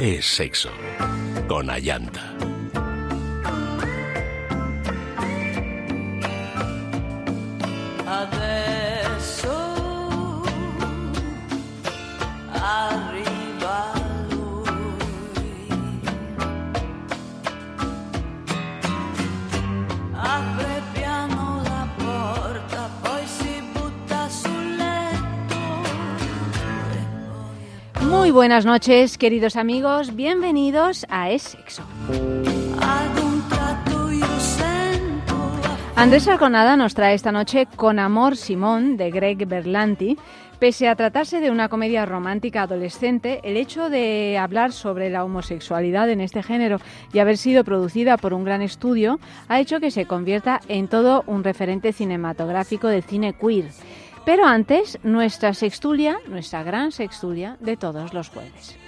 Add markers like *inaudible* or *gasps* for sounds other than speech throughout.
es sexo. Con Ayanta. Muy buenas noches, queridos amigos. Bienvenidos a Es Sexo. Ad un tratto io sento Andrés Arconada nos trae esta noche Con Amor Simón de Greg Berlanti. Pese a tratarse de una comedia romántica adolescente, el hecho de hablar sobre la homosexualidad en este género y haber sido producida por un gran estudio ha hecho que se convierta en todo un referente cinematográfico del cine queer. Pero antes, nuestra sextulia, nuestra gran sextulia de todos los jueves.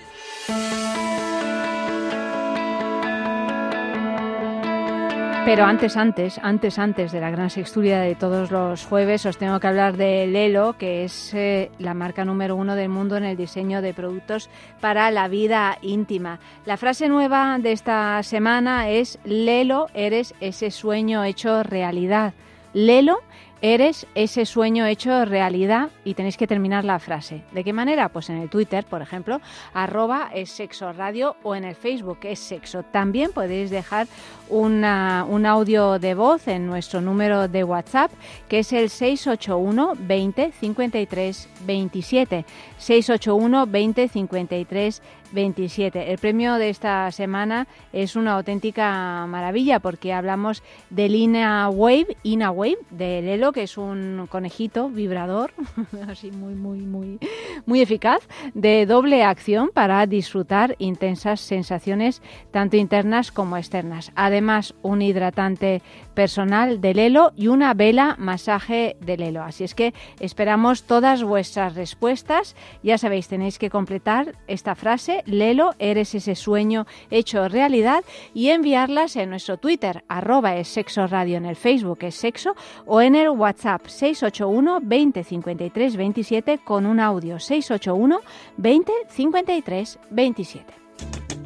Pero antes, antes, antes, antes de la gran sexturia de todos los jueves, os tengo que hablar de Lelo, que es eh, la marca número uno del mundo en el diseño de productos para la vida íntima. La frase nueva de esta semana es Lelo, eres ese sueño hecho realidad. Lelo, eres ese sueño hecho realidad y tenéis que terminar la frase. ¿De qué manera? Pues en el Twitter, por ejemplo, arroba es sexo radio o en el Facebook es sexo. También podéis dejar un audio de voz en nuestro número de WhatsApp que es el 681 20 53 27. 681 20 53 27. El premio de esta semana es una auténtica maravilla porque hablamos del Ina Wave, Ina Wave de Lelo, que es un conejito vibrador, *laughs* así muy, muy, muy, muy eficaz, de doble acción para disfrutar intensas sensaciones tanto internas como externas. Además, un hidratante personal de Lelo y una vela masaje de Lelo. Así es que esperamos todas vuestras respuestas. Ya sabéis, tenéis que completar esta frase, Lelo, eres ese sueño hecho realidad, y enviarlas en nuestro Twitter, arroba es sexo radio, en el Facebook es sexo, o en el WhatsApp 681 20 53 27 con un audio 681 20 53 27.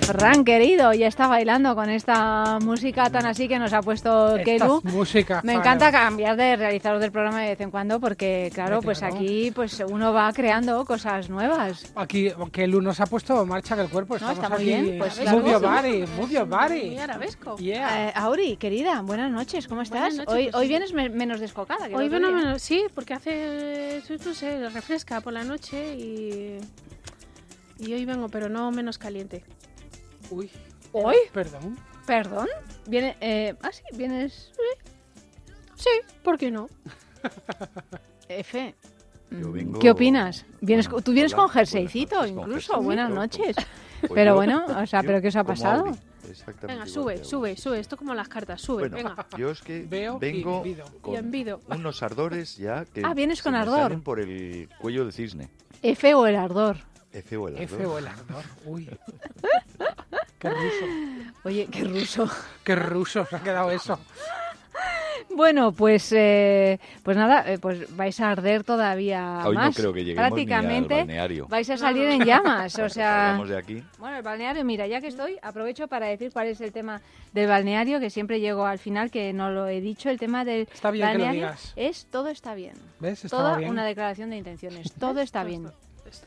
Fran, querido, ya está bailando con esta música tan así que nos ha puesto Esta Kelu. música. Me encanta cambiar de realizador del programa de vez en cuando porque, claro, pues aquí pues uno va creando cosas nuevas. Aquí, que Lu nos ha puesto en marcha del cuerpo. No, Estamos está muy aquí. bien, pues move claro your que sí. body, move your body. Muy arabesco. Yeah. Eh, Auri, querida, buenas noches, ¿cómo estás? Noches, hoy, pues hoy vienes me- menos descocada que el Hoy día. bueno, sí, porque hace, no sé, refresca por la noche y, y hoy vengo, pero no menos caliente. Uy, ¿Hoy? perdón. ¿Perdón? Viene, eh, ah, sí, vienes... Sí, ¿por qué no? *laughs* F. Yo mm, vengo- ¿Qué opinas? ¿Vienes, Bueno, tú vienes hola, con buenas jerseycito noches, con incluso, jerseycito, buenas noches. *laughs* Pues Pero yo- bueno, *laughs* o sea, ¿pero qué os ha pasado? Exactamente Venga, sube, sube, sube. Esto como las cartas, sube, Bueno, venga. yo es que Veo y vengo. Y con envido. unos ardores ya que Ah, vienes con se me ardor. salen por el cuello de cisne. F o el ardor. F o el ardor. F o el ardor. Uy. *laughs* Qué ruso. Oye, qué ruso. Qué ruso se ha quedado eso. Bueno, pues eh, pues nada, eh, pues vais a arder todavía Hoy no más. creo que lleguemos ni al Prácticamente balneario. vais a salir en llamas, *laughs* o sea, de aquí, bueno, el balneario, mira, ya que estoy, aprovecho para decir cuál es el tema del balneario, que siempre llego al final, que no lo he dicho, el tema del Está bien que lo balneario digas. es todo está bien. ¿Ves? Toda bien. una declaración de intenciones, todo está *laughs* bien.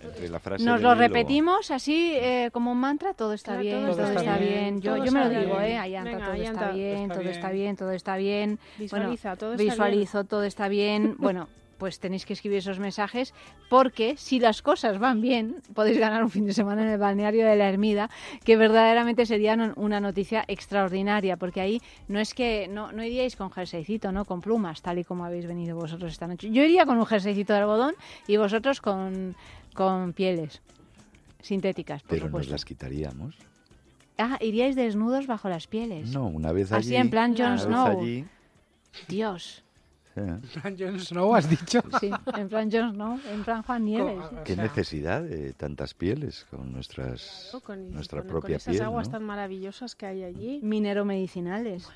Entre la frase Nos lo repetimos así eh, como un mantra, todo está Claro, bien, todo todo, está está bien, bien. Yo, todo yo me lo digo, bien. eh, Ayanta, Venga, todo está bien, está todo bien. está bien, todo está bien. Visualiza, Bueno, todo está bien. visualizo, todo está bien. Bueno, *laughs* pues tenéis que escribir esos mensajes porque si las cosas van bien, podéis ganar un fin de semana en el balneario de la Ermida, que verdaderamente sería una noticia extraordinaria, porque ahí no es que no, no iríais con jerseycito, ¿no? Con plumas, tal y como habéis venido vosotros esta noche. Yo iría con un jerseycito de algodón y vosotros con, con pieles sintéticas, por Pero nos las quitaríamos. Ah, iríais desnudos bajo las pieles. No, una vez allí. Así en plan Jon Snow. allí, Dios. Sí. Jon Snow, has dicho. Sí, en plan Jon Snow, en plan Juan Nieves. ¿Qué sea, necesidad de tantas pieles con nuestras Con, nuestra con- propia con esas piel? aguas ¿no? tan maravillosas que hay allí. Minero medicinales.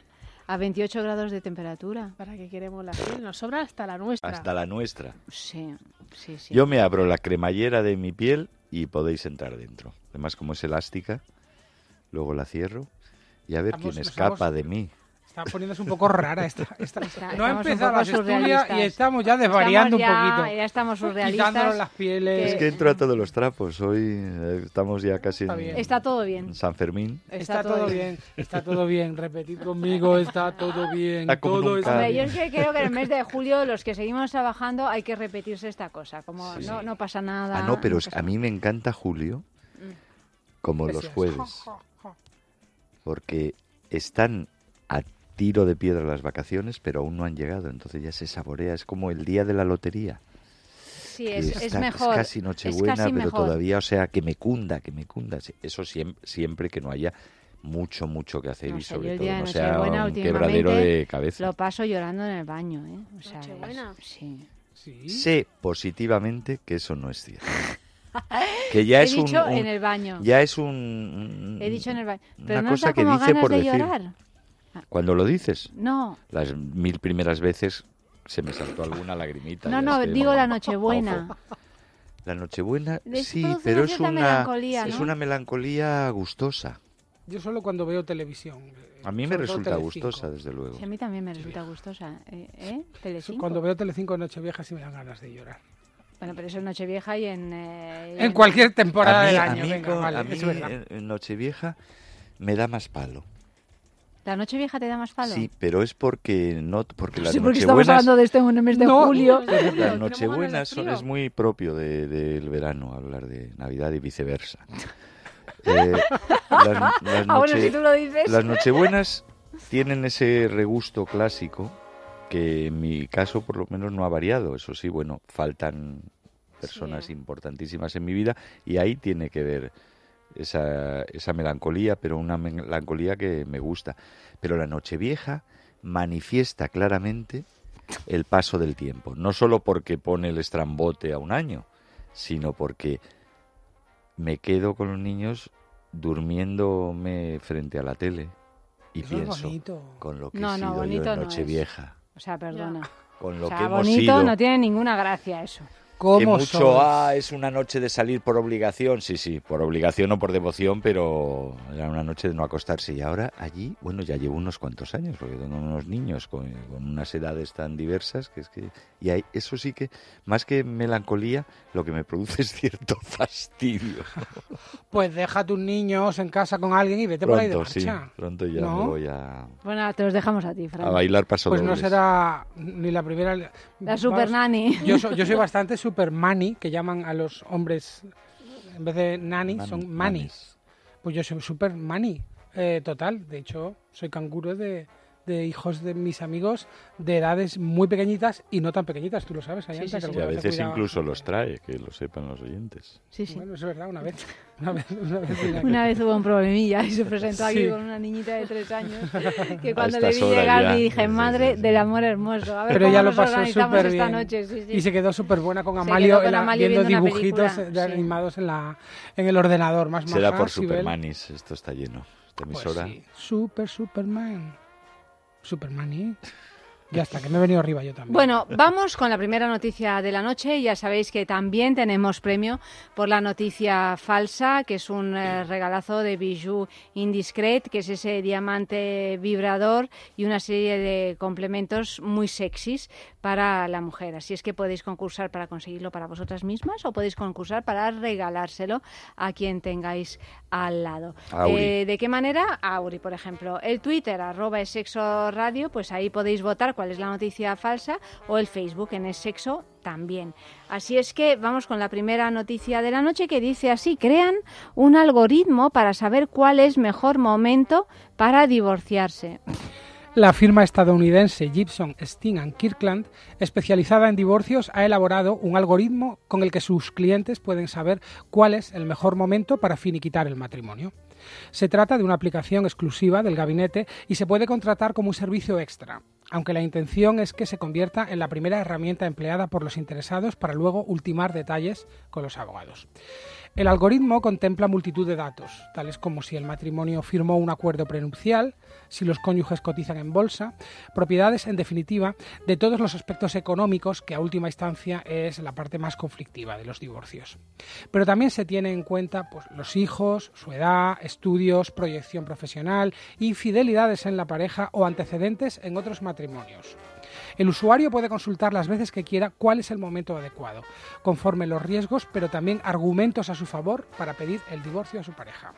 A 28 grados de temperatura. ¿Para qué queremos la piel? Nos sobra hasta la nuestra. Hasta la nuestra. Sí, sí, sí. Yo me abro la cremallera de mi piel y podéis entrar dentro. Además, como es elástica, luego la cierro y a ver Estamos- quién escapa estamos- de mí. Está poniéndose un poco rara esta. esta- Está- no ha empezado estudias surrealistas. y estamos ya desvariando Estamos ya- un poquito. Ya estamos Quitándonos surrealistas. las pieles. Es que entro a todos los trapos. Hoy eh, estamos ya casi Está en, bien. Está todo bien. en San Fermín. Está, todo bien. está todo bien. Repetid conmigo, está todo bien. Está como todo nunca. está yo es que creo que en el mes de julio los que seguimos trabajando hay que repetirse esta cosa, como Sí. no, no pasa nada. Ah, no, pero no a mí me encanta julio, como los jueves, porque están a tiro de piedra las vacaciones, pero aún no han llegado. Entonces ya se saborea. Es como el día de la lotería. Sí, es, es está- mejor. casi es Nochebuena, casi pero mejor. todavía, o sea, que me cunda, que me cunda. Eso siempre, siempre que no haya mucho, mucho que hacer No y sobre todo no sea un quebradero de cabeza. Lo paso llorando en el baño, ¿eh? O sea, Nochebuena. es- sí. Sí. Sé positivamente que eso no es cierto. *laughs* que ya He es un, dicho un- en el baño. ya es un, un- He dicho en el baño. Pero una no os cosa que dice ganas por de decir. llorar. Cuando lo dices, No, las mil primeras veces se me saltó alguna lagrimita. no, no, digo no- la Nochebuena. La Nochebuena, Les sí, pero es una, melancolía, es ¿no? una melancolía gustosa. Yo solo cuando veo televisión. eh, A mí me resulta Telecinco. gustosa, desde luego. Sí, a mí también me resulta gustosa. ¿Eh? ¿Eh? Telecinco. Cuando veo Telecinco en Nochevieja sí me dan ganas de llorar. Bueno, pero eso es Nochevieja y en... eh, y En cualquier temporada a mí, del a año, mí venga, con- vale, a mí es en- en Nochevieja me da más palo. ¿La Nochevieja te da más palo? Sí, pero es porque no porque las Sí, porque estamos Nochebuenas hablando de esto en el mes de No, julio. las de Nochebuenas es muy propio de- del verano hablar de Navidad y viceversa. *laughs* Eh, las, las Ah, bueno, noche- si tú lo dices. las Nochebuenas tienen ese regusto clásico que en mi caso por lo menos no ha variado. Eso sí, bueno, faltan personas Sí. importantísimas en mi vida y ahí tiene que ver esa, esa melancolía, pero una melancolía que me gusta. Pero la Nochevieja manifiesta claramente el paso del tiempo, no solo porque pone el estrambote a un año, sino porque me quedo con los niños durmiéndome frente a la tele y Eso pienso bonito. con lo que No, he no, sido bonito yo en no O sea, perdona. con lo o sea, que hemos bonito sido. no tiene ninguna gracia eso. Que ¿Cómo mucho, ah, es una noche de salir por obligación. Sí, sí, por obligación o por devoción, pero era una noche de no acostarse. Y ahora allí, bueno, ya llevo unos cuantos años, porque tengo unos niños con, con unas edades tan diversas que es que. Y hay, eso sí que, más que melancolía, lo que me produce *laughs* es cierto fastidio. *laughs* Pues deja a tus niños en casa con alguien y vete por ahí de Pronto, sí, marcha. pronto ya ¿No? me voy a, Bueno, te los dejamos a ti, Fran. a bailar paso Pues no será ni la primera. La super nanny. Yo, so- yo soy *laughs* bastante super mani, que llaman a los hombres, en vez de nani, son mani. Pues yo soy super mani, eh, total. De hecho, soy canguro de, de hijos de mis amigos de edades muy pequeñitas y no tan pequeñitas, tú lo sabes, Ayanta, sí, que sí. Y a veces incluso los trae, que lo sepan los oyentes. Sí, sí. Bueno, es verdad, una vez. *laughs* Una vez, una vez. Una vez hubo un problemilla y se presentó aquí Sí. con una niñita de tres años que cuando le vi llegar ya. dije, Sí, sí, madre sí. del amor hermoso. A ver Pero cómo ya lo nos pasó súper esta bien. noche. Sí, sí. Y se quedó súper buena con Amalio con en la- Amalio viendo, viendo dibujitos película, sí. animados en, la, en el ordenador. Más Será maja, por. Supermanis, esto está lleno. Esta Pues emisora. sí. Super Superman. Superman, ¿eh? Ya está, que me he venido arriba yo también. Bueno, vamos con la primera noticia de la noche. Ya sabéis que también tenemos premio por la noticia falsa, que es un eh, regalazo de Bijou Indiscret, que es ese diamante vibrador y una serie de complementos muy sexys para la mujer. Así es que podéis concursar para conseguirlo para vosotras mismas o podéis concursar para regalárselo a quien tengáis al lado. Eh, ¿De qué manera? Auri, por ejemplo. El Twitter, arroba es sexo radio, pues ahí podéis votar cuál es la noticia falsa, o el Facebook en es sexo también. Así es que vamos con la primera noticia de la noche que dice así, crean un algoritmo para saber cuál es mejor momento para divorciarse. La firma estadounidense Gibson, Sting and Kirkland, especializada en divorcios, ha elaborado un algoritmo con el que sus clientes pueden saber cuál es el mejor momento para finiquitar el matrimonio. Se trata de una aplicación exclusiva del gabinete y se puede contratar como un servicio extra, aunque la intención es que se convierta en la primera herramienta empleada por los interesados para luego ultimar detalles con los abogados. El algoritmo contempla multitud de datos, tales como si el matrimonio firmó un acuerdo prenupcial, si los cónyuges cotizan en bolsa, propiedades, en definitiva, de todos los aspectos económicos que a última instancia es la parte más conflictiva de los divorcios. Pero también se tiene en cuenta pues, los hijos, su edad, estudios, proyección profesional, infidelidades en la pareja o antecedentes en otros matrimonios. El usuario puede consultar las veces que quiera cuál es el momento adecuado, conforme los riesgos, pero también argumentos a su favor para pedir el divorcio a su pareja.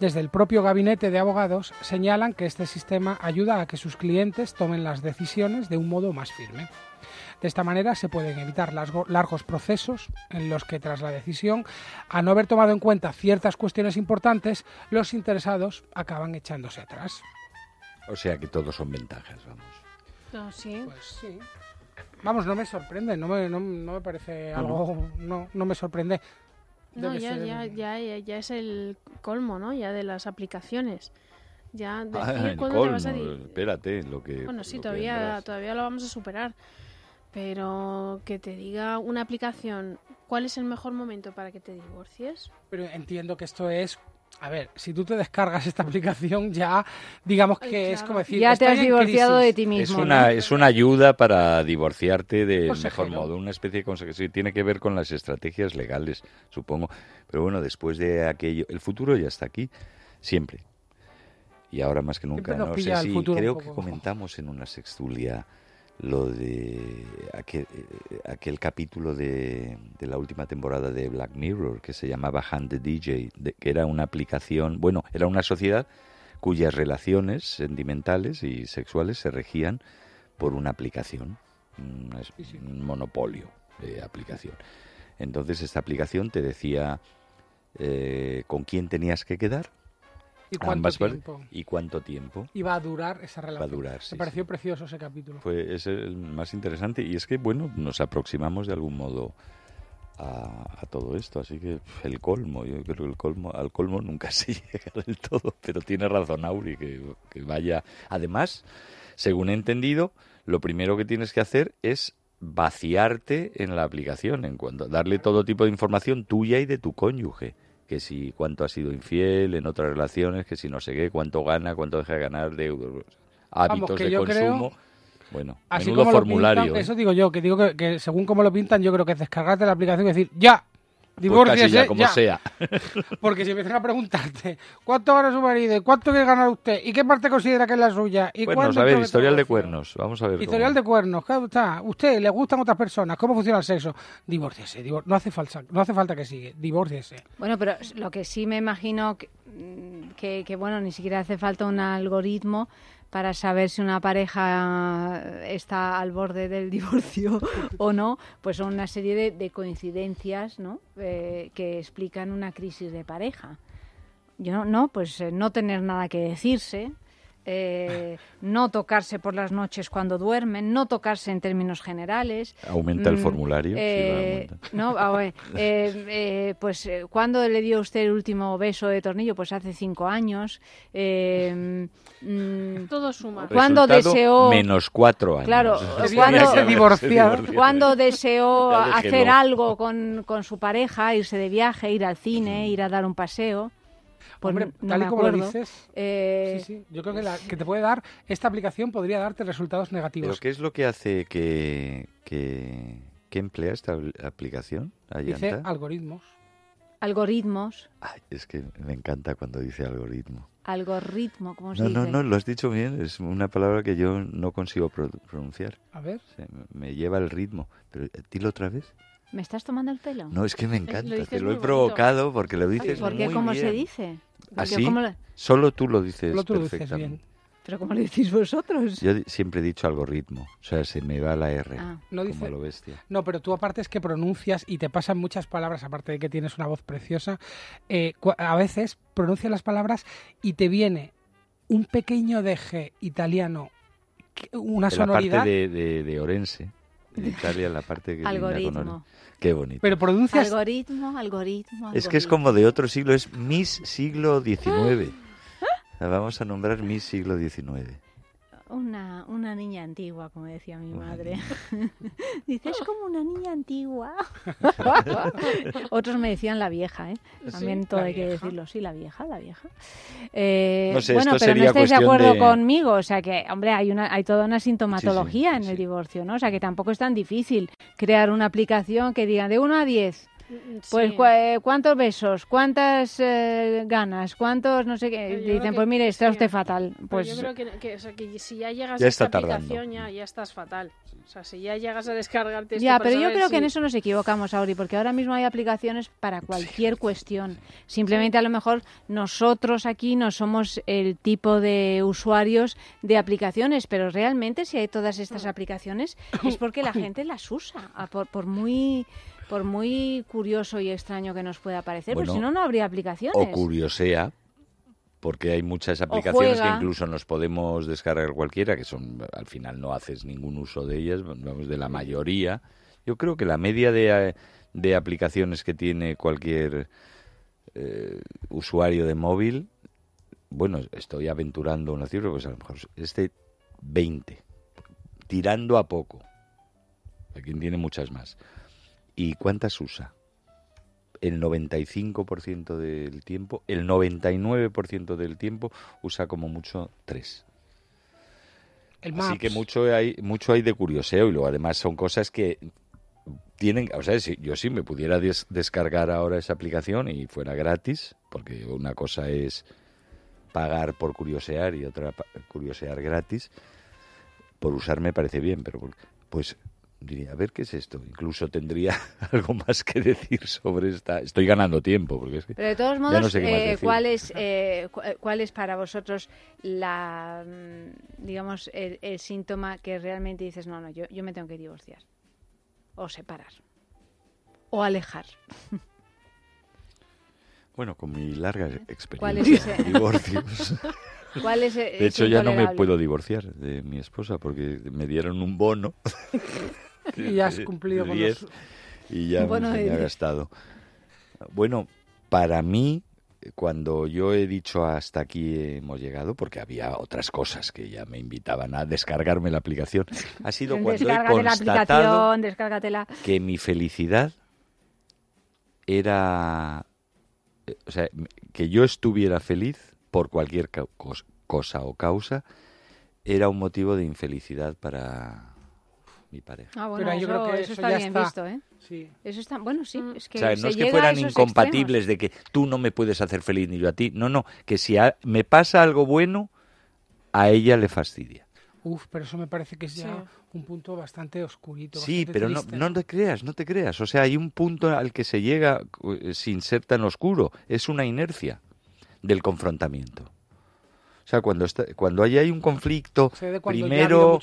Desde el propio gabinete de abogados señalan que este sistema ayuda a que sus clientes tomen las decisiones de un modo más firme. De esta manera se pueden evitar largos procesos en los que tras la decisión, a no haber tomado en cuenta ciertas cuestiones importantes, los interesados acaban echándose atrás. O sea que todos son ventajas, vamos. No, sí. Pues sí. Vamos, no me sorprende, no me, no, no me parece algo, no, no me sorprende. No, ya, ser- ya, ya, ya, ya es el colmo, ¿no? Ya de las aplicaciones. Ya decir Ah, el cuándo te vas a colmo, di- espérate, lo que Bueno, sí, lo que todavía, vendrás. todavía lo vamos a superar. Pero que te diga una aplicación cuál es el mejor momento para que te divorcies. Pero entiendo que esto es, a ver, si tú te descargas esta aplicación ya, digamos que Ay, es como decir, ya te has divorciado de ti mismo. Es ¿no? una, es una ayuda para divorciarte del Consejero. mejor modo, una especie de consejo. Sí, tiene que ver con las estrategias legales, supongo. Pero bueno, después de aquello, el futuro ya está aquí, siempre. Y ahora más que nunca. No sé si creo que comentamos en una sextulia lo de aquel, eh, aquel capítulo de, de la última temporada de Black Mirror que se llamaba Hand the DJ, de- que era una aplicación, bueno, era una sociedad cuyas relaciones sentimentales y sexuales se regían por una aplicación, sí. un monopolio de aplicación. Entonces esta aplicación te decía eh, con quién tenías que quedar, ¿Y cuánto tiempo y cuánto tiempo. iba a durar esa relación? durar, sí, Me pareció precioso ese capítulo. Fue, es el más interesante y es que, bueno, nos aproximamos de algún modo a, a todo esto, así que el colmo, yo creo que el colmo, al colmo nunca *laughs* se llega del todo, pero tiene razón Auri, que, que vaya. Además, según he entendido, lo primero que tienes que hacer es vaciarte en la aplicación, en cuanto darle todo tipo de información tuya y de tu cónyuge, que si cuánto ha sido infiel en otras relaciones, que si no sé qué, cuánto gana, cuánto deja de ganar, de hábitos que de creo- consumo. Bueno, Así menudo como lo formulario. pintan, ¿eh? eso digo yo, que digo que, que según como lo pintan, yo creo que es descargarte la aplicación y decir, ya, divórciese, casi ya, como ya. sea. *laughs* Porque si empiezan a preguntarte cuánto gana su marido, y cuánto quiere ganar usted, y qué parte considera que es la suya, y Cuernos, a ver, historial de cuernos. Vamos a ver. Historial cómo- de cuernos, ¿cómo está? ¿Usted le gustan otras personas? ¿Cómo funciona el sexo? Divórciese, divor- no hace falta, no hace falta que sigue, divórciese. Bueno, pero lo que sí me imagino que, mm, que, que, bueno, ni siquiera hace falta un algoritmo para saber si una pareja está al borde del *laughs* divorcio o no, pues son una serie de, de coincidencias ¿no? Eh, que explican una crisis de pareja. Yo no, no pues eh, no tener nada que decirse, eh, no tocarse por las noches cuando duermen, no tocarse en términos generales. Aumenta el Mm, formulario. eh, no, ah, bueno, *laughs* eh, eh, pues ¿cuándo le dio usted el último beso de tornillo? Pues hace cinco años. Eh, mm, Todo suma. ¿Cuándo Resultado, deseó- Menos cuatro años. Claro, *laughs* Tenía ¿cuándo- que haberse divorciado. ¿Cuándo deseó hacer algo con, con su pareja, irse de viaje, ir al cine, ir a dar un paseo? Pues Hombre, no tal y como lo dices, Eh, sí, sí, yo creo que, la- que te puede dar, esta aplicación podría darte resultados Pero negativos. ¿qué es lo que hace que, que, que emplea esta apl- aplicación? Dice algoritmos. Algoritmos, Ay, es que me encanta cuando dice algoritmo. algoritmo, ¿cómo se No, dice? no, no, lo has dicho bien. Es una palabra que yo no consigo pro- pronunciar. A ver, Se me- lleva el ritmo. Pero dilo otra vez. ¿Me estás tomando el pelo? No, es que me encanta. dices Te lo he bonito. provocado porque lo dices ¿Por qué? muy ¿Cómo bien. se dice? Porque ¿Así? ¿cómo lo- Solo tú lo dices solo tú lo dices bien. ¿Pero cómo lo decís vosotros? Yo siempre he dicho algoritmo. O sea, se me va la R. Ah. No como dice, lo bestia. No, pero tú aparte es que pronuncias y te pasan muchas palabras, aparte de que tienes una voz preciosa, eh, a veces pronuncias las palabras y te viene un pequeño deje italiano, una De la parte sonoridad, de, de, de Orense, Italia, la parte que Algoritmo. Qué bonito. pero pronuncias... Algoritmo, algoritmo. es que es algoritmo. como de otro siglo, es Miss siglo XIX. Sea, *gasps* Vamos a nombrar Miss siglo XIX. Una, una niña antigua, como decía mi madre. *laughs* Dice, es como una niña antigua. *laughs* Otros me decían la vieja, ¿eh? También todo hay que decirlo. Sí, la vieja, la vieja. Eh, No sé, bueno, pero no estáis de acuerdo de- conmigo. O sea que, hombre, hay, una, hay toda una sintomatología en el divorcio, ¿no? O sea que tampoco es tan difícil crear una aplicación que diga de 1 a 10. Pues Sí. cua- eh, cuántos besos, cuántas eh, ganas, cuántos no sé qué. Yo Dicen, que- pues mire, está sí. usted fatal. Pues yo creo que, que, o sea, que si ya llegas Ya a esta está tardando. aplicación ya, ya estás fatal. O sea, si ya llegas a descargarte esto Ya, pero yo creo que en eso nos equivocamos, Auri, porque ahora mismo hay aplicaciones para cualquier cuestión. Simplemente a lo mejor nosotros aquí no somos el tipo de usuarios de aplicaciones, pero realmente si hay todas estas aplicaciones es porque la gente las usa, por muy por muy curioso y extraño que nos pueda parecer, Bueno, porque si no, no habría aplicaciones. O curiosea, porque hay muchas aplicaciones que incluso nos podemos descargar cualquiera, que son al final no haces ningún uso de ellas, vamos, de la mayoría. Yo creo que la media de, eh, de aplicaciones que tiene cualquier eh, usuario de móvil, bueno, estoy aventurando una cifra, pues a lo mejor es de 20, tirando a poco. Hay quien tiene muchas más. ¿Y cuántas usa? el 95% del tiempo, el 99% del tiempo usa como mucho tres. El Así Maps. que mucho hay, mucho hay de curioseo y luego además son cosas que tienen, o sea, si yo sí me pudiera des- descargar ahora esa aplicación y fuera gratis, porque una cosa es pagar por curiosear y otra curiosear gratis, por usar me parece bien, pero pues diría, a ver qué es esto. Incluso tendría *laughs* algo más que decir sobre esta. Estoy ganando tiempo, porque es que Pero de todos modos, no sé eh. ¿cuál, es, *laughs* eh, cu- ¿cuál es para vosotros la, mm, digamos, el, el síntoma que realmente dices, no, no, yo, yo me tengo que divorciar? O separar. O alejar. *laughs* Bueno, con mi larga ¿Cuál es experiencia en divorcios. ¿Cuál es, eh, De hecho, ya no me puedo divorciar de mi esposa porque me dieron un bono. *laughs* Y ya has cumplido con 10 los... y ya de me ha 10. gastado. Bueno, para mí, cuando yo he dicho hasta aquí hemos llegado, porque había otras cosas que ya me invitaban a descargarme la aplicación, ha sido *laughs* cuando he la constatado descárgatela. que mi felicidad era, o sea, que yo estuviera feliz por cualquier cosa o causa, era un motivo de infelicidad para mi pareja. Ah, bueno, Pero yo eso, creo que eso eso está ya bien está. visto, ¿eh? Sí. Eso está, bueno, sí, Mm. es que o sea, se no es que fueran incompatibles de que tú no me puedes hacer feliz ni yo a ti. No, no, que si a- me pasa algo bueno, a ella le fastidia. Uf, pero eso me parece que es ya Sí. un punto bastante oscurito. Sí, bastante pero no, triste, no te creas, no te creas. O sea, hay un punto al que se llega eh, sin ser tan oscuro. Es una inercia del confrontamiento. O sea, cuando, está, cuando hay, hay un conflicto, ha primero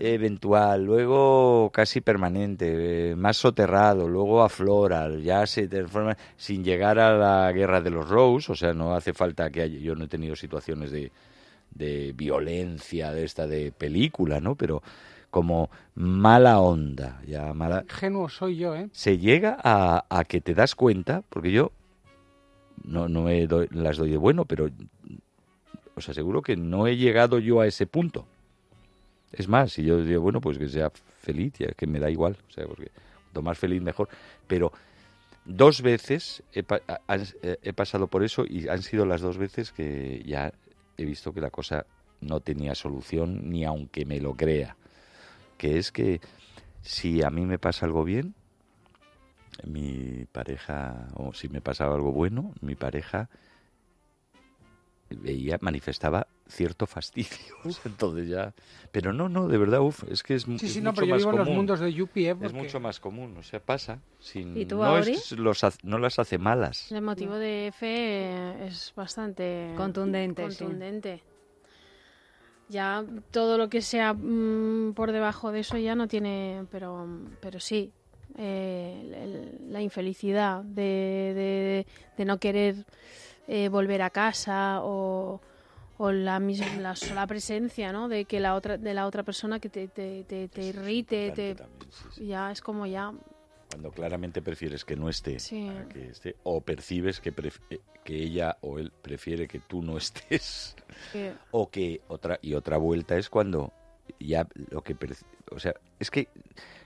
eventual, luego casi permanente, eh, más soterrado, luego aflora, ya se transforma, sin llegar a la guerra de los Rose, o sea, no hace falta que haya, yo no he tenido situaciones de, de violencia de esta de película, ¿no? Pero como mala onda, ya mala, Ingenuo soy yo, ¿eh? se llega a, a que te das cuenta, porque yo no, no me doy- las doy de bueno, pero os aseguro que no he llegado yo a ese punto. Es más, si yo digo, bueno, pues que sea feliz, ya que me da igual, o sea, porque cuanto más feliz mejor, pero dos veces he, eh, he pasado por eso y han sido las dos veces que ya he visto que la cosa no tenía solución ni aunque me lo crea, que es que si a mí me pasa algo bien, mi pareja, o si me pasaba algo bueno, mi pareja veía, manifestaba cierto fastidio. *laughs* Entonces ya. Pero no, no, de verdad, uf, es que es, mu- Sí, es sí, no, mucho más vivo en los común. mundos de Yuppie, ¿eh? Es mucho más común, o sea, pasa. Sin, ¿Y tú, no, Auri? es- los no las hace malas. El motivo de F es bastante Contundente, sí. contundente. Ya todo lo que sea mm, por debajo de eso ya no tiene, pero, pero sí, eh, el- el- la infelicidad de, de- de no querer eh, volver a casa o, o la misma la sola presencia, ¿no? De que la otra de la otra persona que te, te, te, te irrite, te, También, sí, sí. ya es como ya Cuando claramente prefieres que no esté, Sí. a que esté, o percibes que, pref- eh, que ella o él prefiere que tú no estés, *laughs* o que otra y otra vuelta es cuando ya lo que o sea, es que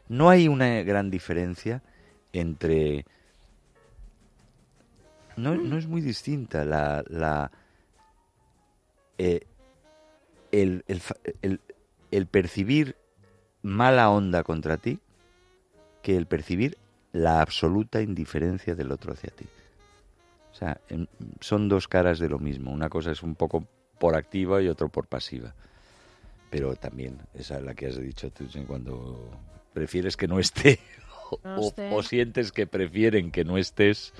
no hay una gran diferencia entre no, no es muy distinta la, la eh, el, el el- el percibir mala onda contra ti que el percibir la absoluta indiferencia del otro hacia ti. O sea, son dos caras de lo mismo. Una cosa es un poco por activa y otro por pasiva. Pero también, esa es la que has dicho tú, cuando prefieres que no esté *laughs* o, No o- esté. o sientes que prefieren que no estés,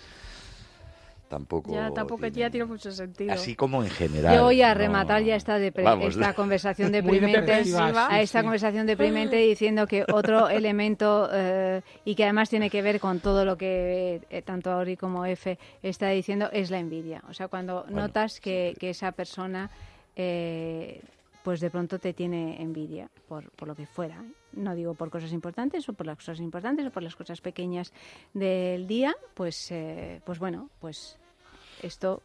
tampoco. ya tampoco ya tiene- mucho sentido. Así como en general. Yo voy a no- rematar ya esta, Vamos, esta conversación deprimente, *laughs* a esta sí. conversación deprimente diciendo que otro *laughs* elemento eh, y que además tiene que ver con todo lo que eh, tanto Auri como F está diciendo es la envidia. O sea, cuando Bueno, notas que, que esa persona eh, pues de pronto te tiene envidia por, por lo que fuera. No digo por cosas importantes o por las cosas importantes o por las cosas pequeñas del día, pues, eh, pues bueno, pues esto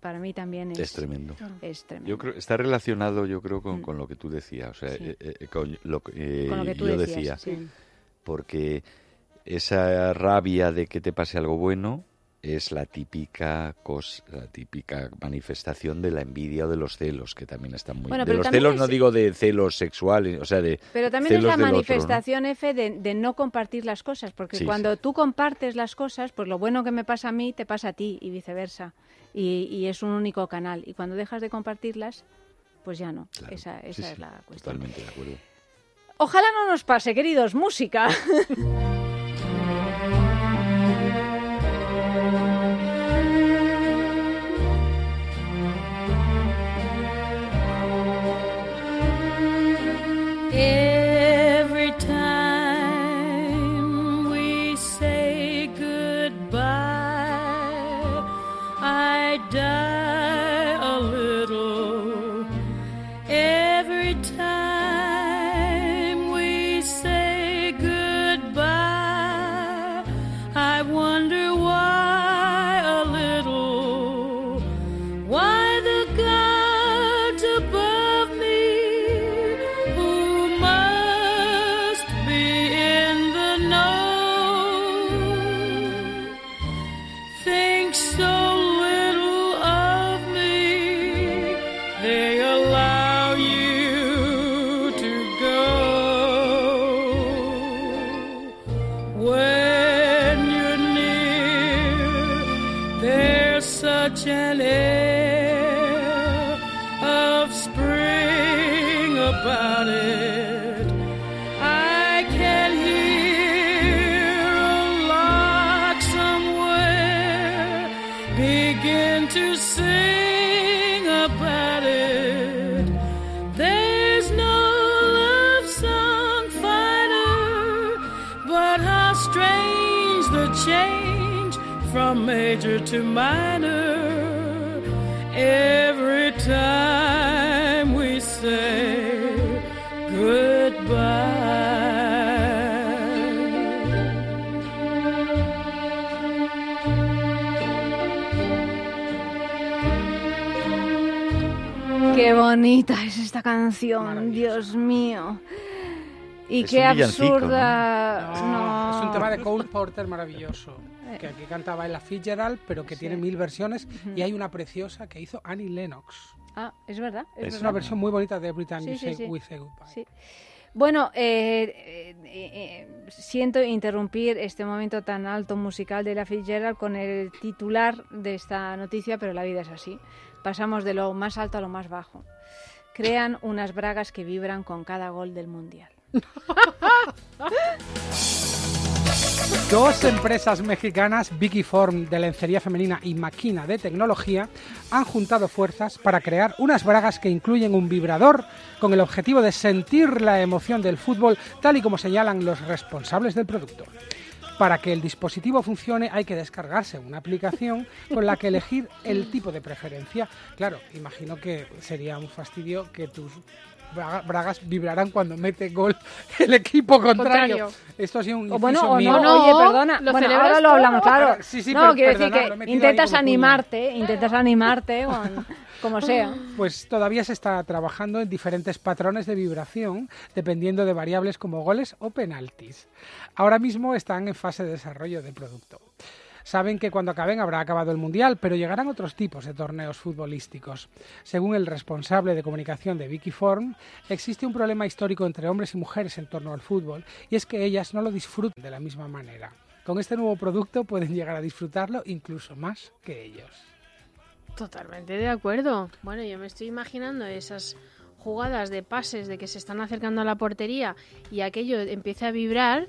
para mí también es, Es tremendo. es tremendo. Yo creo está relacionado, yo creo, con, Mm. con lo que tú decías, o sea, Sí. eh, eh, con lo que eh, Con lo que tú yo decías, decía, sí. porque esa rabia de que te pase algo bueno es la típica cosa, la típica manifestación de la envidia o de los celos, que también están muy. Bueno, de los celos es- no digo de celos sexuales, o sea, de Pero también es la del otro, ¿no? manifestación, F, de, de no compartir las cosas, porque Sí, cuando sí. tú compartes las cosas, pues lo bueno que me pasa a mí te pasa a ti y viceversa. Y, y es un único canal. Y cuando dejas de compartirlas, pues ya no. Claro, esa esa sí, es la cuestión. Totalmente de acuerdo. Ojalá no nos pase, queridos, música. *laughs* begin to sing about it. There's no love song finer, but how strange the change from major to minor every time we say Qué bonita es esta canción. Dios mío. Y Es qué absurda. No, es un tema de. Cole Porter maravilloso. Que aquí cantaba Ella Fitzgerald, pero que tiene mil versiones. Y hay una preciosa que hizo Annie Lennox. Ah, es verdad. Es, Es Es verdad. una versión muy bonita de Every Time Sí, You sí, Say sí. We Say Goodbye. Sí. Bueno, eh, eh, eh, siento interrumpir este momento tan alto musical de la Fitzgerald con el titular de esta noticia, pero la vida es así. Pasamos de lo más alto a lo más bajo. Crean unas bragas que vibran con cada gol del Mundial. *laughs* Dos empresas mexicanas, Vicky Form de lencería femenina y Maquina de tecnología, han juntado fuerzas para crear unas bragas que incluyen un vibrador con el objetivo de sentir la emoción del fútbol tal y como señalan los responsables del producto. Para que el dispositivo funcione hay que descargarse una aplicación con la que elegir el *laughs* tipo de preferencia. Claro, imagino que sería un fastidio que tus braga- bragas vibrarán cuando mete gol *laughs* el equipo contrario. Contrario. Esto ha sido un O bueno, o mío. no, No, oye, perdona. lo bueno, ahora lo hablamos, claro. Sí, sí, no, pero quiero decir que intentas animarte, intentas animarte *laughs* con, como sea. Pues todavía se está trabajando en diferentes patrones de vibración, dependiendo de variables como goles o penaltis. Ahora mismo están en fase de desarrollo del producto. Saben que cuando acaben habrá acabado el Mundial, pero llegarán otros tipos de torneos futbolísticos. Según el responsable de comunicación de Wikiform, existe un problema histórico entre hombres y mujeres en torno al fútbol, y es que ellas no lo disfrutan de la misma manera. Con este nuevo producto pueden llegar a disfrutarlo incluso más que ellos. Totalmente de acuerdo. Bueno, yo me estoy imaginando esas jugadas de pases de que se están acercando a la portería y aquello empieza a vibrar,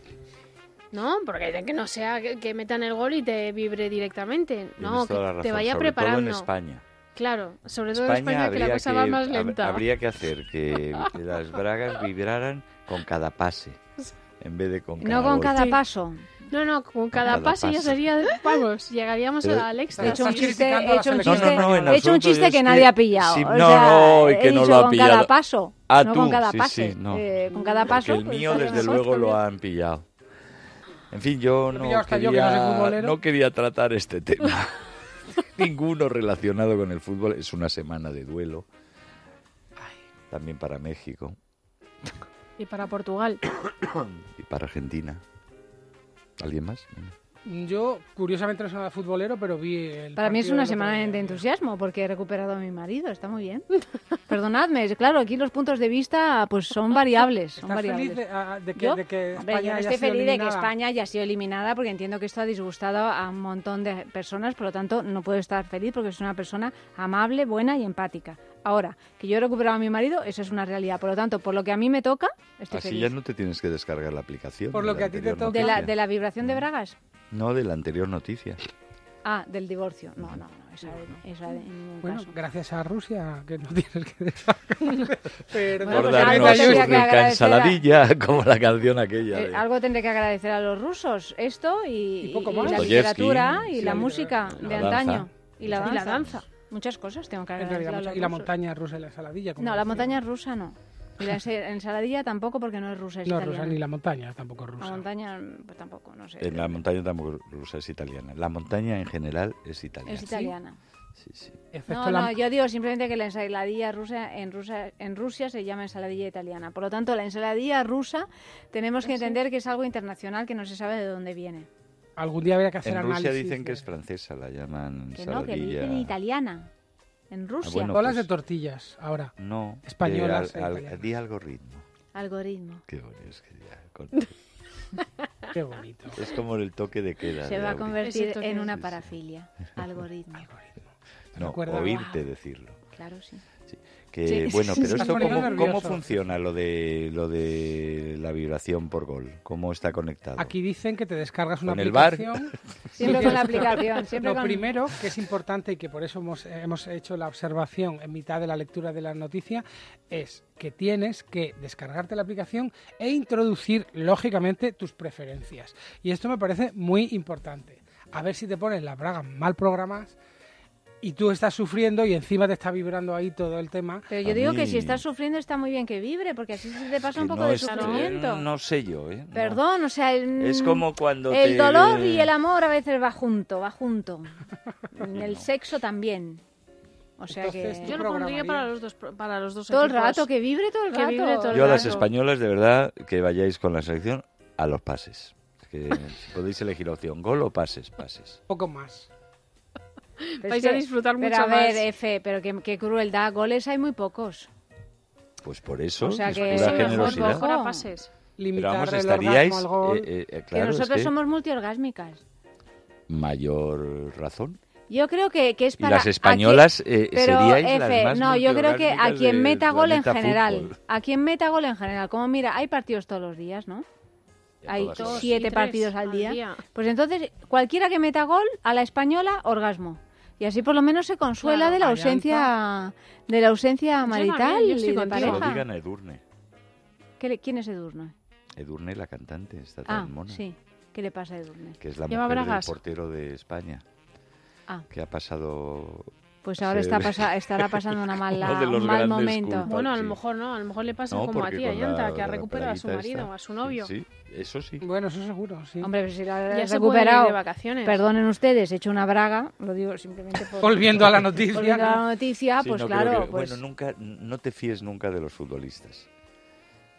¿no? Porque de que no sea que, que metan el gol y te vibre directamente. No, que te vaya sobre todo preparando. en España. Claro, sobre todo en España que la habría cosa va más lenta. habría que hacer *laughs* que las bragas vibraran con cada pase, en vez de con cada No con gol. cada Sí. paso. No, no, con cada, cada pase ya sería, vamos, llegaríamos Pero- al He éxtasis. hecho un chiste, he a hecho un chiste, No, no, no, en he hecho un chiste que que- nadie ha pillado. sí, o no, sea, no, y he que no dicho lo ha con pillado. cada paso. Ah, no tú, con cada sí, pase. sí, no. Eh, con cada Porque paso. el pues, mío, desde luego, lo han pillado. En fin, yo he no que no quería, no quería tratar este tema. *laughs* Ninguno relacionado con el fútbol. Es una semana de duelo. También para México Y para Portugal. y para Argentina. ¿Alguien más? Yo, curiosamente, no soy nada futbolero, pero vi el. Para mí es una semana de entusiasmo porque he recuperado a mi marido, está muy bien. *laughs* Perdonadme, es- claro, aquí los puntos de vista pues son *laughs* variables, son ¿Estás variables. feliz de, a- de que, ¿Yo? de que Hombre, España yo no estoy sido feliz de que eliminada? España haya sido eliminada porque entiendo que esto ha disgustado a un montón de personas, por lo tanto no puedo estar feliz porque es una persona amable, buena y empática. Ahora, que yo he recuperado a mi marido, eso es una realidad. Por lo tanto, por lo que a mí me toca, estoy Así feliz. ya no te tienes que descargar la aplicación. Por de lo la que a ti te anterior toca. ¿De la, noticia. ¿De la vibración de Bragas? No, de la anterior noticia. Ah, del divorcio. No, no, no, esa, esa en ningún Bueno, caso. gracias a Rusia, que no *laughs* tienes que descargar. Pero Bueno, Por pues algo darnos su tendría que rica agradecer a- ensaladilla, *laughs* como la canción aquella. Eh, de- algo tendré que agradecer a los rusos, esto y, Y poco y más. la Dostoyevsky, literatura y sí, la la música de La danza. antaño. Y la Y danza. la danza. Muchas cosas tengo que agradecer realidad, a mucha- los y la montaña rusa y la ensaladilla. como No, la decía. montaña rusa no. Y la *laughs* ensaladilla tampoco porque no es rusa, es No, italiana. rusa, ni la montaña tampoco rusa. La montaña pues, tampoco, no sé. En la montaña tampoco rusa es italiana. La montaña en general es italiana. Es italiana. Sí, sí. No, la- no, yo digo simplemente que la ensaladilla rusa en, rusa en Rusia se llama ensaladilla italiana. Por lo tanto, la ensaladilla rusa tenemos que entender que es algo internacional que no se sabe de dónde viene. Algún día habría que hacer En Rusia análisis dicen que es francesa, la llaman Que no, que dicen italiana. En Rusia. bueno. Bolas pues- de tortillas, ahora. No, Españolas de e al- al- italianas. di algoritmo. Algoritmo. Qué bonito, es que ya, con- *laughs* Qué bonito. es como el toque de queda. Se de va a convertir en una Sí, sí. parafilia. *laughs* Algoritmo. No, Recuerda- oírte decirlo. Claro, sí. Que, Sí. bueno, pero esto cómo, cómo funciona lo de lo de la vibración por gol, cómo está conectado. Aquí dicen que te descargas una ¿Con el bar? aplicación. *laughs* Siempre con la aplicación. Siempre Lo con... primero, que es importante y que por eso hemos, hemos hecho la observación en mitad de la lectura de la noticia, es que tienes que descargarte la aplicación e introducir, lógicamente, tus preferencias. Y esto me parece muy importante. A ver si te pones las bragas mal programadas y tú estás sufriendo y encima te está vibrando ahí todo el tema. Pero yo A digo que si estás sufriendo está muy bien que vibre, porque así se te pasa Que un poco no de es- sufrimiento. No sé yo, ¿eh? No. Perdón, o sea, el, Es como cuando el te- dolor y el amor a veces va junto, va junto. el *laughs* sexo también. O sea Entonces, que ¿tú Yo lo pondría para los dos, para los dos todo el rato, que vibre todo el Que rato. vibre todo el Yo a las españolas, de verdad, que vayáis con la selección a los pases. Que podéis elegir opción, gol o pases, pases. poco más. Pero Vais es a que- disfrutar pero mucho a ver, más. Efe, pero qué, qué crueldad. Goles hay muy pocos. Pues por eso O sea es que pura mejor generosidad. Mejor a pases. Pero Limitar vamos, el estaríais, orgasmo al gol. eh, eh, eh, que claro, es nosotros que somos multiorgásmicas. mayor razón. Yo creo que, que es Y para... las españolas a eh, pero, seríais las Efe, más no, yo creo que a quien meta gol en general. fútbol. A quien meta gol en general. Como mira, hay partidos todos los días, ¿no? Hay siete y partidos al al día. día. Pues entonces, cualquiera que meta gol, a la española, orgasmo. Y así por lo menos se consuela Claro, de la ausencia de la ausencia Yo marital también, yo y de contigo. Que lo pareja. digan a Edurne. ¿Qué le- ¿Quién es Edurne? Edurne, la cantante, está tan Ah, mona. sí. ¿Qué le pasa a Edurne? Que es la Lleva mujer bragas. del portero de España. Ah. Que ha pasado Pues ahora Sí, está pasa- estará pasando una *laughs* mala, Uno de los un mal momento. Bueno, a lo mejor no, a lo mejor le pasa No, como a Ayanta, la- que ha recuperado a su marido, esta. a su novio. Sí, sí, eso sí. Bueno, eso seguro, sí. Hombre, pues si la Ya has se recuperado, de vacaciones. perdonen ustedes, he hecho una braga, lo digo simplemente por... *laughs* Volviendo a la noticia. *laughs* Volviendo a ¿no? la noticia, Sí, pues no claro, que- pues... Bueno, nunca, no te fíes nunca de los futbolistas.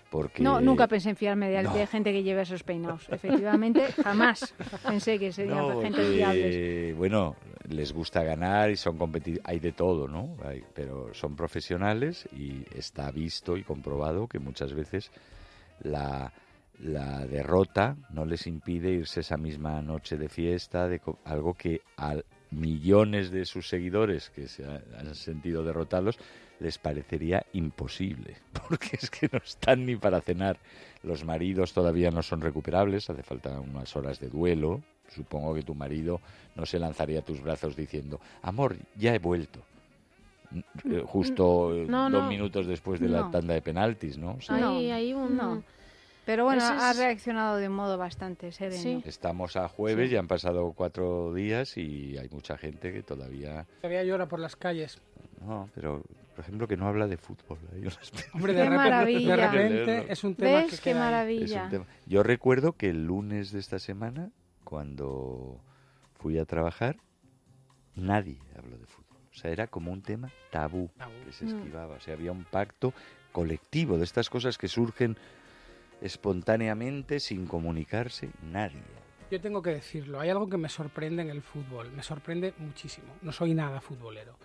Porque... No, nunca pensé en fiarme de, No. de gente que lleve esos peinados. Efectivamente, jamás pensé que sería No, gente porque, fiable. bueno, les gusta ganar y son competitivos, hay de todo, ¿no? Hay- pero son profesionales y está visto y comprobado que muchas veces la, la derrota no les impide irse esa misma noche de fiesta, de algo que a millones de sus seguidores que se ha- han sentido derrotados les parecería imposible, *laughs* porque es que no están ni para cenar. Los maridos todavía no son recuperables, hace falta unas horas de duelo. Supongo que tu marido no se lanzaría a tus brazos diciendo, amor, ya he vuelto. Eh, Justo eh, No, dos no. minutos después de la tanda de penaltis, ¿no? O sea, Hay, No, hay un... no. Pero bueno, ha reaccionado de un modo bastante sereno. Sí. Estamos a jueves, ya han pasado cuatro días y hay mucha gente que todavía... Todavía llora por las calles. No, pero, por ejemplo, que no habla de fútbol. Hombre, Qué de repente, maravilla. de repente es un tema que ¿Ves qué queda ahí. Es maravilla? un tema. Yo recuerdo que el lunes de esta semana, cuando fui a trabajar, nadie habló de fútbol. O sea, era como un tema tabú Tabú. que se Mm. esquivaba. O sea, había un pacto colectivo de estas cosas que surgen espontáneamente, sin comunicarse, nadie. Yo tengo que decirlo, hay algo que me sorprende en el fútbol, me sorprende muchísimo. No soy nada futbolero,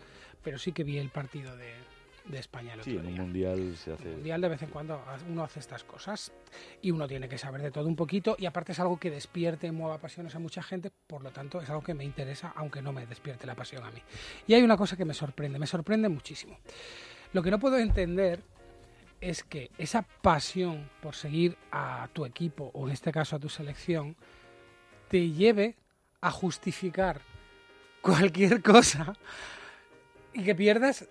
pero sí que vi el partido de, de España el otro Sí, en un mundial se hace... Mundial de vez en cuando uno hace estas cosas y uno tiene que saber de todo un poquito y aparte es algo que despierte y mueva pasiones a mucha gente, por lo tanto es algo que me interesa aunque no me despierte la pasión a mí. Y hay una cosa que me sorprende, me sorprende muchísimo. Lo que no puedo entender es que esa pasión por seguir a tu equipo o en este caso a tu selección te lleve a justificar cualquier *laughs* cosa y que pierdas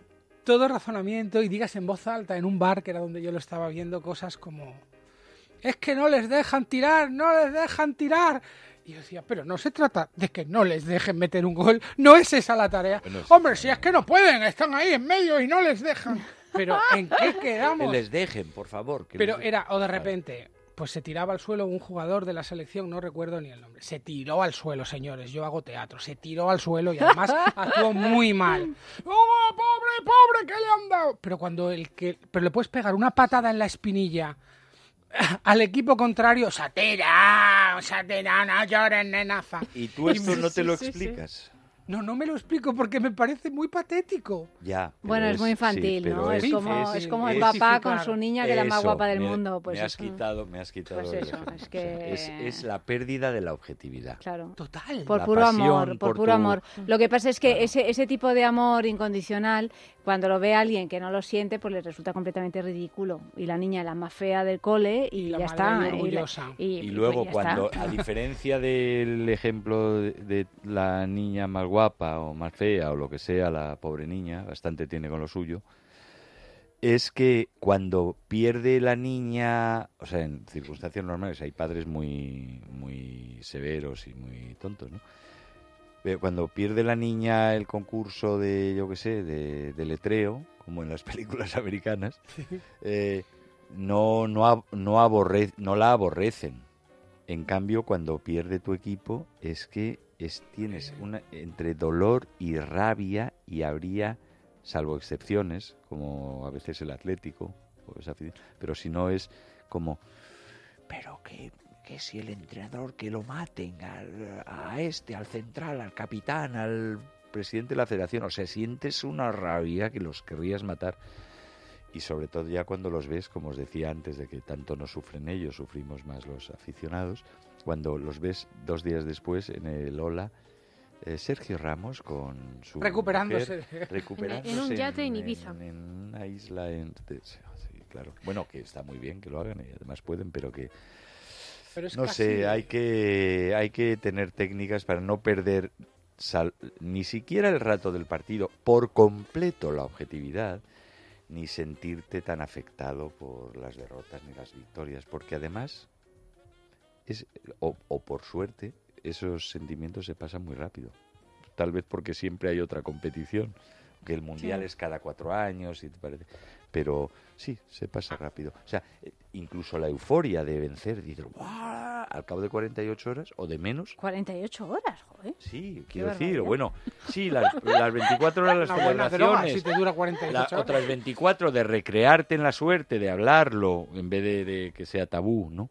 todo razonamiento y digas en voz alta en un bar que era donde yo lo estaba viendo cosas como es que no les dejan tirar, no les dejan tirar. Y yo decía, pero no se trata de que no les dejen meter un gol, no es esa la tarea. Bueno, sí. Hombre, si es que no pueden, están ahí en medio y no les dejan. Pero ¿en qué *laughs* Que quedamos? les dejen, por favor. que Pero les- era, o de repente, pues se tiraba al suelo un jugador de la selección, no recuerdo ni el nombre. Se tiró al suelo, señores, yo hago teatro. Se tiró al suelo y además *laughs* actuó muy mal. ¡Oh, pobre, pobre, qué le han dado! Pero cuando el que. Pero le puedes pegar una patada en la espinilla *laughs* al equipo contrario, se ha tirado, se ha tirado, no llores, nenaza. Y tú esto *laughs* no te Sí, lo sí, sí. explicas. No, no me lo explico porque me parece muy patético. Ya. Bueno, es, muy infantil, ¿no? Es, es- como, es- es como el papá con su niña que es la más guapa del me- mundo. Pues me has eso, quitado, me has quitado. Pues eso, es O sea, que- es, es la pérdida de la objetividad. Claro. Total. Por La puro pasión amor, por, por puro tu- amor. Lo que pasa es que Claro. ese, ese tipo de amor incondicional, cuando lo ve alguien que no lo siente, pues le resulta completamente ridículo. Y la niña es la más fea del cole y, Y la ya está. y la- orgullosa. y, luego pues está. cuando, a *laughs* diferencia del ejemplo de, de la niña más guapa o más fea o lo que sea, la pobre niña, bastante tiene con lo suyo, es que cuando pierde la niña, o sea, en circunstancias normales hay padres muy, muy severos y muy tontos, ¿no? Pero cuando pierde la niña el concurso de, yo qué sé, de, de letreo, como en las *laughs* películas americanas, eh, no, no, no, aborre- no la aborrecen. En cambio, cuando pierde tu equipo, es que es, tienes una, entre dolor y rabia y habría, salvo excepciones, como a veces el Atlético, o esa pero si no es como, pero que, que si el entrenador que lo maten al- a este, al central, al capitán, al presidente de la federación, o sea, sientes una rabia que los querrías matar y sobre todo ya cuando los ves, como os decía antes, de que tanto no sufren ellos, sufrimos más los aficionados, cuando los ves dos días después en el Ola, eh, Sergio Ramos con su Recuperándose. mujer, *laughs* recuperándose En un yate en Ibiza. en, en una isla en, sí, claro bueno que está muy bien que lo hagan y además pueden pero que Pero es no casi- sé hay que hay que tener técnicas para no perder sal- ni siquiera el rato del partido por completo la objetividad ni sentirte tan afectado por las derrotas ni las victorias porque además es o, o por suerte esos sentimientos se pasan muy rápido tal vez porque siempre hay otra competición que el mundial Sí. es cada cuatro años, y te parece. Pero sí, se pasa rápido. O sea, eh, incluso la euforia de vencer, dices, ¡guau! Al cabo de 48 horas o de menos. 48 horas, joder. Sí, quiero decir, bueno, sí, las, las 24 horas las *laughs* droga celebraciones. si te dura 48 La- horas. otras 24 de recrearte en la suerte, de hablarlo, en vez de, de que sea tabú, ¿no?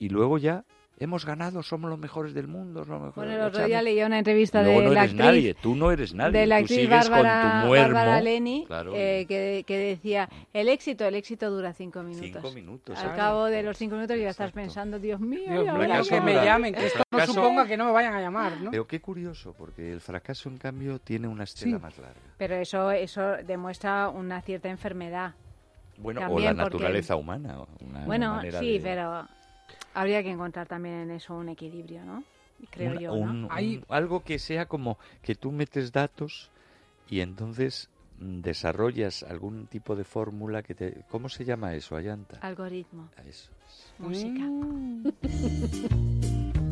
Y luego ya hemos ganado, somos los mejores del mundo. Somos los Bueno, mejores el de otro la día leía una entrevista Luego de no la eres actriz, nadie, tú no eres nadie. de la tú actriz sigues Bárbara, con tu muermo. Bárbara Leni, Claro, eh, que, que decía, el éxito, el éxito dura cinco minutos. cinco minutos. Al cabo de los cinco minutos ya estás pensando, Dios mío, Dios ahora fracaso que qué?". me llamen, que el esto no suponga que no me vayan a llamar, ¿no? Pero qué curioso, porque el fracaso, en cambio, tiene una estela Sí. más larga. Pero eso, eso demuestra una cierta enfermedad. Bueno, o También la porque- naturaleza humana. una bueno, sí, de- pero habría que encontrar también en eso un equilibrio, ¿no? Creo un- yo, ¿no? un- Hay- algo que sea como que tú metes datos y entonces mm, desarrollas algún tipo de fórmula que te... ¿Cómo se llama eso, Ayanta? Algoritmo, A Eso. es. música. Mm. *laughs*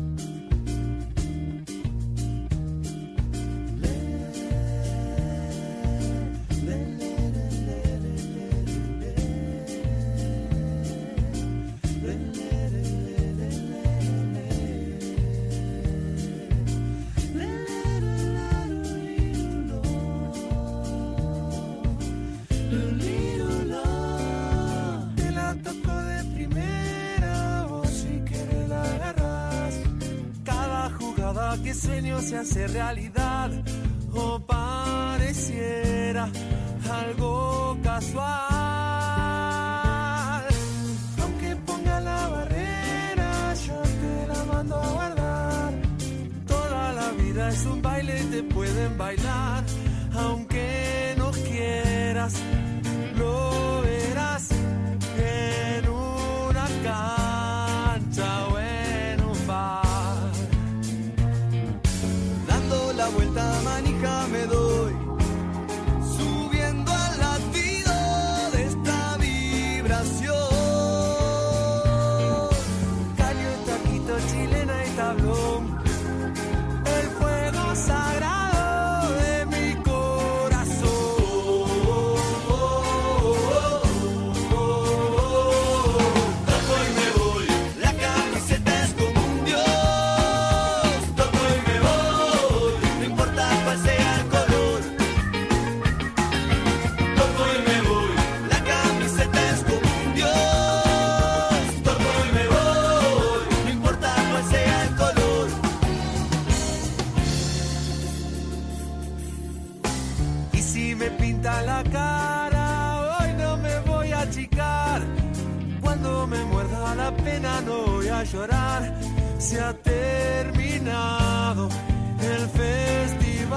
que sueño se hace realidad, o pareciera algo casual. Aunque ponga la barrera, yo te la mando a guardar. Toda la vida es un baile y te pueden bailar, aunque no quieras la vuelta Se ha terminado el festival.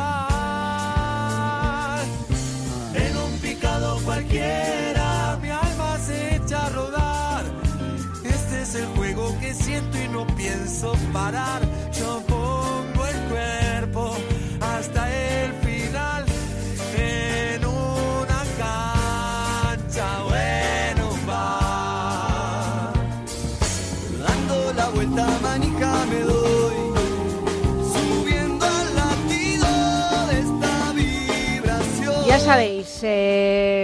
En un picado cualquiera mi alma se echa a rodar. Este es el juego que siento y no pienso parar.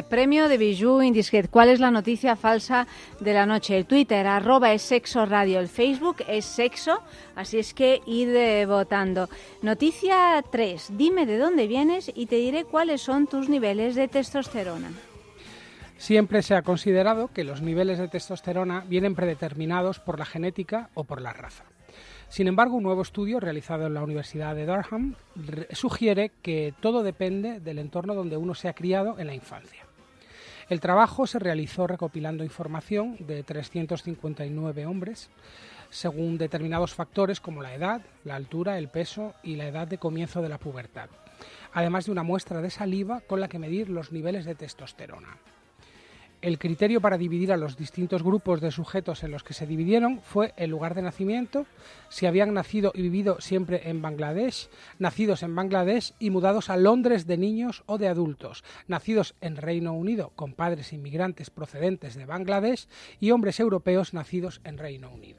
Premio de Bijou Indiscret. ¿Cuál es la noticia falsa de la noche? El Twitter, arroba es sexo radio. El Facebook es sexo, así es que id eh, votando. Noticia 3. Dime de dónde vienes y te diré cuáles son tus niveles de testosterona. Siempre se ha considerado que los niveles de testosterona vienen predeterminados por la genética o por la raza. Sin embargo, un nuevo estudio realizado en la Universidad de Durham re- sugiere que todo depende del entorno donde uno se ha criado en la infancia. El trabajo se realizó recopilando información de 359 hombres según determinados factores como la edad, la altura, el peso y la edad de comienzo de la pubertad, además de una muestra de saliva con la que medir los niveles de testosterona. El criterio para dividir a los distintos grupos de sujetos en los que se dividieron fue el lugar de nacimiento, si habían nacido y vivido siempre en Bangladesh, nacidos en Bangladesh y mudados a Londres de niños o de adultos, nacidos en Reino Unido con padres inmigrantes procedentes de Bangladesh y hombres europeos nacidos en Reino Unido.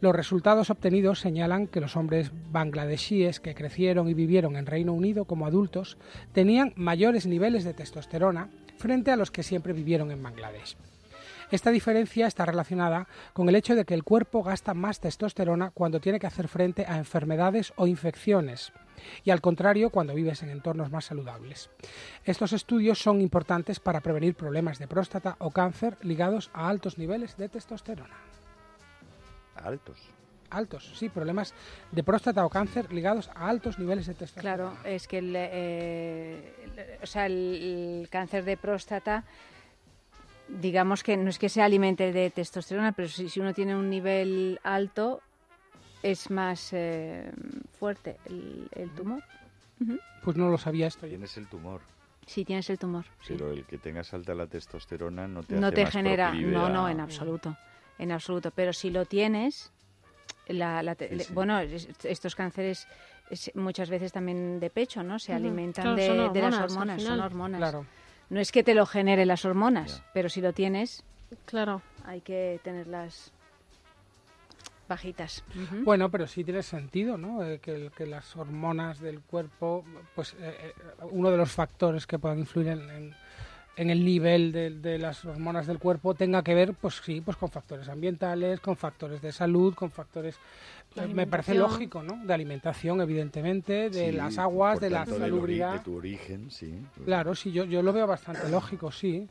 Los resultados obtenidos señalan que los hombres bangladesíes que crecieron y vivieron en Reino Unido como adultos tenían mayores niveles de testosterona frente a los que siempre vivieron en Bangladesh. Esta diferencia está relacionada con el hecho de que el cuerpo gasta más testosterona cuando tiene que hacer frente a enfermedades o infecciones y al contrario cuando vives en entornos más saludables. Estos estudios son importantes para prevenir problemas de próstata o cáncer ligados a altos niveles de testosterona. Altos. Altos, sí, problemas de próstata o cáncer ligados a altos niveles de testosterona. Claro, es que el, eh, el- o sea, el, el cáncer de próstata, digamos que no es que se alimente de testosterona, pero si, si uno tiene un nivel alto, es más eh, fuerte el, el tumor. Pues no lo sabía esto. Tienes el tumor, Si tienes el tumor, sí. pero el que tengas alta la testosterona no te no hace te más genera, no, no, en absoluto, en absoluto. Pero si lo tienes, la, la te- Sí, bueno, es- estos cánceres es- muchas veces también de pecho, ¿no? Se alimentan Claro, de, las hormonas, son hormonas. Claro. No es que te lo genere las hormonas, pero si lo tienes, Claro. hay que tenerlas bajitas. Bueno, pero sí tiene sentido, ¿no? Eh, que, que las hormonas del cuerpo, pues eh, eh, uno de los factores que puedan influir en, en- en el nivel de, de las hormonas del cuerpo tenga que ver, pues sí, pues con factores ambientales, con factores de salud, con factores, eh, me parece lógico, ¿no? De alimentación, evidentemente, de Sí, las aguas, de la tanto, salubridad. De tu origen, sí. Claro, sí, yo, yo lo veo bastante lógico, sí.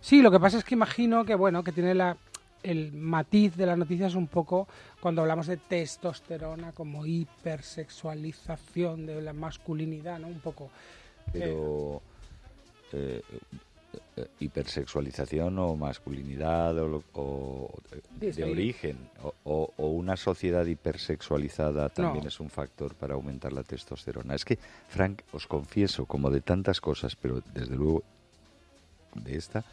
Sí, lo que pasa es que imagino que, bueno, que tiene la, el matiz de las noticias un poco cuando hablamos de testosterona como hipersexualización de la masculinidad, ¿no? Un poco. Pero eh, eh, hipersexualización o masculinidad o, o, eh, de origen o, una sociedad hipersexualizada también No. es un factor para aumentar la testosterona. Es que, Frank, os confieso, como de tantas cosas, pero desde luego de esta,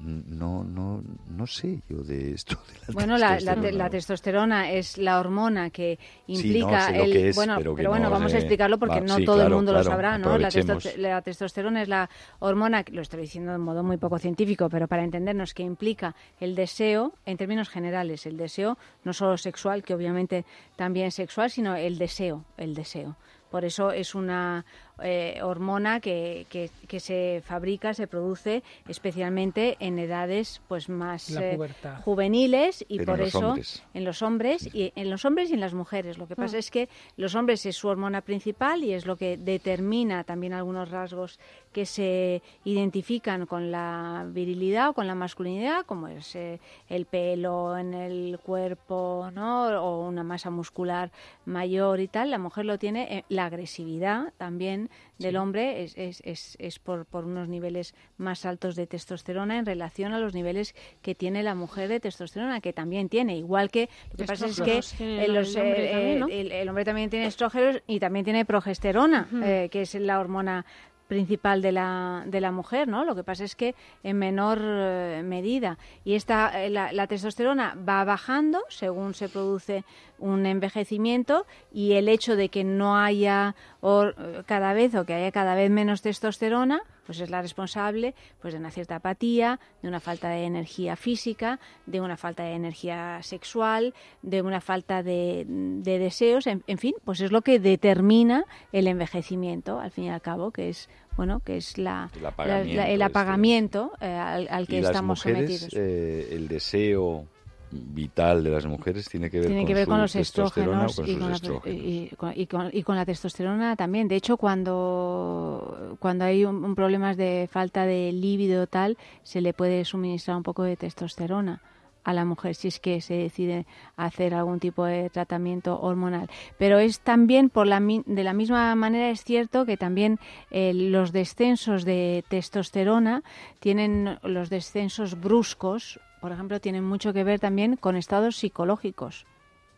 no, no, no sé yo de esto. de la Bueno, la, la te- testosterona. la testosterona es la hormona que Sí, implica no, sé lo el que es, bueno, pero bueno, no vamos sé. a explicarlo porque Va, no sí, todo el claro, mundo lo sabrá, ¿no? La, testo- aprovechemos. la testosterona es la hormona, lo estoy diciendo de modo muy poco científico, pero para entendernos que implica el deseo en términos generales, el deseo no solo sexual, que obviamente también es sexual, sino el deseo, el deseo. Por eso es una eh, hormona que, que, que se fabrica, se produce especialmente en edades pues más eh, juveniles y Pero por eso hombres. en los hombres y en los hombres y en las mujeres. Lo que pasa es que los hombres es su hormona principal y es lo que determina también algunos rasgos que se identifican con la virilidad o con la masculinidad, como es eh, el pelo en el cuerpo, ¿no? O una masa muscular mayor y tal. La mujer lo tiene eh, la agresividad también del hombre es, es, es, es por, por unos niveles más altos de testosterona en relación a los niveles que tiene la mujer de testosterona, que también tiene. Igual que lo que pasa es que eh, el- los, el hombre eh, también, ¿no? el, el hombre también tiene estrógenos y también tiene progesterona, eh, que es la hormona principal de la, de la mujer, ¿no? Lo que pasa es que en menor eh, medida. Y esta, eh, la, la testosterona va bajando según se produce un envejecimiento y el hecho de que no haya or- eh, cada vez o que haya cada vez menos testosterona, pues es la responsable pues de una cierta apatía, de una falta de energía física, de una falta de energía sexual, de una falta de, de deseos, en, en fin, pues es lo que determina el envejecimiento, al fin y al cabo, que es bueno, que es la, El apagamiento la- el este. apagamiento eh, al, al que y las estamos mujeres, sometidos. eh, el deseo vital de las mujeres tiene que ver tiene con que ver su con los estrógenos con y con, la, estrógenos. y- y con- y con- y con la testosterona también. De hecho, cuando, cuando hay un, un problemas de falta de líbido tal, se le puede suministrar un poco de testosterona a la mujer si es que se decide hacer algún tipo de tratamiento hormonal. Pero es también, por la, de la misma manera, es cierto que también eh, los descensos de testosterona tienen los descensos bruscos, por ejemplo, tienen mucho que ver también con estados psicológicos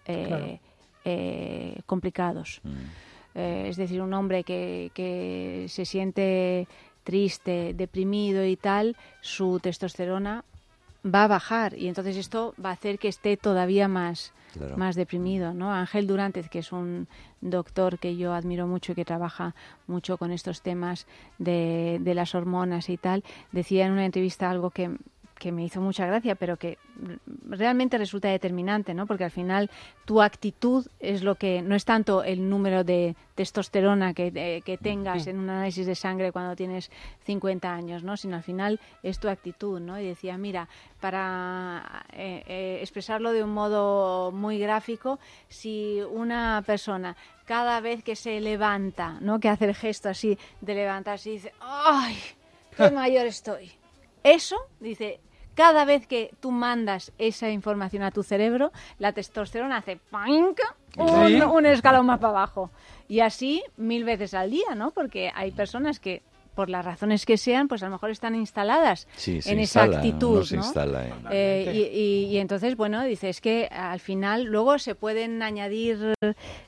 eh, Claro. eh, complicados. Mm. Eh, es decir, un hombre que, que se siente triste, deprimido y tal, su testosterona va a bajar y entonces esto va a hacer que esté todavía más, Claro. más deprimido, ¿no? Ángel Durantez, que es un doctor que yo admiro mucho y que trabaja mucho con estos temas de, de las hormonas y tal, decía en una entrevista algo que, que me hizo mucha gracia, pero que realmente resulta determinante, ¿no? Porque al final tu actitud es lo que no es tanto el número de testosterona que, que tengas en un análisis de sangre cuando tienes 50 años, ¿no? Sino al final es tu actitud, ¿no? Y decía, mira, para eh, eh, expresarlo de un modo muy gráfico, si una persona cada vez que se levanta, ¿no? Que hace el gesto así de levantarse y dice, ¡ay! ¡Qué *laughs* mayor estoy! Eso, dice, cada vez que tú mandas esa información a tu cerebro, la testosterona hace ¡pink! un, Sí. un escalón más para abajo. Y así mil veces al día, ¿no? Porque hay personas que, por las razones que sean, pues a lo mejor están instaladas Sí, se en esa actitud, no se ¿no? instala en- Eh, y, y- y entonces, bueno, dice, es que al final luego se pueden añadir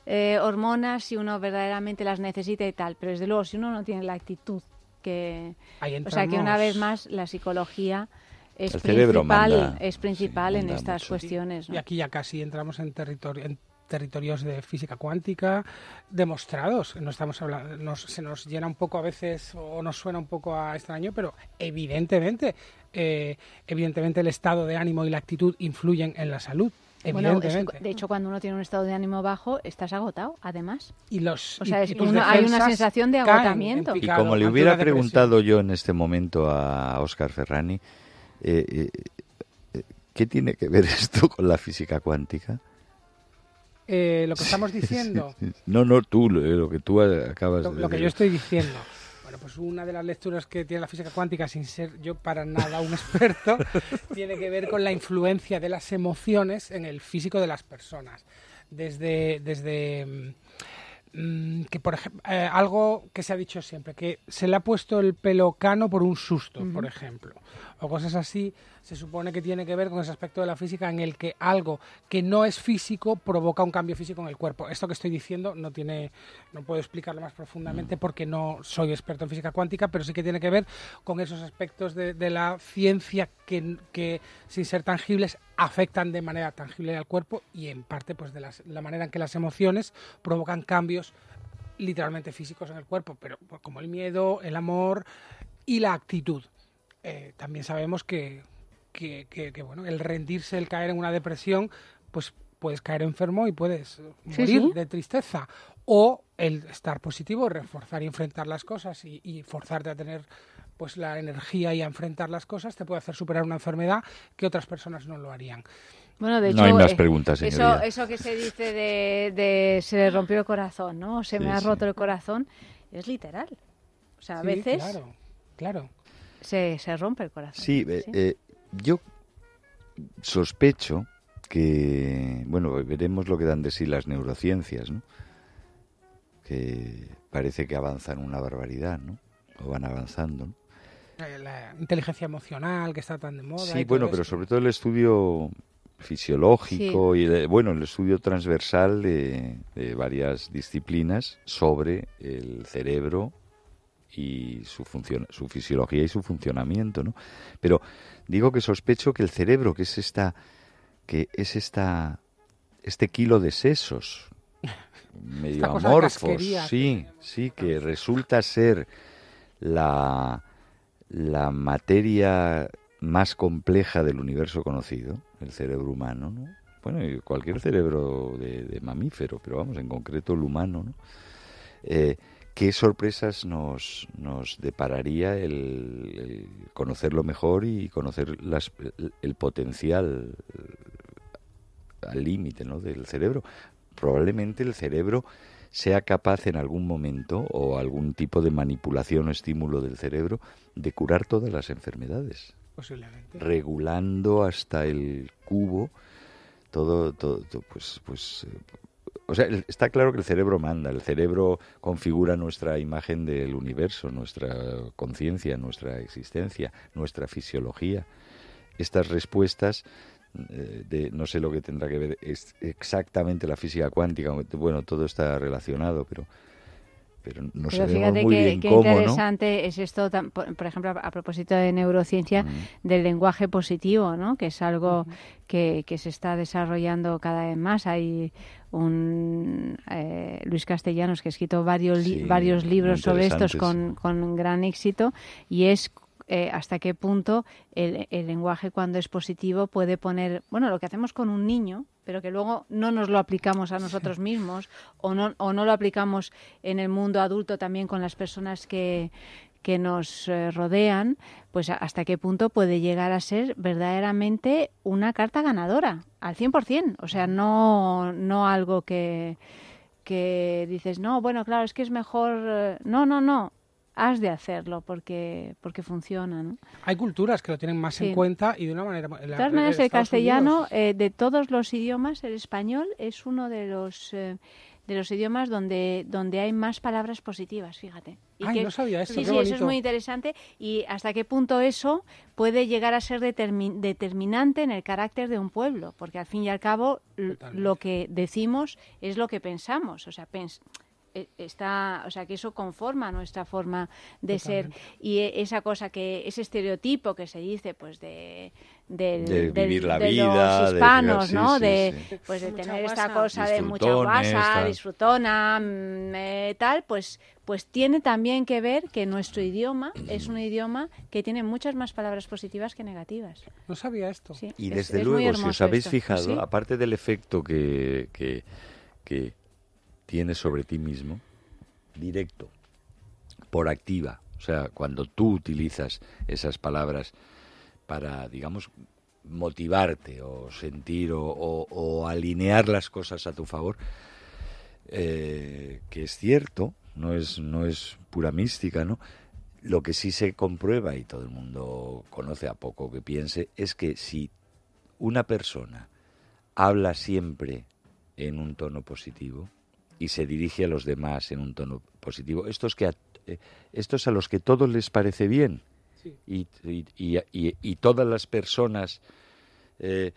eh, hormonas si uno verdaderamente las necesita y tal, pero desde luego si uno no tiene la actitud que... Ahí O sea que una vez más la psicología es El cerebro principal, manda, es principal sí, en estas mucho. cuestiones. ¿no? Y aquí ya casi entramos en, territorio, en territorios de física cuántica demostrados. No estamos hablando, nos- se nos llena un poco a veces o nos suena un poco a extraño, pero evidentemente, eh, evidentemente el estado de ánimo y la actitud influyen en la salud. Bueno, es que, Evidentemente. de hecho, cuando uno tiene un estado de ánimo bajo, estás agotado, además. y los, o sea, y- es y tus uno- hay una sensación de agotamiento. Y como le hubiera preguntado yo en este momento a Oscar Ferrani, eh, eh, eh, ¿qué tiene que ver *laughs* esto con la física cuántica? Eh, lo que estamos diciendo, No, no, tú, lo, lo que tú acabas lo, de lo que decir. yo estoy *laughs* diciendo. Bueno, pues una de las lecturas que tiene la física cuántica, sin ser yo para nada un experto, *laughs* tiene que ver con la influencia de las emociones en el físico de las personas. Desde, desde mm, mm, que, por ejemplo, algo que se ha dicho siempre, que se le ha puesto el pelo cano por un susto, por ejemplo, o cosas así, se supone que tiene que ver con ese aspecto de la física en el que algo que no es físico provoca un cambio físico en el cuerpo. Esto que estoy diciendo no tiene, no puedo explicarlo más profundamente porque no soy experto en física cuántica, pero sí que tiene que ver con esos aspectos de, la ciencia que, que, sin ser tangibles, afectan de manera tangible al cuerpo y en parte pues de las- la manera en que las emociones provocan cambios literalmente físicos en el cuerpo, pero pues, como el miedo, el amor y la actitud. Eh, también sabemos que, que, que- que, bueno, el rendirse, el caer en una depresión, pues puedes caer enfermo y puedes Sí, morir sí. de tristeza. O el estar positivo, reforzar y enfrentar las cosas y, y forzarte a tener pues la energía y a enfrentar las cosas te puede hacer superar una enfermedad que otras personas no lo harían. Bueno, de No hay hecho, más eh, preguntas, eso, eso que se dice de, de se le rompió el corazón, ¿no? Se Sí, me ha sí. roto el corazón, es literal. O sea, a Sí, veces Claro, claro. Se, se rompe el corazón. Sí, eh, eh, yo sospecho que, bueno, veremos lo que dan de sí las neurociencias, ¿no? Que parece que avanzan una barbaridad, ¿no? O van avanzando, ¿no? La inteligencia emocional que está tan de moda. Sí, bueno, pero esto. sobre todo el estudio fisiológico y el- bueno el estudio transversal de, de varias disciplinas sobre el cerebro y su función su fisiología y su funcionamiento no pero digo que sospecho que el cerebro que es esta que es esta este kilo de sesos *laughs* medio amorfos sí sí que resulta ser la la materia más compleja del universo conocido, el cerebro humano, ¿no? Bueno, y cualquier cerebro de, de mamífero, pero vamos, en concreto el humano, ¿no? Eh, ¿Qué sorpresas nos, nos depararía el, el conocerlo mejor y conocer las, el, el potencial al límite ¿no? del cerebro? Probablemente el cerebro sea capaz en algún momento o algún tipo de manipulación o estímulo del cerebro de curar todas las enfermedades, Posiblemente. regulando hasta el cubo todo, todo, todo, pues, pues, eh, o sea, está claro que el cerebro manda, el cerebro configura nuestra imagen del universo, nuestra conciencia, nuestra existencia, nuestra fisiología. Estas respuestas eh, de no sé lo que tendrá que ver es exactamente la física cuántica, bueno, todo está relacionado, pero pero no Pero sabemos fíjate muy qué, bien qué cómo, ¿no? interesante es esto, por, ejemplo, a, propósito de neurociencia, Mm. del lenguaje positivo, ¿no? Que es algo que, que se está desarrollando cada vez más. Hay un eh, Luis Castellanos que ha escrito varios, li- Sí, varios libros sobre estos con, con gran éxito y es eh, hasta qué punto el, el lenguaje cuando es positivo puede poner, bueno, lo que hacemos con un niño, pero que luego no nos lo aplicamos a nosotros mismos o no, o no lo aplicamos en el mundo adulto también con las personas que, que nos eh, rodean, pues hasta qué punto puede llegar a ser verdaderamente una carta ganadora, al 100%. O sea, no, no algo que, que dices, no, bueno, claro, es que es mejor... eh, No, no, no, has de hacerlo porque, porque funciona, ¿no? Hay culturas que lo tienen más Sí. en cuenta y de una manera... De todas maneras, el castellano, eh, de todos los idiomas, el español es uno de los eh, de los idiomas donde donde hay más palabras positivas, fíjate. Ay, que- no sabía eso, Sí, sí, eso es muy interesante y hasta qué punto eso puede llegar a ser determi- determinante en el carácter de un pueblo, porque al fin y al cabo lo que decimos es lo que pensamos, o sea, pens- está, o sea, que eso conforma nuestra forma de ser y e- esa cosa que ese estereotipo que se dice pues de del- De del- vivir la de vida, los de- hispanos, sí, ¿no? sí, de sí. pues de Mucha tener esta cosa de mucha guasa, tal. disfrutona, mm, eh, tal, pues pues tiene también que ver que nuestro idioma es un idioma que tiene muchas más palabras positivas que negativas. No sabía esto. Sí, Y es- desde es luego, si os habéis esto. fijado, Sí. aparte del efecto que, que, que tienes sobre ti mismo, directo, por activa, o sea, cuando tú utilizas esas palabras para, digamos, motivarte o sentir o, alinear las cosas a tu favor, eh, que es cierto, no es, no es pura mística, ¿no? Lo que sí se comprueba y todo el mundo conoce a poco que piense es que si una persona habla siempre en un tono positivo y se dirige a los demás en un tono positivo, estos que a, eh, estos a los que todos les parece bien Sí. y, y- y- y- todas las personas eh,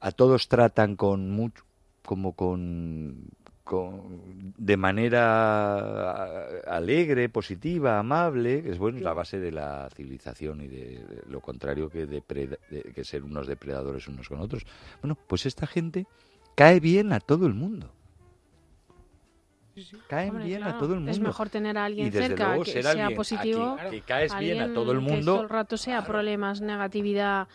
a todos tratan con mucho como con, con- de manera alegre, positiva, amable, que es bueno, es la base de la civilización y de lo contrario que, depreda- de- que ser unos depredadores unos con otros. Bueno, pues esta gente cae bien a todo el mundo. Caen Hombre, bien a todo el mundo. Es mejor tener a alguien Y desde cerca luego que sea positivo. que- que caes bien a todo el que mundo. todo el rato sea Claro. problemas, negatividad.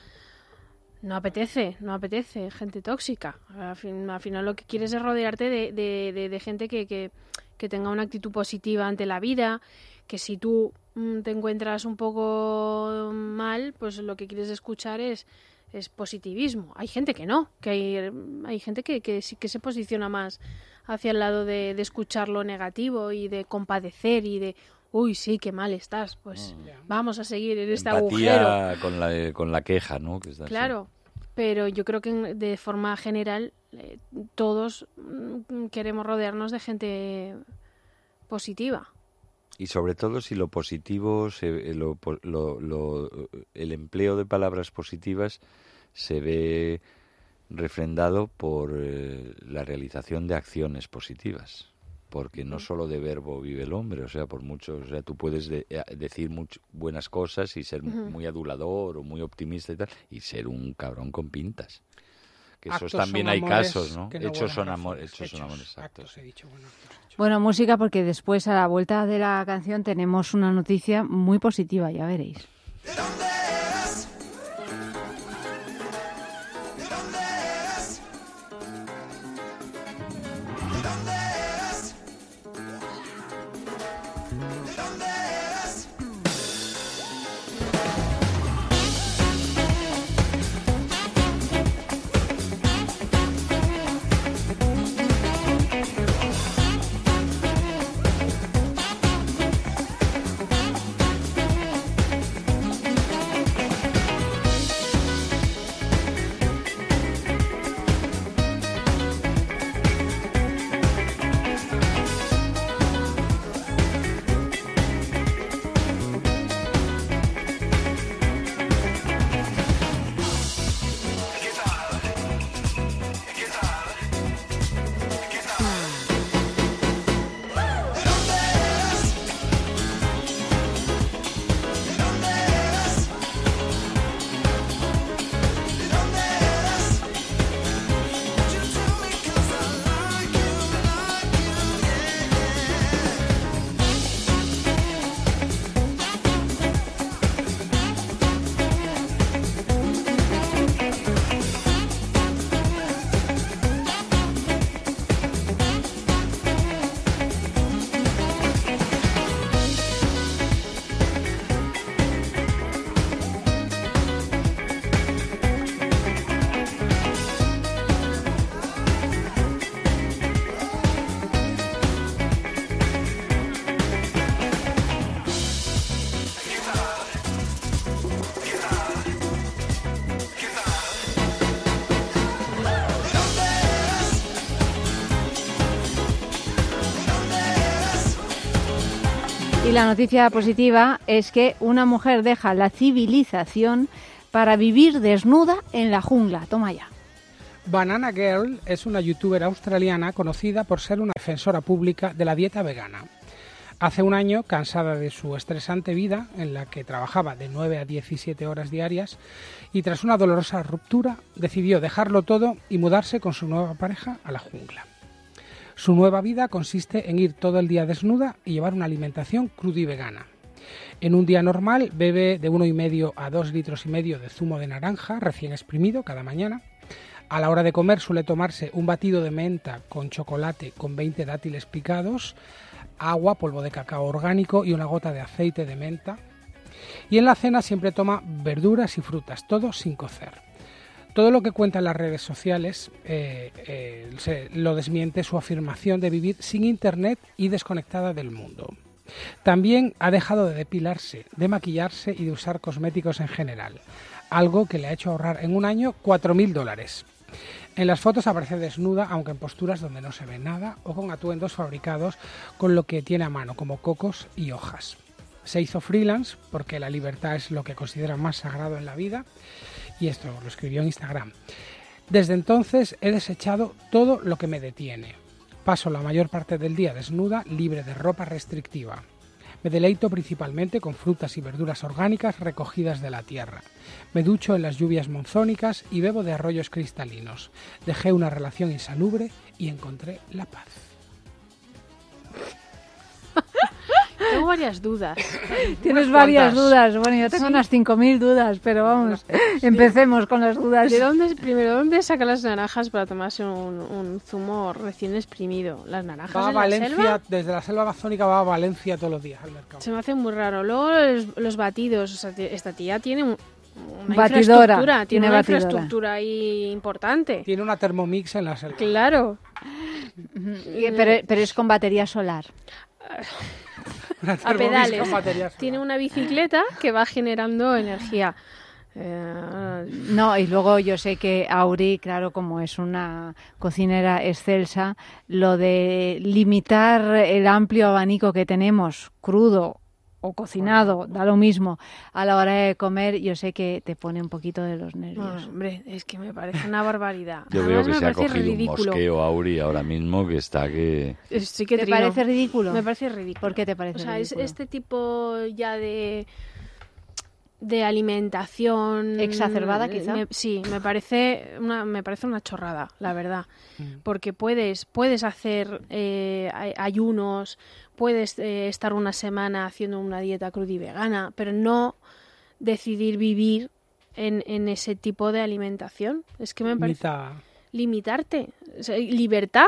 No apetece, no apetece, gente tóxica. Al, fin- al final lo que quieres es rodearte de, de- de- de gente que, que- que tenga una actitud positiva ante la vida, que si tú mm, te encuentras un poco mal, pues lo que quieres escuchar es, es positivismo. Hay gente que no, que hay, hay gente que, que sí que se posiciona más hacia el lado de, de escuchar lo negativo y de compadecer y de, uy, sí, qué mal estás, pues vamos a seguir en este agujero. Empatía con la, con la queja, ¿no? Que está así. Claro, pero yo creo que de forma general eh, todos mm, queremos rodearnos de gente positiva. Y sobre todo si lo positivo, se, eh, lo, po- lo- lo- el empleo de palabras positivas se ve refrendado por eh, la realización de acciones positivas. Porque no solo de verbo vive el hombre, o sea, por mucho, o sea, tú puedes de- eh, decir much- buenas cosas y ser muy adulador o muy optimista y tal, y ser un cabrón con pintas. Que esos también hay casos, ¿no? Hechos son amores, hechos son amores, exacto. actos, he dicho, bueno, actos, hechos. Bueno, música porque después a la vuelta de la canción tenemos una noticia muy positiva, ya veréis. ¿De Y la noticia positiva es que una mujer deja la civilización para vivir desnuda en la jungla. Toma ya. Banana Girl es una youtuber australiana conocida por ser una defensora pública de la dieta vegana. Hace un año, cansada de su estresante vida, en la que trabajaba de 9 a 17 horas diarias, y tras una dolorosa ruptura, decidió dejarlo todo y mudarse con su nueva pareja a la jungla. Su nueva vida consiste en ir todo el día desnuda y llevar una alimentación cruda y vegana. En un día normal bebe de 1,5 a 2 litros y medio de zumo de naranja recién exprimido cada mañana. A la hora de comer suele tomarse un batido de menta con chocolate con 20 dátiles picados, agua, polvo de cacao orgánico y una gota de aceite de menta. Y en la cena siempre toma verduras y frutas, todo sin cocer. Todo lo que cuenta en las redes sociales eh, eh, lo desmiente su afirmación de vivir sin internet y desconectada del mundo. También ha dejado de depilarse, de maquillarse y de usar cosméticos en general, algo que le ha hecho ahorrar en un año 4.000 dólares. En las fotos aparece desnuda, aunque en posturas donde no se ve nada, o con atuendos fabricados con lo que tiene a mano, como cocos y hojas. Se hizo freelance porque la libertad es lo que considera más sagrado en la vida, y esto lo escribió en Instagram. Desde entonces he desechado todo lo que me detiene. Paso la mayor parte del día desnuda, libre de ropa restrictiva. Me deleito principalmente con frutas y verduras orgánicas recogidas de la tierra. Me ducho en las lluvias monzónicas y bebo de arroyos cristalinos. Dejé una relación insalubre y encontré la paz. *laughs* Tengo varias dudas. Tienes varias cuantas. dudas. Bueno, yo tengo unas 5.000 dudas, pero vamos, *laughs* empecemos con las dudas. ¿De dónde, primero, dónde saca las naranjas para tomarse un, un zumo recién exprimido? ¿Las naranjas Va a de la Valencia, selva? desde la selva amazónica va a Valencia todos los días al mercado. Se me hace muy raro. Luego los, los batidos. O sea, esta tía tiene un- una Batidora, infraestructura. Tiene, una batidora. infraestructura ahí importante. Tiene una Thermomix en la selva. Claro. *laughs* Pero, pero es con batería solar. *laughs* A pedales. Tiene una bicicleta que va generando energía. Eh, No, y luego yo sé que Auri, claro, como es una cocinera excelsa, lo de limitar el amplio abanico que tenemos, crudo o cocinado, da lo mismo, a la hora de comer, yo sé que te pone un poquito de los no, nervios. hombre, es que me parece una barbaridad. Yo Además, veo que me se ha parece cogido un ridículo. mosqueo Auri ahora mismo que está que... Sí que ¿Te trino. parece ridículo? Me parece ridículo. ¿Por qué te parece O sea, es ridículo? este tipo ya de de alimentación Exacerbada, quizá. me- sí, me parece una me parece una chorrada, la verdad, Mm. porque puedes puedes hacer eh, ay- ayunos, puedes eh, estar una semana haciendo una dieta cruda y vegana, pero no decidir vivir en, en ese tipo de alimentación. Es que me parece Limita- limitarte, O sea, libertad.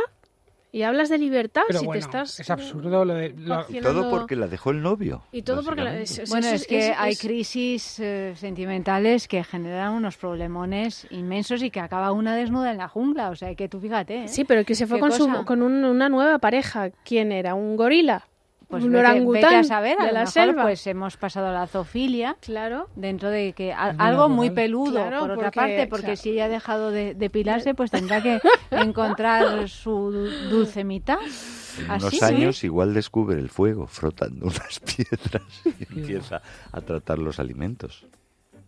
Y hablas de libertad Pero si bueno, te estás es absurdo lo de... lo- coaccionando- Todo porque la dejó el novio. y todo porque la- es- Bueno, es que hay crisis eh, sentimentales que generan unos problemones inmensos y que acaba una desnuda en la jungla. O sea, que tú fíjate. ¿eh? Sí, pero que se fue ¿Qué con, su, con un- una nueva pareja. ¿Quién era? ¿Un gorila? Pues un vete, orangután vete a saber, a de lo la mejor, selva. pues hemos pasado a la zoofilia Claro. dentro de que a- algo muy peludo Claro, por otra porque, parte porque o sea, si ella ha dejado de depilarse pues tendrá que *laughs* encontrar su du- dulce mitad En así unos sí. años igual descubre el fuego frotando *laughs* unas piedras y empieza a tratar los alimentos.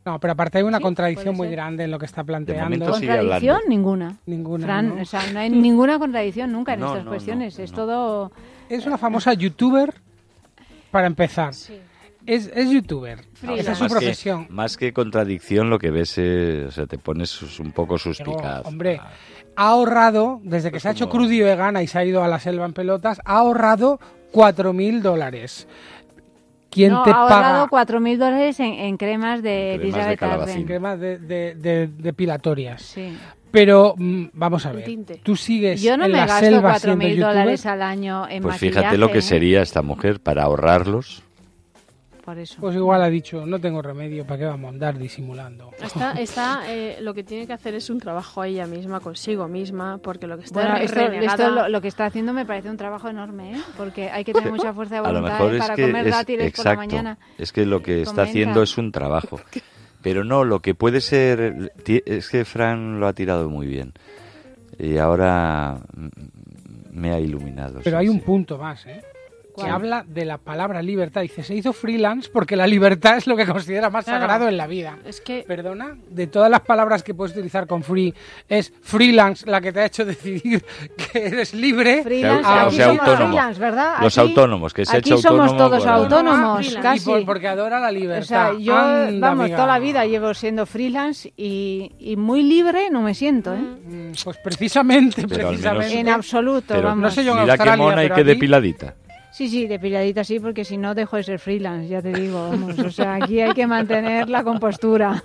No, pero aparte hay una Sí, contradicción muy grande en lo que está planteando. momento sigue contradicción ninguna Ninguna. Fran, ¿no? o sea, no hay ninguna contradicción nunca en No, estas no, cuestiones no, es no. todo Es una famosa youtuber, para empezar. Sí. Es, es youtuber. Esa es su más profesión. Que, más que contradicción, lo que ves es, o sea, te pones un poco Pero, suspicaz. hombre, ha ahorrado, desde que se ha hecho como- crudo y vegana y se ha ido a la selva en pelotas, ha ahorrado 4.000 dólares. ¿Quién no, te ha paga ahorrado 4.000 dólares en, en cremas de En cremas de Elizabeth cremas de, de- de- depilatorias? Sí. Pero mm, vamos a ver, tinte. tú sigues Yo no en me la gasto selva siendo 4.000 youtuber. dólares al año en Pues maquillaje. fíjate lo que ¿eh? sería esta mujer para ahorrarlos. Por eso. Pues igual ha dicho, no tengo remedio, ¿para qué vamos a andar disimulando? Está, *laughs* está, eh, lo que tiene que hacer es un trabajo a ella misma, consigo misma, porque lo que está Bueno, esto, renegada- esto lo, lo que está haciendo me parece un trabajo enorme, ¿eh? porque hay que tener *laughs* mucha fuerza de A lo voluntad mejor ¿eh? es para que comer es dátiles por la exacto. mañana. Es que lo que está Comenta. haciendo es un trabajo. *laughs* Pero no, lo que puede ser es que Fran lo ha tirado muy bien. Y ahora mm, me ha iluminado. Pero sí, hay un sí. punto más, ¿eh? Que habla de la palabra libertad. Dice, se hizo freelance porque la libertad es lo que considera más Claro. sagrado en la vida. Es que Perdona, de todas las palabras que puedes utilizar con free, es freelance la que te ha hecho *laughs* decidir que eres libre. Freelance, sea, aquí sea somos autónomo. freelance, ¿verdad? Los Aquí- autónomos, que se ha aquí hecho somos autónomo todos autónomos, Ah, Y casi. por- porque adora la libertad. O sea, yo, Anda, vamos, amiga. toda la vida llevo siendo freelance y, y muy libre no me siento, ¿eh? Mm, Pues precisamente, Pero al menos- precisamente. En absoluto, Pero vamos. no sé yo en Mira qué Australia, mona y qué aquí- depiladita. Sí, sí, depiladita sí, porque si no dejo de ser freelance, ya te digo, vamos. O sea, aquí hay que mantener la compostura.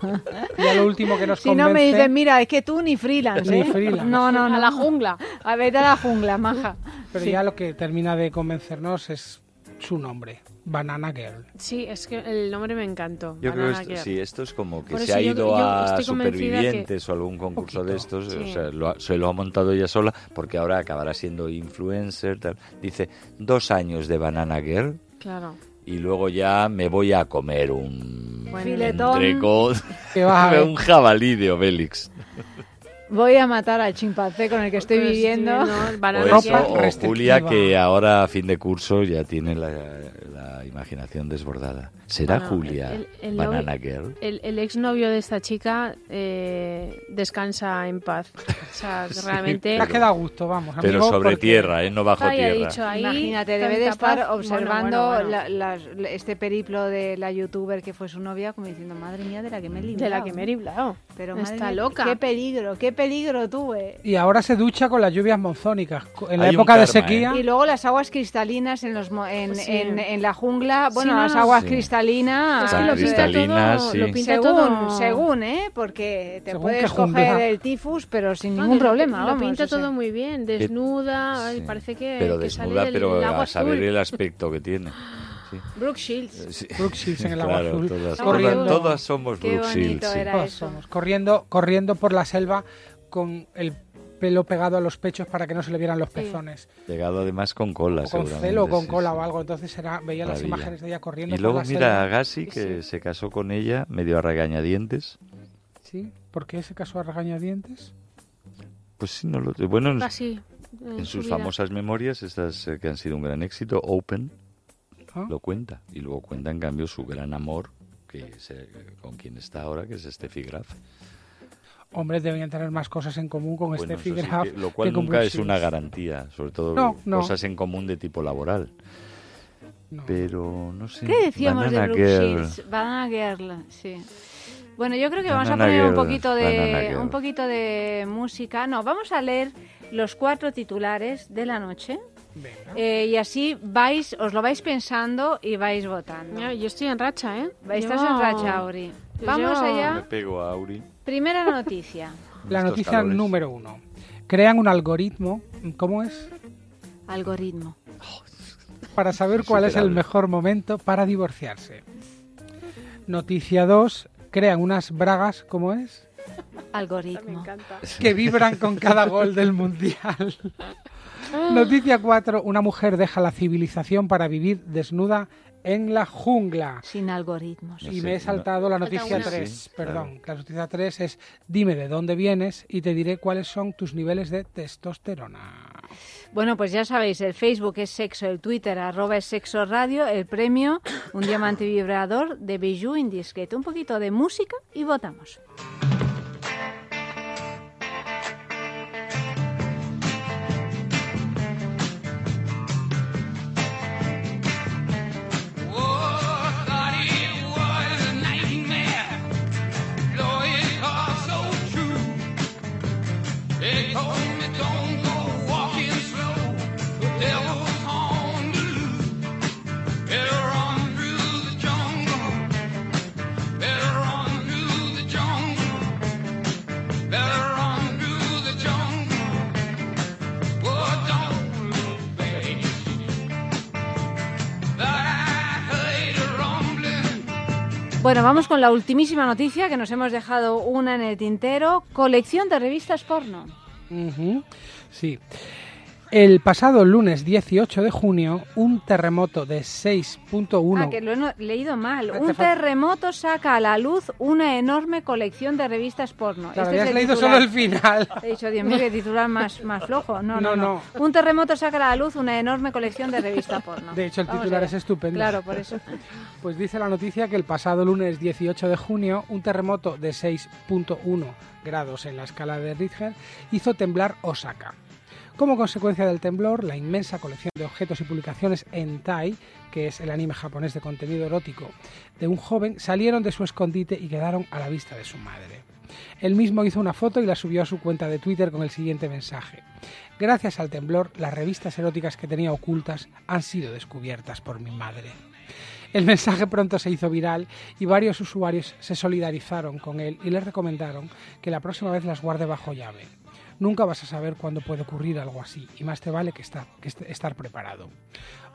Ya lo último que nos Si no me dicen, mira, es que tú ni freelance, Ni ¿eh? freelance. No, no, no. a la jungla. A ver, a la jungla, maja. Pero Sí. ya lo que termina de convencernos es su nombre, Banana Girl. Sí, es que el nombre me encantó. Yo creo que esto, sí, esto es como que se ha ido yo a supervivientes o algún concurso Poquito. de estos, Sí. o sea, lo ha- se lo ha montado ella sola porque ahora acabará siendo influencer. tal. Dice, dos años de Banana Girl Claro. y luego ya me voy a comer un Bueno. Filetón. *laughs* un jabalí de Obélix. Voy a matar al chimpancé con el que estoy Pues viviendo. viviendo, O banana Ropa eso, Girl. o. Julia que ahora a fin de curso ya tiene la imaginación desbordada. ¿Será Bueno, Julia el- el Banana novio- Girl? El, el exnovio de esta chica eh, descansa en paz. O sea, *laughs* Sí, realmente... Te has quedado a gusto, vamos. Pero amigo, sobre porque- tierra, ¿eh? No bajo Ay, tierra. dicho ahí, Imagínate, debe de estar paz. observando Bueno, bueno, bueno. la- las- este periplo de la youtuber que fue su novia, como diciendo, madre mía, de la que me he librado. De la que me he librado. Pero madre Está mía, loca. Qué peligro, qué peligro tuve. Y ahora se ducha con las lluvias monzónicas. En la Hay época de karma, sequía. Y luego las aguas cristalinas en los en, Sí. en, en la jungla, bueno, Sí, no, las aguas Sí. cristalinas. Es que Ah, lo pinta cristalinas, todo, sí. lo pinta según, todo... según, ¿eh? Porque te Según puedes coger el tifus, pero sin No, ningún que problema. Lo vamos, pinta o sea. todo muy bien, desnuda, Sí. parece que, Pero que sale desnuda, del pero agua a saber azul. el aspecto que tiene. *gasps* Sí. Brooke Shields. Sí. Brooke Shields en el agua Claro, azul. Todas, Corriendo. todas- todas somos Brooke Shields, eso. somos, corriendo, corriendo por la selva con el pelo pegado a los pechos para que no se le vieran los pezones. Pegado además con cola, O con celo o con sí, cola sí. o algo. Entonces era, veía las Maravilla. imágenes de ella corriendo Y luego por la mira a. Gassi que se casó con ella medio a regañadientes. ¿Sí? ¿Por qué se casó a regañadientes? Pues sí, no lo Bueno, en, Casi. En, en su sus vida. famosas memorias, estas eh, que han sido un gran éxito, Open, ¿Ah? lo cuenta. Y luego cuenta, en cambio, su gran amor, que se- con quien está ahora, que es Steffi Graf. Hombres deben tener más cosas en común con Bueno, eso sí que- lo cual que nunca es una garantía, sobre todo No, no. cosas en común de tipo laboral. No. Pero no sé. ¿Qué decíamos Banana de Brooke Girl. Banana Girl, sí. Bueno, yo creo que vamos a Banana poner un Girl, poquito Banana de un poquito de música. No, vamos a leer los cuatro titulares de la noche. Eh, y así vais, os lo vais pensando y vais votando. Mira, yo estoy en racha, ¿eh? Estás Llevo- en racha, Auri. yo Vamos Me allá. pego a Auri. Primera noticia. La noticia calores. número uno. Crean un algoritmo, ¿cómo es? Algoritmo. Para saber cuál es el mejor momento para divorciarse. Noticia 2. Crean unas bragas, ¿cómo es? Me Algoritmo. encanta. Que vibran con cada gol del mundial. *laughs* Noticia 4. Una mujer deja la civilización para vivir desnuda en la jungla. Sin algoritmos. No Y sé, me he no- saltado la noticia una. 3, Sí, perdón. La noticia 3 es dime de dónde vienes y te diré cuáles son tus niveles de testosterona. Bueno, pues ya sabéis, el Facebook es sexo, el Twitter arroba es sexo radio, el premio un diamante vibrador de Bijou Indiscreto. Un poquito de música y votamos. Bueno, vamos con la ultimísima noticia que nos hemos dejado una en el tintero. Colección de revistas porno. Sí. El pasado lunes 18 de junio, un terremoto de 6.1 Ah, que lo he leído mal. Un terremoto saca a la luz una enorme colección de revistas porno. Claro, Este es el leído titular. solo el final. *laughs* He dicho, Dios mío, qué titular más, más flojo. No no, No, no, no. Un terremoto saca a la luz una enorme colección de revistas porno. De hecho, el Vamos titular es estupendo. Claro, por eso. *laughs* Pues dice la noticia que el pasado lunes 18 de junio, un terremoto de 6.1 grados en la escala de Richter hizo temblar Osaka. Como consecuencia del temblor, la inmensa colección de objetos y publicaciones Entai, que es el anime japonés de contenido erótico, de un joven, salieron de su escondite y quedaron a la vista de su madre. Él mismo hizo una foto y la subió a su cuenta de Twitter con el siguiente mensaje. Gracias al temblor, las revistas eróticas que tenía ocultas han sido descubiertas por mi madre. El mensaje pronto se hizo viral y varios usuarios se solidarizaron con él y le recomendaron que la próxima vez las guarde bajo llave. Nunca vas a saber cuándo puede ocurrir algo así y más te vale que estar, que est- estar preparado.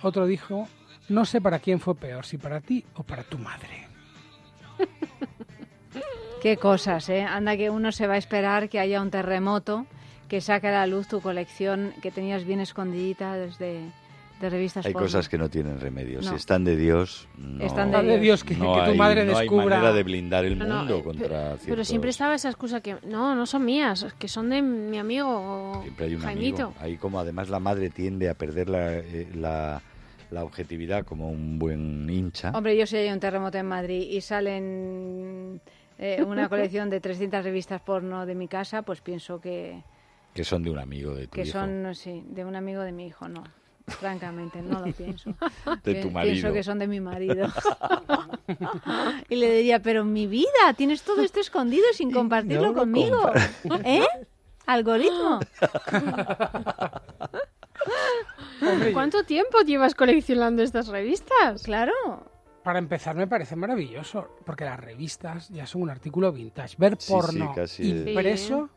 Otro dijo, no sé para quién fue peor, si para ti o para tu madre. *laughs* Qué cosas, ¿eh? Anda que uno se va a esperar que haya un terremoto que saque a la luz tu colección que tenías bien escondidita desde de revistas Hay porno. cosas que no tienen remedio. Si No. están de Dios, no, Están de Dios, que- no que tu hay- madre no hay descubra- manera de blindar el mundo eh, contra pero, pero ciertos- siempre estaba esa excusa que no, no son mías, que son de mi amigo Siempre hay un Jaimito. amigo. Ahí como además la madre tiende a perder la, eh, la, la objetividad como un buen hincha. Hombre, yo si hay un terremoto en Madrid y salen eh, una *laughs* colección de 300 revistas porno de mi casa, pues pienso que, Que son de un amigo de tu que hijo. son, sí, de un amigo de mi hijo, no. Francamente, no lo *laughs* pienso. De tu marido. Pienso que son de mi marido. *laughs* y le diría, pero mi vida, tienes todo esto escondido sin compartirlo no conmigo. ¿Eh? Algoritmo. ¿Cuánto tiempo llevas coleccionando estas revistas? Claro. Para empezar, me parece maravilloso, porque las revistas ya son un artículo vintage. Ver Sí, sí, porno es- impreso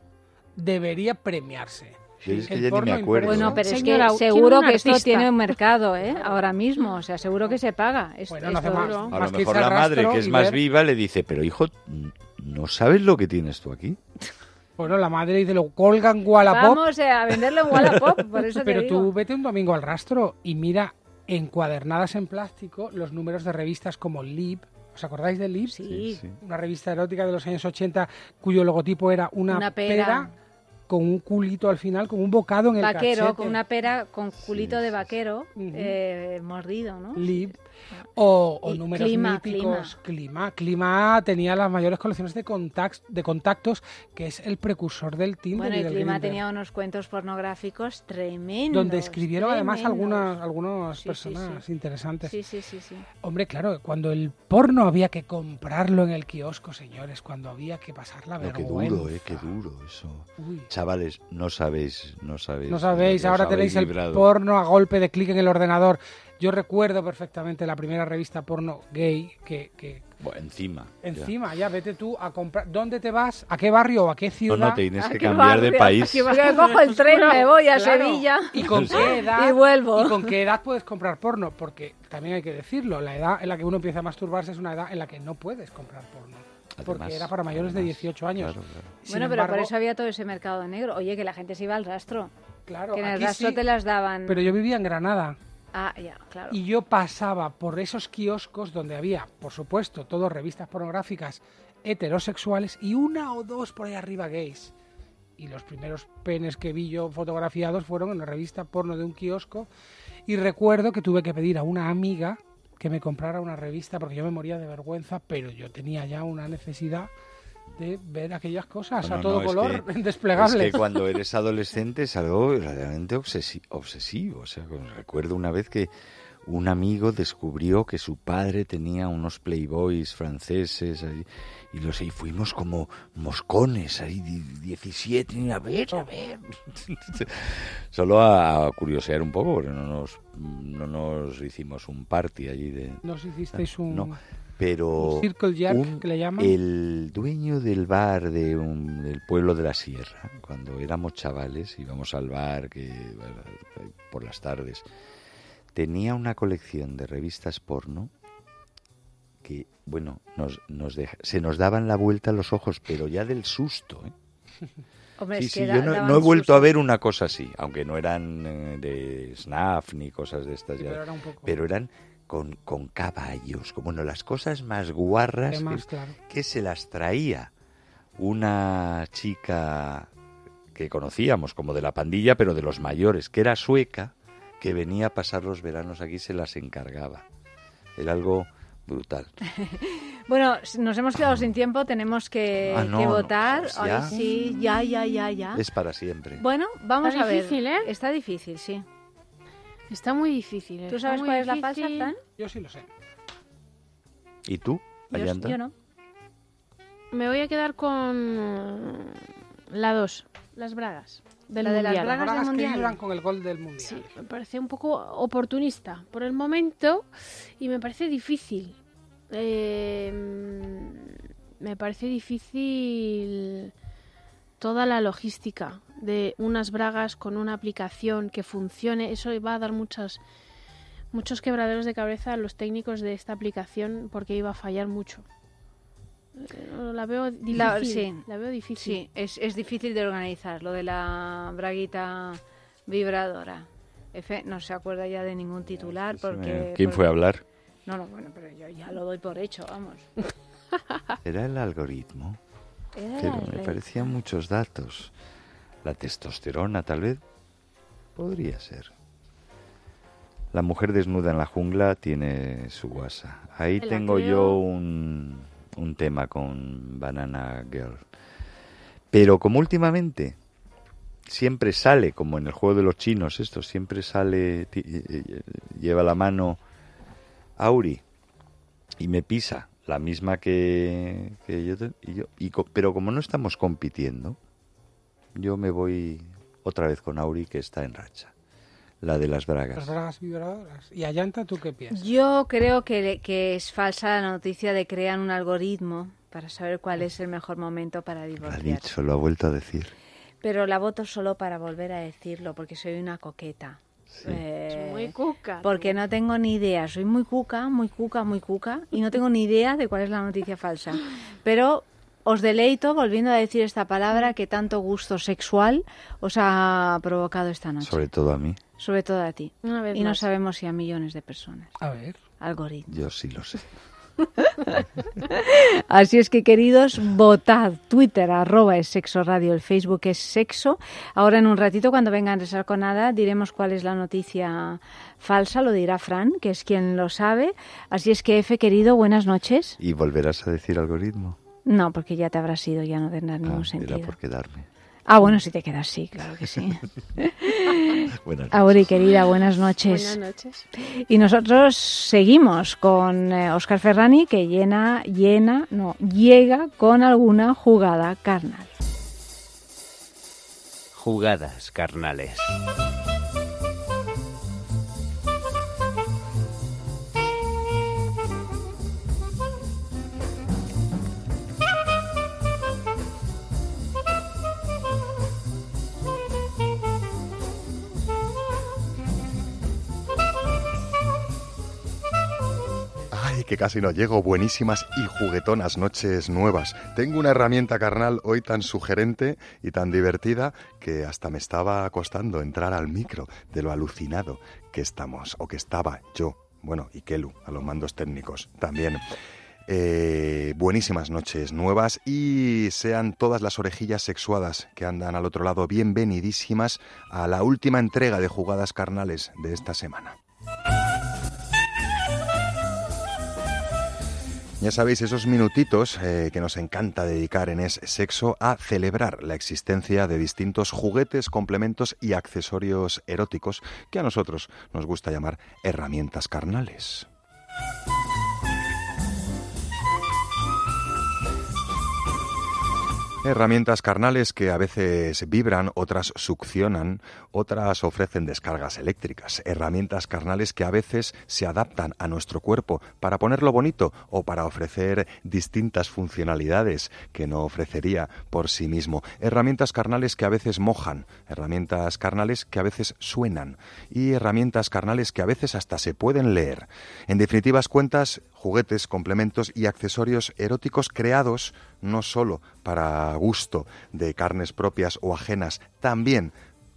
debería premiarse. Yo es que ya ni me acuerdo. impreso. Bueno, pero es que seguro que esto artista. tiene un mercado, ¿eh? Ahora mismo. O sea, seguro que se paga. Esto- Bueno, no hace esto- más. A lo mejor la madre, que es más ver- viva, le dice, pero hijo, ¿no sabes lo que tienes tú aquí? *laughs* Bueno, la madre dice, lo colgan Wallapop, Vamos eh, a venderlo en Wallapop, *laughs* por eso te pero digo. tú vete un domingo al rastro y mira encuadernadas en plástico los números de revistas como Lib. ¿Os acordáis de Lib? Sí. sí. Una revista erótica de los años 80 cuyo logotipo era una, Una pera. pera. Con un culito al final, con un bocado en el Vaquero, cachete. con una pera con culito Sí, de sí, vaquero eh, mordido, ¿no? Lib. O, o números Clima, míticos. Clima. Clima tenía las mayores colecciones de, contacts, de contactos, que es el precursor del Tinder Bueno, y del Clima Grindr. tenía unos cuentos pornográficos tremendos. donde escribieron además tremendos. algunas, algunas Sí, sí, personas sí. interesantes. Sí, sí, sí, sí. Hombre, claro, cuando el porno había que comprarlo en el kiosco, señores, cuando había que pasar la qué vergüenza. duro, eh, qué duro eso. Uy. Chavales, no sabéis, no sabéis. No sabéis, ahora tenéis el librado. porno a golpe de clic en el ordenador. Yo recuerdo perfectamente la primera revista porno gay que, que Bueno, encima. ya. encima ya vete tú a comprar. ¿Dónde te vas? ¿A qué barrio o a qué No, ciudad? no, tienes ¿A que cambiar de país. Porque cojo el tren, me voy a Claro. Sevilla ¿Y con qué *laughs* edad? y vuelvo. ¿Y con qué edad puedes comprar porno? Porque también hay que decirlo, la edad en la que uno empieza a masturbarse es una edad en la que no puedes comprar porno. Porque Además, era para mayores de además, 18 años. claro, claro. Sin Bueno, pero por eso había todo ese mercado negro. Oye, que la gente se iba al rastro. claro, que en el rastro sí, te las daban. Pero yo vivía en Granada. Ah. Y yo pasaba por esos kioscos donde había, por supuesto, todo revistas pornográficas heterosexuales y una o dos por ahí arriba gays. Y los primeros penes que vi yo fotografiados fueron en una revista porno de un kiosco. Y recuerdo que tuve que pedir a una amiga que me comprara una revista porque yo me moría de vergüenza, pero yo tenía ya una necesidad de ver aquellas cosas No, a todo color, que- *laughs* desplegables. Es que cuando eres adolescente es algo realmente obsesi- obsesivo. O sea, recuerdo una vez que un amigo descubrió que su padre tenía unos playboys franceses ahí, y los y fuimos como moscones ahí, di- 17, y a ver, a ver. *laughs* Solo a, a curiosear un poco, porque no nos, no nos hicimos un party allí de... Nos hicisteis un, No, pero un circle jerk, un- que le llaman. el dueño del bar de un- del pueblo de la Sierra, cuando éramos chavales, íbamos al bar que por las tardes, tenía una colección de revistas porno que, bueno, nos, nos deja- se nos daban la vuelta los ojos, pero ya del susto. ¿eh? *laughs* Hombre, Sí, es sí, que yo no, he vuelto susto. a ver una cosa así, aunque no eran eh, de SNAF ni cosas de estas Sí, ya, pero era un poco- pero eran con, con caballos, como no, las cosas más guarras Temas, que, claro. que se las traía una chica que conocíamos como de la pandilla, pero de los mayores, que era sueca, que venía a pasar los veranos aquí, se las encargaba. Era algo brutal. *laughs* Bueno, nos hemos quedado sin tiempo, tenemos que, Ah, no, que no, votar. Ay, ya. sí, ya, ya, ya, ya. Es para siempre. Bueno, vamos Está a ver. difícil, ¿eh? Está difícil, sí. Está muy difícil. ¿Tú sabes cuál es la falsa, difícil. Fran? Yo sí lo sé. ¿Y tú, Yo, Ayanta? yo no. Me voy a quedar con la 2, las bragas. Del La de las bragas. Bragas que Mundial. con el gol del Mundial. Sí, me parece un poco oportunista por el momento y me parece difícil. Eh, me parece difícil toda la logística de unas bragas con una aplicación que funcione. Eso va a dar muchas, muchos quebraderos de cabeza a los técnicos de esta aplicación porque iba a fallar mucho. Eh, La veo difícil. La- sí. La veo difícil. Sí, es, es difícil de organizar, lo de la braguita vibradora. F no se acuerda ya de ningún titular porque... ¿Quién fue a hablar? No, no, bueno, pero yo ya lo doy por hecho, vamos. *laughs* Era el algoritmo. La me parecían muchos datos. La testosterona, tal vez. Podría ser. La mujer desnuda en la jungla tiene su guasa. Ahí tengo creo. yo un, un tema con Banana Girl. Pero como últimamente siempre sale, como en el juego de los chinos, esto siempre sale, eh, eh, lleva la mano Auri y me pisa la misma que, que yo, te- y yo- y co- pero como no estamos compitiendo yo me voy otra vez con Auri que está en racha la de las Las bragas bragas vibradoras. ¿Y Ayanta, tú qué piensas? Yo creo que, que es falsa la noticia de crean un algoritmo para saber cuál es el mejor momento para lo ha divorciarse. dicho lo ha vuelto a decir Pero la voto solo para volver a decirlo, porque soy una coqueta. Sí. Eh, Es muy cuca. porque no tengo ni idea, soy muy cuca, muy cuca, muy cuca, y no tengo ni idea de cuál es la noticia falsa. Pero os deleito volviendo a decir esta palabra que tanto gusto sexual os ha provocado esta noche. sobre todo a mí Sobre todo a ti. Una vez Y no sabemos si a millones de personas. A ver. Algoritmo. yo sí lo sé *laughs* Así es que, queridos, votad. Twitter, arroba es sexo radio, el Facebook es sexo. Ahora, en un ratito, cuando vengan a con nada, diremos cuál es la noticia falsa. Lo dirá Fran, que es quien lo sabe. Así es que, F, querido, buenas noches. y volverás a decir algoritmo No, porque ya te habrás ido, ya no tendrá ningún Ah, era sentido. por quedarme Ah, bueno, si te quedas, sí, claro que sí. *laughs* Buenas noches. Auri, querida, buenas noches. Buenas noches. Y nosotros seguimos con eh, Oscar Ferrani, que llena, llena, no, llega con alguna jugada carnal. Jugadas carnales. Que casi no llego. Buenísimas y juguetonas noches nuevas. Tengo una herramienta carnal hoy tan sugerente y tan divertida que hasta me estaba costando entrar al micro de lo alucinado que estamos, o que estaba yo. Bueno, y Kelu, a los mandos técnicos también. Eh, buenísimas noches nuevas y sean todas las orejillas sexuadas que andan al otro lado bienvenidísimas a la última entrega de jugadas carnales de esta semana. Ya sabéis, esos minutitos eh, que nos encanta dedicar en Es Sexo a celebrar la existencia de distintos juguetes, complementos y accesorios eróticos que a nosotros nos gusta llamar herramientas carnales. Herramientas carnales que a veces vibran, otras succionan, otras ofrecen descargas eléctricas. Herramientas carnales que a veces se adaptan a nuestro cuerpo para ponerlo bonito o para ofrecer distintas funcionalidades que no ofrecería por sí mismo. Herramientas carnales que a veces mojan, herramientas carnales que a veces suenan y herramientas carnales que a veces hasta se pueden leer. En definitivas cuentas, juguetes, complementos y accesorios eróticos creados no solo para gusto de carnes propias o ajenas, también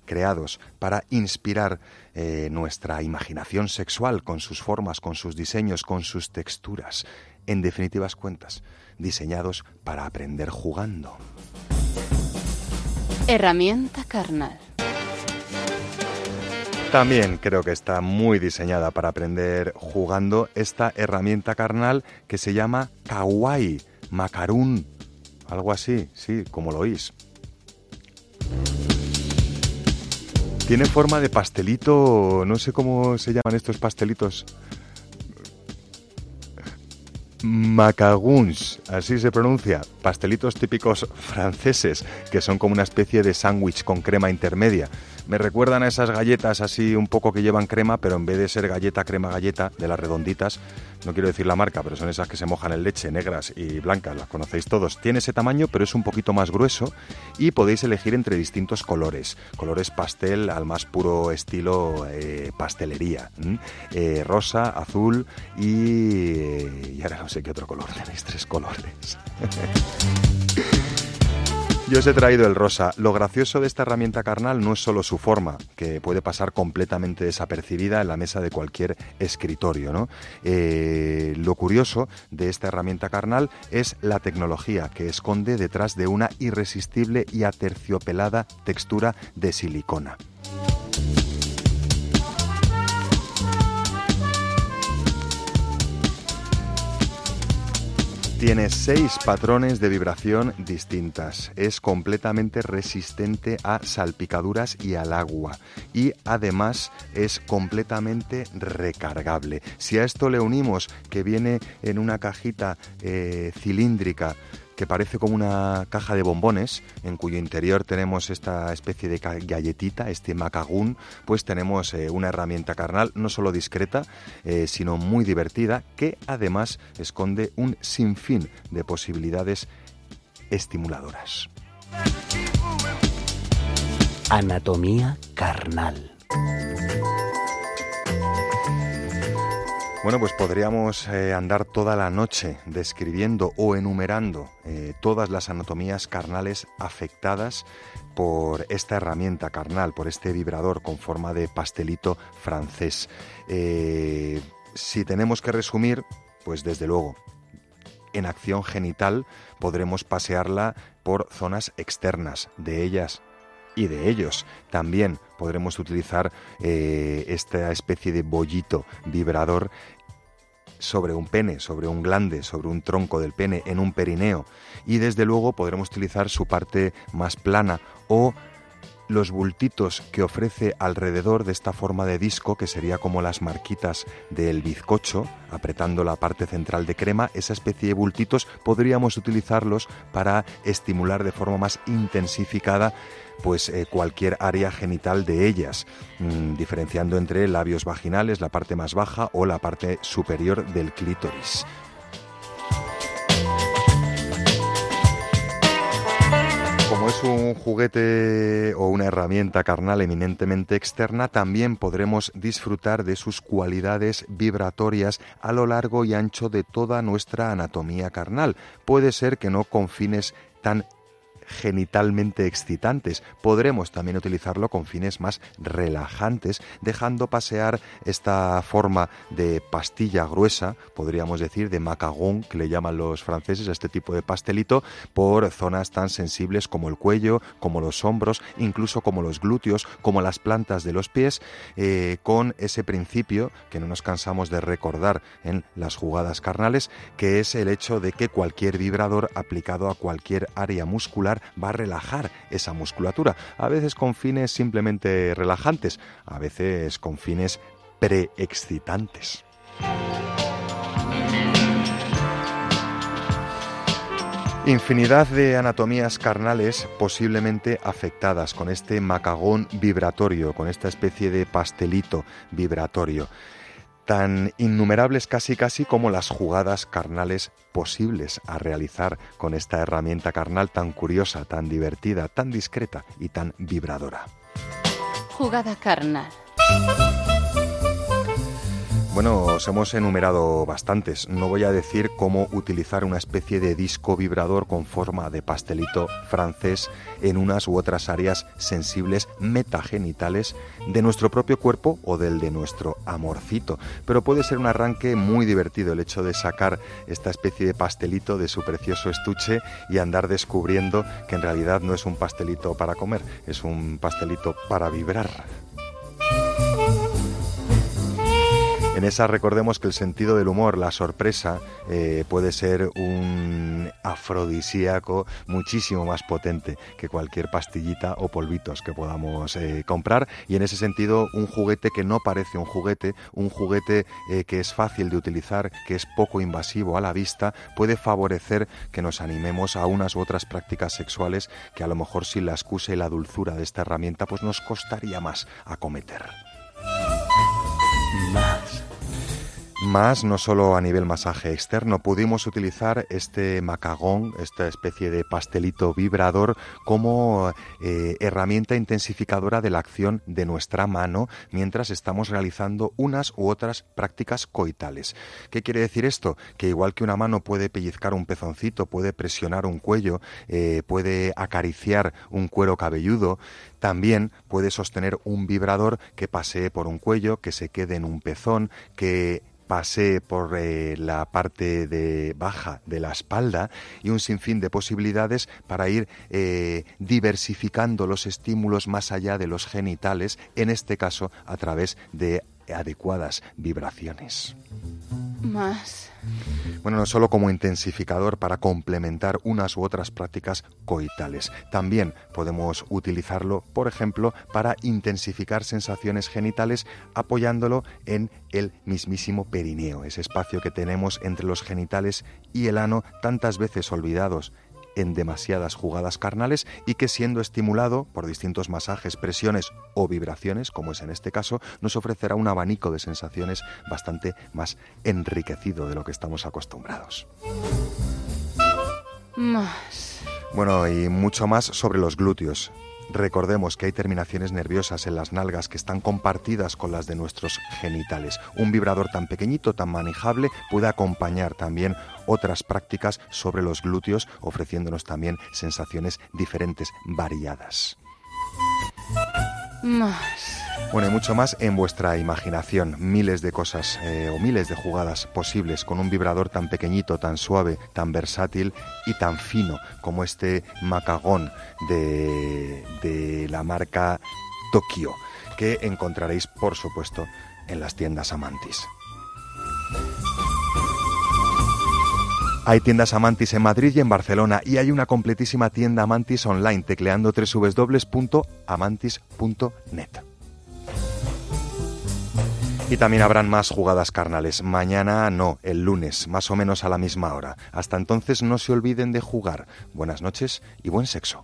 creados para inspirar eh, nuestra imaginación sexual con sus formas, con sus diseños, con sus texturas. En definitivas cuentas, diseñados para aprender jugando. Herramienta carnal. También creo que está muy diseñada para aprender jugando esta herramienta carnal que se llama kawaii, macarún, algo así, sí, como lo oís. Tiene forma de pastelito, no sé cómo se llaman estos pastelitos. Macaguns, así se pronuncia, pastelitos típicos franceses, que son como una especie de sándwich con crema intermedia. Me recuerdan a esas galletas así un poco que llevan crema, pero en vez de ser galleta, crema, galleta, de las redonditas, no quiero decir la marca, pero son esas que se mojan en leche, negras y blancas, las conocéis todos. Tiene ese tamaño, pero es un poquito más grueso y podéis elegir entre distintos colores. Colores pastel al más puro estilo eh, pastelería. Eh, rosa, azul y... y ahora no sé qué otro color, *laughs* tenéis tres colores. *laughs* Yo os he traído el rosa. Lo gracioso de esta herramienta carnal no es solo su forma, que puede pasar completamente desapercibida en la mesa de cualquier escritorio. ¿no? Eh, lo curioso de esta herramienta carnal es la tecnología que esconde detrás de una irresistible y aterciopelada textura de silicona. Tiene seis patrones de vibración distintas. Es completamente resistente a salpicaduras y al agua. Y además es completamente recargable. Si a esto le unimos que viene en una cajita eh, cilíndrica que parece como una caja de bombones, en cuyo interior tenemos esta especie de galletita, este macagún, pues tenemos eh, una herramienta carnal no solo discreta, eh, sino muy divertida, que además esconde un sinfín de posibilidades estimuladoras. Anatomía carnal. Bueno, pues podríamos eh, andar toda la noche describiendo o enumerando eh, todas las anatomías carnales afectadas por esta herramienta carnal, por este vibrador con forma de pastelito francés. Eh, si tenemos que resumir, pues desde luego, en acción genital podremos pasearla por zonas externas de ellas y de ellos. También podremos utilizar esta especie de bollito vibrador sobre un pene, sobre un glande, sobre un tronco del pene, en un perineo. Y desde luego podremos utilizar su parte más plana o los bultitos que ofrece alrededor de esta forma de disco, que sería como las marquitas del bizcocho, apretando la parte central de crema, esa especie de bultitos podríamos utilizarlos para estimular de forma más intensificada pues eh, cualquier área genital de ellas, mm, diferenciando entre labios vaginales, la parte más baja o la parte superior del clítoris. Como es un juguete o una herramienta carnal eminentemente externa, también podremos disfrutar de sus cualidades vibratorias a lo largo y ancho de toda nuestra anatomía carnal. Puede ser que no con fines tan genitalmente excitantes. Podremos también utilizarlo con fines más relajantes, dejando pasear esta forma de pastilla gruesa, podríamos decir, de macagón, que le llaman los franceses a este tipo de pastelito, por zonas tan sensibles como el cuello, como los hombros, incluso como los glúteos, como las plantas de los pies, eh, con ese principio que no nos cansamos de recordar en las jugadas carnales, que es el hecho de que cualquier vibrador aplicado a cualquier área muscular va a relajar esa musculatura, a veces con fines simplemente relajantes, a veces con fines preexcitantes. Infinidad de anatomías carnales posiblemente afectadas con este macagón vibratorio, con esta especie de pastelito vibratorio tan innumerables casi casi como las jugadas carnales posibles a realizar con esta herramienta carnal tan curiosa, tan divertida, tan discreta y tan vibradora. Jugada carnal. Bueno, os hemos enumerado bastantes. No voy a decir cómo utilizar una especie de disco vibrador con forma de pastelito francés en unas u otras áreas sensibles metagenitales de nuestro propio cuerpo o del de nuestro amorcito. Pero puede ser un arranque muy divertido el hecho de sacar esta especie de pastelito de su precioso estuche y andar descubriendo que en realidad no es un pastelito para comer, es un pastelito para vibrar. En esa recordemos que el sentido del humor, la sorpresa, eh, puede ser un afrodisíaco muchísimo más potente que cualquier pastillita o polvitos que podamos eh, comprar. Y en ese sentido, un juguete que no parece un juguete, un juguete eh, que es fácil de utilizar, que es poco invasivo a la vista, puede favorecer que nos animemos a unas u otras prácticas sexuales que a lo mejor sin la excusa y la dulzura de esta herramienta pues nos costaría más acometer. Más. Más, no solo a nivel masaje externo, pudimos utilizar este macagón, esta especie de pastelito vibrador, como eh, herramienta intensificadora de la acción de nuestra mano mientras estamos realizando unas u otras prácticas coitales. ¿Qué quiere decir esto? Que igual que una mano puede pellizcar un pezoncito, puede presionar un cuello, eh, puede acariciar un cuero cabelludo, también puede sostener un vibrador que pasee por un cuello, que se quede en un pezón, que pasee por eh, la parte de baja de la espalda y un sinfín de posibilidades para ir eh, diversificando los estímulos más allá de los genitales, en este caso a través de adecuadas vibraciones. Más. Bueno, no solo como intensificador para complementar unas u otras prácticas coitales, también podemos utilizarlo, por ejemplo, para intensificar sensaciones genitales apoyándolo en el mismísimo perineo, ese espacio que tenemos entre los genitales y el ano tantas veces olvidados en demasiadas jugadas carnales y que siendo estimulado por distintos masajes, presiones o vibraciones, como es en este caso, nos ofrecerá un abanico de sensaciones bastante más enriquecido de lo que estamos acostumbrados. Más. Bueno, y mucho más sobre los glúteos. Recordemos que hay terminaciones nerviosas en las nalgas que están compartidas con las de nuestros genitales. Un vibrador tan pequeñito, tan manejable, puede acompañar también otras prácticas sobre los glúteos, ofreciéndonos también sensaciones diferentes, variadas. Bueno, y mucho más en vuestra imaginación. Miles de cosas eh, o miles de jugadas posibles con un vibrador tan pequeñito, tan suave, tan versátil y tan fino como este macagón de, de la marca Tokio, que encontraréis, por supuesto, en las tiendas Amantis. Hay tiendas Amantis en Madrid y en Barcelona y hay una completísima tienda Amantis online tecleando www.amantis.net. Y también habrán más jugadas carnales. Mañana no, el lunes, más o menos a la misma hora. Hasta entonces no se olviden de jugar. Buenas noches y buen sexo.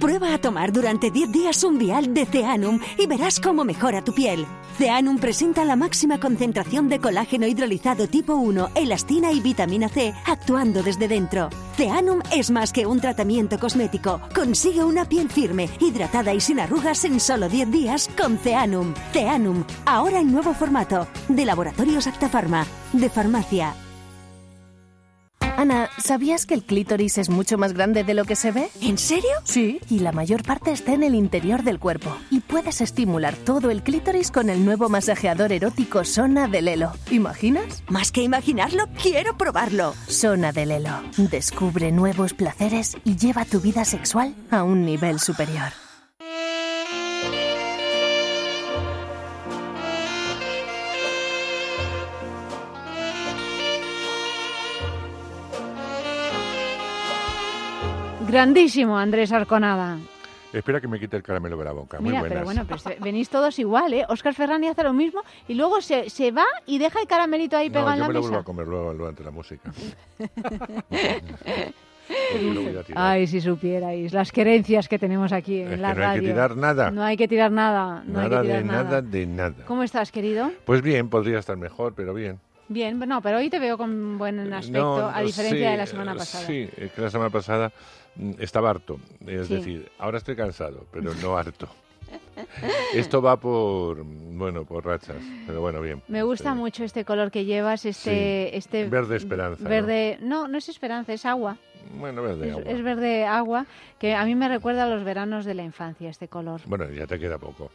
Prueba a tomar durante 10 días un vial de Ceanum y verás cómo mejora tu piel. Ceanum presenta la máxima concentración de colágeno hidrolizado tipo 1, elastina y vitamina C, actuando desde dentro. Ceanum es más que un tratamiento cosmético. Consigue una piel firme, hidratada y sin arrugas en solo 10 días con Ceanum. Ceanum, ahora en nuevo formato. De Laboratorios Actafarma. De farmacia. Ana, ¿sabías que el clítoris es mucho más grande de lo que se ve? ¿En serio? Sí, y la mayor parte está en el interior del cuerpo. Y puedes estimular todo el clítoris con el nuevo masajeador erótico Sona de Lelo. ¿Imaginas? Más que imaginarlo, quiero probarlo. Sona de Lelo. Descubre nuevos placeres y lleva tu vida sexual a un nivel superior. Grandísimo, Andrés Arconada. Espera que me quite el caramelo de la boca. Muy Mira, buenas. pero bueno, eh, venís todos igual, ¿eh? Oscar Ferrani hace lo mismo y luego se, se va y deja el caramelito ahí pegado no, en yo la me lo mesa. vuelvo a comer luego durante la música. *laughs* Porque lo voy a tirar. Ay, si supierais las querencias que tenemos aquí en Es la que no hay que radio. tirar nada. No hay que tirar nada. No hay nada tirar de nada. nada de nada. ¿Cómo estás, querido? Pues bien, podría estar mejor, pero bien. Bien, no, pero hoy te veo con buen aspecto, No, a diferencia sí, de la semana eh, pasada. Sí, es que la semana pasada estaba harto. Es Sí. decir, ahora estoy cansado, pero no harto. *laughs* Esto va por, bueno, por rachas, pero bueno, bien. Me gusta mucho este color que llevas, este... Sí. este Verde esperanza. Verde, ¿no? no, es esperanza, es agua. Bueno, verde Es, agua. es verde agua, que a mí me recuerda a los veranos de la infancia, este color. Bueno, ya te queda poco.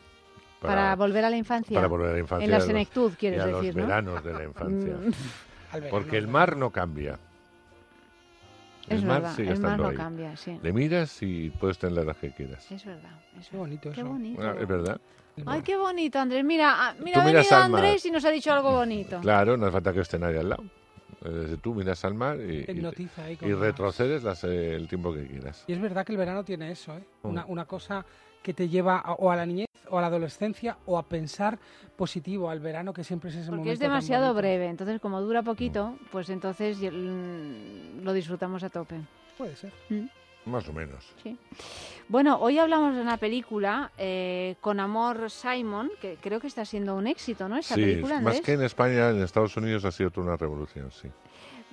Para, volver a la infancia. Para volver a la infancia. En la senectud, quieres decir, los ¿no? veranos de la infancia. *laughs* Mm. Porque el mar no cambia. Es el mar verdad, sigue el mar estando no ahí. cambia, sí. Le miras y puedes tener la edad que quieras. Es verdad. Es Qué bonito Qué eso. bonito. Bueno, es verdad. Ay, qué bonito, Andrés. Mira, ah, mira, Tú ha miras venido al mar. Andrés y nos ha dicho algo bonito. Claro, no hace falta que esté nadie al lado. Eh, tú miras al mar y, Te hipnotiza ahí con y las- retrocedes las, eh, el tiempo que quieras. Y es verdad que el verano tiene eso, ¿eh? Una, una cosa que te lleva a- o a la niñez o a la adolescencia o a pensar positivo al verano, que siempre es ese Porque momento es demasiado breve. Entonces, como dura poquito, pues entonces mm, lo disfrutamos a tope. Puede ser. Mm. Más o menos. Sí. Bueno, hoy hablamos de una película eh, con Amor Simon, que creo que está siendo un éxito, ¿no? Esta Sí, película, más Andrés. que en España, en Estados Unidos ha sido toda una revolución, sí.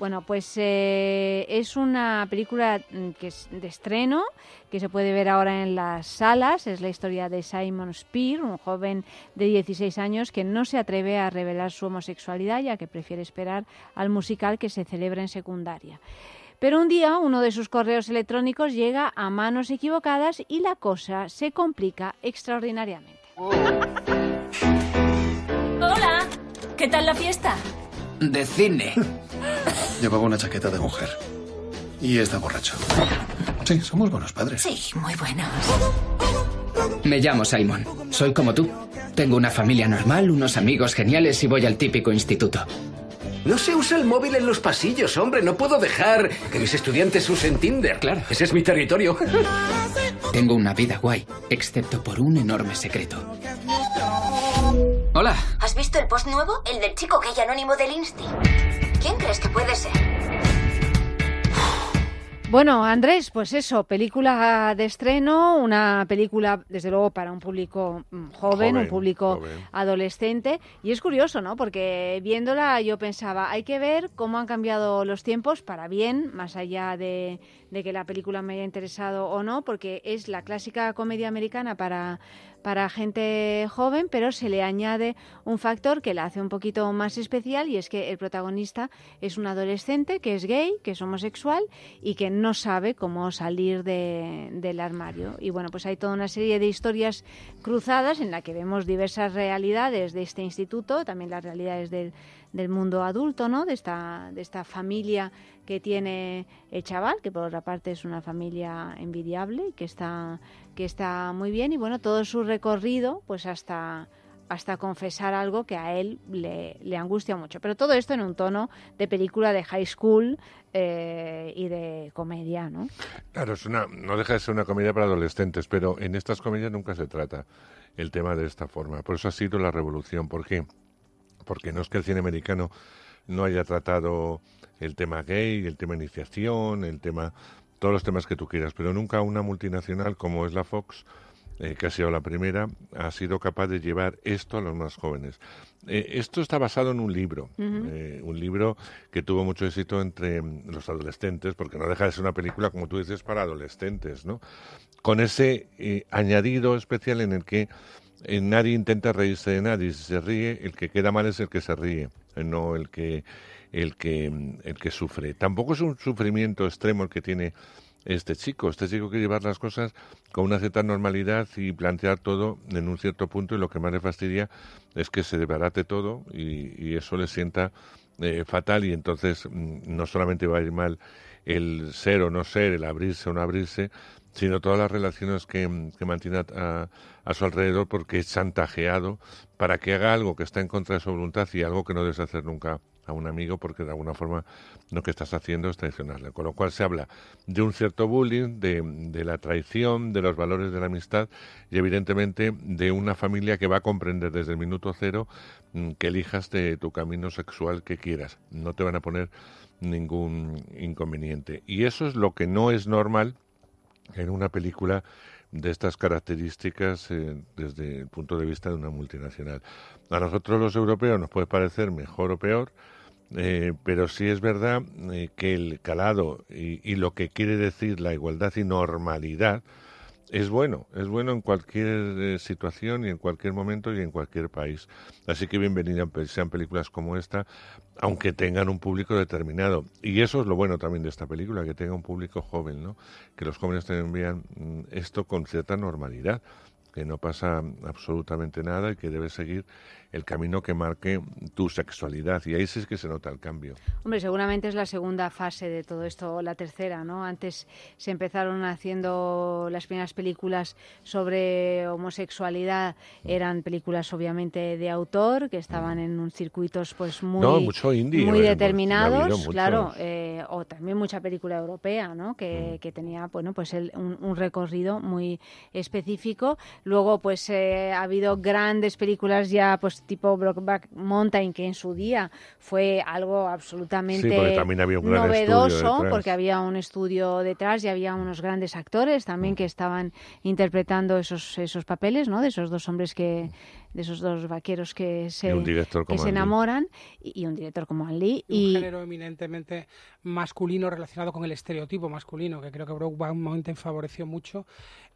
Bueno, pues eh, es una película mm, que es de estreno, que se puede ver ahora en las salas. Es la historia de Simon Spear, un joven de 16 años que no se atreve a revelar su homosexualidad, ya que prefiere esperar al musical que se celebra en secundaria. Pero un día uno de sus correos electrónicos llega a manos equivocadas y la cosa se complica extraordinariamente. Hola, ¿qué tal la fiesta? De cine. *laughs* Llevaba una chaqueta de mujer. Y está borracho. Sí, somos buenos padres. Sí, muy buenos. Me llamo Simon. Soy como tú. Tengo una familia normal, unos amigos geniales y voy al típico instituto. No se usa el móvil en los pasillos, hombre. No puedo dejar que mis estudiantes usen Tinder. Claro. Ese es mi territorio. *laughs* Tengo una vida guay, excepto por un enorme secreto. Hola. ¿Has visto el post nuevo? El del chico gay anónimo del Insti. ¿Quién crees que puede ser? Bueno, Andrés, pues eso, película de estreno, una película, desde luego, para un público mm, joven, un público joven. adolescente. Y es curioso, ¿no? Porque viéndola yo pensaba, hay que ver cómo han cambiado los tiempos para bien, más allá de, de que la película me haya interesado o no, porque es la clásica comedia americana para, para gente joven, pero se le añade un factor que la hace un poquito más especial y es que el protagonista es un adolescente que es gay, que es homosexual y que no sabe cómo salir de- del armario. Y bueno, pues hay toda una serie de historias cruzadas en la que vemos diversas realidades de este instituto, también las realidades del, del mundo adulto, ¿no? De esta, de esta familia que tiene el chaval, que por otra parte es una familia envidiable y que está, que está muy bien. Y bueno, todo su recorrido, pues hasta hasta confesar algo que a él le, angustia mucho. Pero todo esto en un tono de película de high school eh, y de comedia, ¿no? Claro, es una, no deja de ser una comedia para adolescentes, pero en estas comedias nunca se trata el tema de esta forma. Por eso ha sido la revolución. ¿Por qué? Porque no es que el cine americano no haya tratado el tema gay, el tema iniciación, el tema, todos los temas que tú quieras, pero nunca una multinacional como es la Fox, eh, que ha sido la primera, ha sido capaz de llevar esto a los más jóvenes. Eh, esto está basado en un libro, eh, un libro que tuvo mucho éxito entre mm, los adolescentes, porque no deja de ser una película, como tú dices, para adolescentes, ¿no? Con ese añadido especial en el que nadie intenta reírse de nadie, si se ríe, el que queda mal es el que se ríe, eh, no el que el que mm, el que sufre. Tampoco es un sufrimiento extremo el que tiene este chico. Este chico quiere llevar las cosas con una cierta normalidad y plantear todo en un cierto punto y lo que más le fastidia es que se desbarate todo y, y eso le sienta eh, fatal y entonces mm, no solamente va a ir mal el ser o no ser, el abrirse o no abrirse, sino todas las relaciones que, mantiene a, a- a su alrededor porque es chantajeado para que haga algo que está en contra de su voluntad y algo que no debes hacer nunca a un amigo porque de alguna forma lo que estás haciendo es traicionarle. Con lo cual se habla de un cierto bullying, de, de la traición, de los valores de la amistad y evidentemente de una familia que va a comprender desde el minuto cero mm, que elijas de tu camino sexual que quieras. No te van a poner ningún inconveniente. Y eso es lo que no es normal en una película de estas características eh, desde el punto de vista de una multinacional. A nosotros los europeos nos puede parecer mejor o peor, eh, pero sí es verdad eh, que el calado y, y lo que quiere decir la igualdad y normalidad es bueno, es bueno en cualquier eh, situación y en cualquier momento y en cualquier país. Así que bienvenidas sean películas como esta, aunque tengan un público determinado. Y eso es lo bueno también de esta película, que tenga un público joven, ¿no? Que los jóvenes también vean mm, esto con cierta normalidad, que no pasa absolutamente nada y que debe seguir el camino que marque tu sexualidad. Y ahí sí es que se nota el cambio. Hombre, seguramente es la segunda fase de todo esto, o la tercera, ¿no? Antes se empezaron haciendo las primeras películas sobre homosexualidad, eran películas obviamente de autor, que estaban en un circuitos pues muy, No, mucho indie, muy determinados, claro, eh, o también mucha película europea, ¿no? Que, que tenía, bueno, pues el- un, un recorrido muy específico. Luego, pues eh, ha habido grandes películas ya, pues tipo Brokeback Mountain, que en su día fue algo absolutamente Sí, porque también había un gran estudio novedoso, porque había un estudio detrás y había unos grandes actores también que estaban interpretando esos esos papeles, ¿no? De esos dos hombres que de esos dos vaqueros que se, un director que se enamoran y, y un director como An Lee Y un género eminentemente masculino relacionado con el estereotipo masculino, que creo que Brokeback Mountain favoreció mucho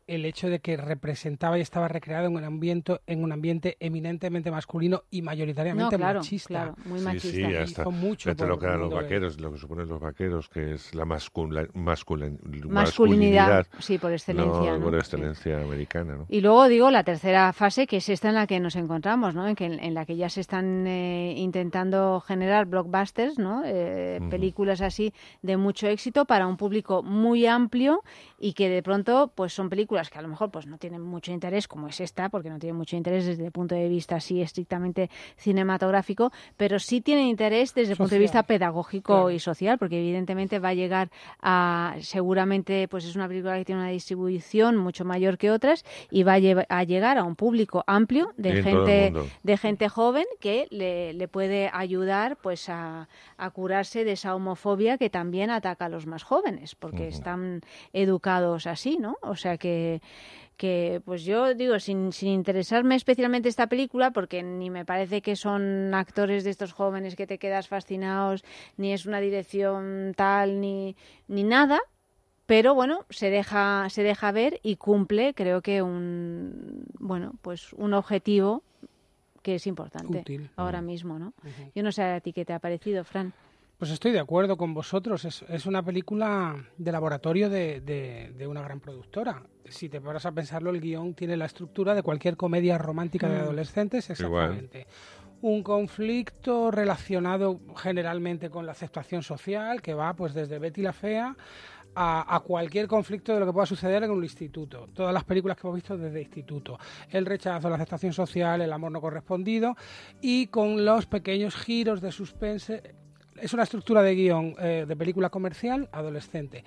el hecho de que representaba y estaba recreado en un ambiente, en un ambiente eminentemente masculino y mayoritariamente No, claro, machista. claro, muy Sí, sí, Hizo hasta mucho fíjate lo que eran los vaqueros, lo que suponen los vaqueros, que es la mascula, masculin- Masculinidad, masculinidad, sí, por excelencia, no, ¿no? por excelencia americana, ¿no? Y luego digo la tercera fase, que es esta en la que nos encontramos, ¿no? En, que, en la que ya se están eh, intentando generar blockbusters, ¿no? Eh. Películas así de mucho éxito para un público muy amplio y que de pronto, pues son películas que a lo mejor pues no tienen mucho interés, como es esta, porque no tiene mucho interés desde el punto de vista así estrictamente cinematográfico, pero sí tienen interés desde el punto de vista pedagógico y social, porque evidentemente va a llegar a, seguramente, pues es una película que tiene una distribución mucho mayor que otras y va a, lle- a llegar a un público amplio de gente de gente joven que le, le puede ayudar pues a, a curarse de esa homofobia que también ataca a los más jóvenes, porque están educados así, ¿no? O sea que que pues yo digo sin, sin interesarme especialmente esta película porque ni me parece que son actores de estos jóvenes que te quedas fascinados ni es una dirección tal ni, ni nada pero bueno se deja se deja ver y cumple creo que un bueno pues un objetivo que es importante Útil. ahora mismo no yo no sé a ti qué te ha parecido Fran Pues estoy de acuerdo con vosotros. Es, es una película de laboratorio de, de- de una gran productora. Si te paras a pensarlo, el guion tiene la estructura de cualquier comedia romántica de Mm. adolescentes, Igual. exactamente. Un conflicto relacionado generalmente con la aceptación social, que va pues desde Betty la Fea a, a cualquier conflicto de lo que pueda suceder en un instituto. Todas las películas que hemos visto desde instituto. El rechazo, la aceptación social, el amor no correspondido y con los pequeños giros de suspense. Es una estructura de guion eh, de película comercial adolescente.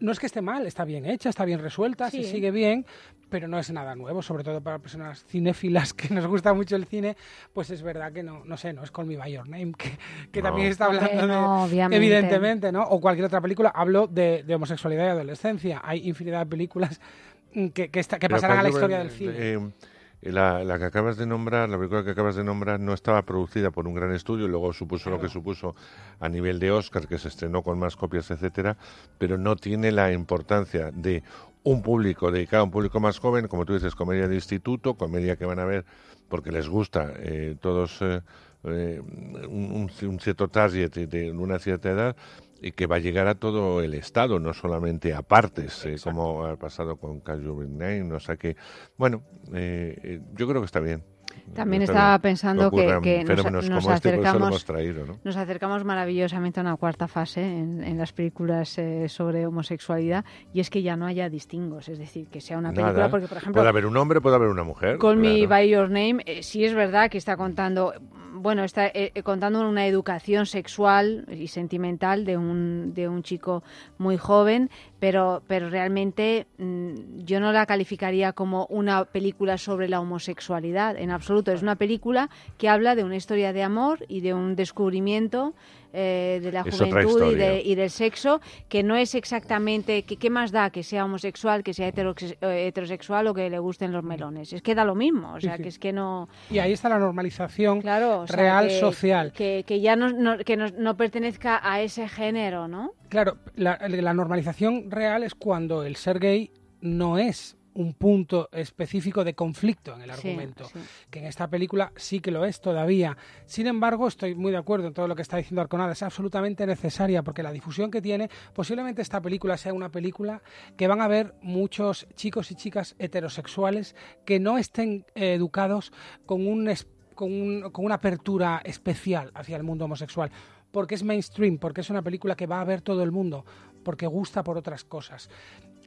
No es que esté mal, está bien hecha, está bien resuelta, Sí. se sigue bien, pero no es nada nuevo, sobre todo para personas cinéfilas que nos gusta mucho el cine, pues es verdad que no, no sé, no es Call Me By Your Name, que, que No. también está hablando de, no, obviamente. evidentemente, ¿no? O cualquier otra película, hablo de, de homosexualidad y adolescencia. Hay infinidad de películas que, que, pasarán a la historia eh, del cine. eh, la, la que acabas de nombrar, la película que acabas de nombrar, no estaba producida por un gran estudio, luego supuso lo que supuso a nivel de Oscar, que se estrenó con más copias, etcétera, pero no tiene la importancia de un público dedicado a un público más joven, como tú dices, comedia de instituto, comedia que van a ver porque les gusta eh, todos eh, eh, un, un- cierto target de, una cierta edad y que va a llegar a todo el Estado, no solamente a partes, eh, como ha pasado con Caillou Nine, o sea que, bueno, eh, eh, yo creo que está bien. También estaba pensando que, nos, nos este, nos acercamos maravillosamente a una cuarta fase en, en las películas eh, sobre homosexualidad y es que ya no haya distingos, es decir, que sea una película, porque por ejemplo puede haber un hombre, puede haber una mujer. Call Me. By Your Name, eh, sí es verdad que está contando, bueno, está eh, eh, contando una educación sexual y sentimental de un, de un chico muy joven, pero, pero realmente mm, yo no la calificaría como una película sobre la homosexualidad, en absoluto. Es una película que habla de una historia de amor y de un descubrimiento eh, de la Es juventud y, de, y del sexo, que no es exactamente, que, ¿qué más da que sea homosexual, que sea eh, heterosexual o que le gusten los melones? Es que da lo mismo, o sea, sí. que es que no... Y ahí está la normalización o sea, real que- social. Que, que ya no, no- que no, no pertenezca a ese género, ¿no? Claro, la, la normalización real es cuando el ser gay no es un punto específico de conflicto en el argumento, sí. que en esta película sí que lo es todavía. Sin embargo, estoy muy de acuerdo en todo lo que está diciendo Arconada, es absolutamente necesaria porque la difusión que tiene, posiblemente esta película sea una película que van a ver muchos chicos y chicas heterosexuales que no estén eh, educados con un con, un- con una apertura especial hacia el mundo homosexual, porque es mainstream, porque es una película que va a ver todo el mundo, porque gusta por otras cosas.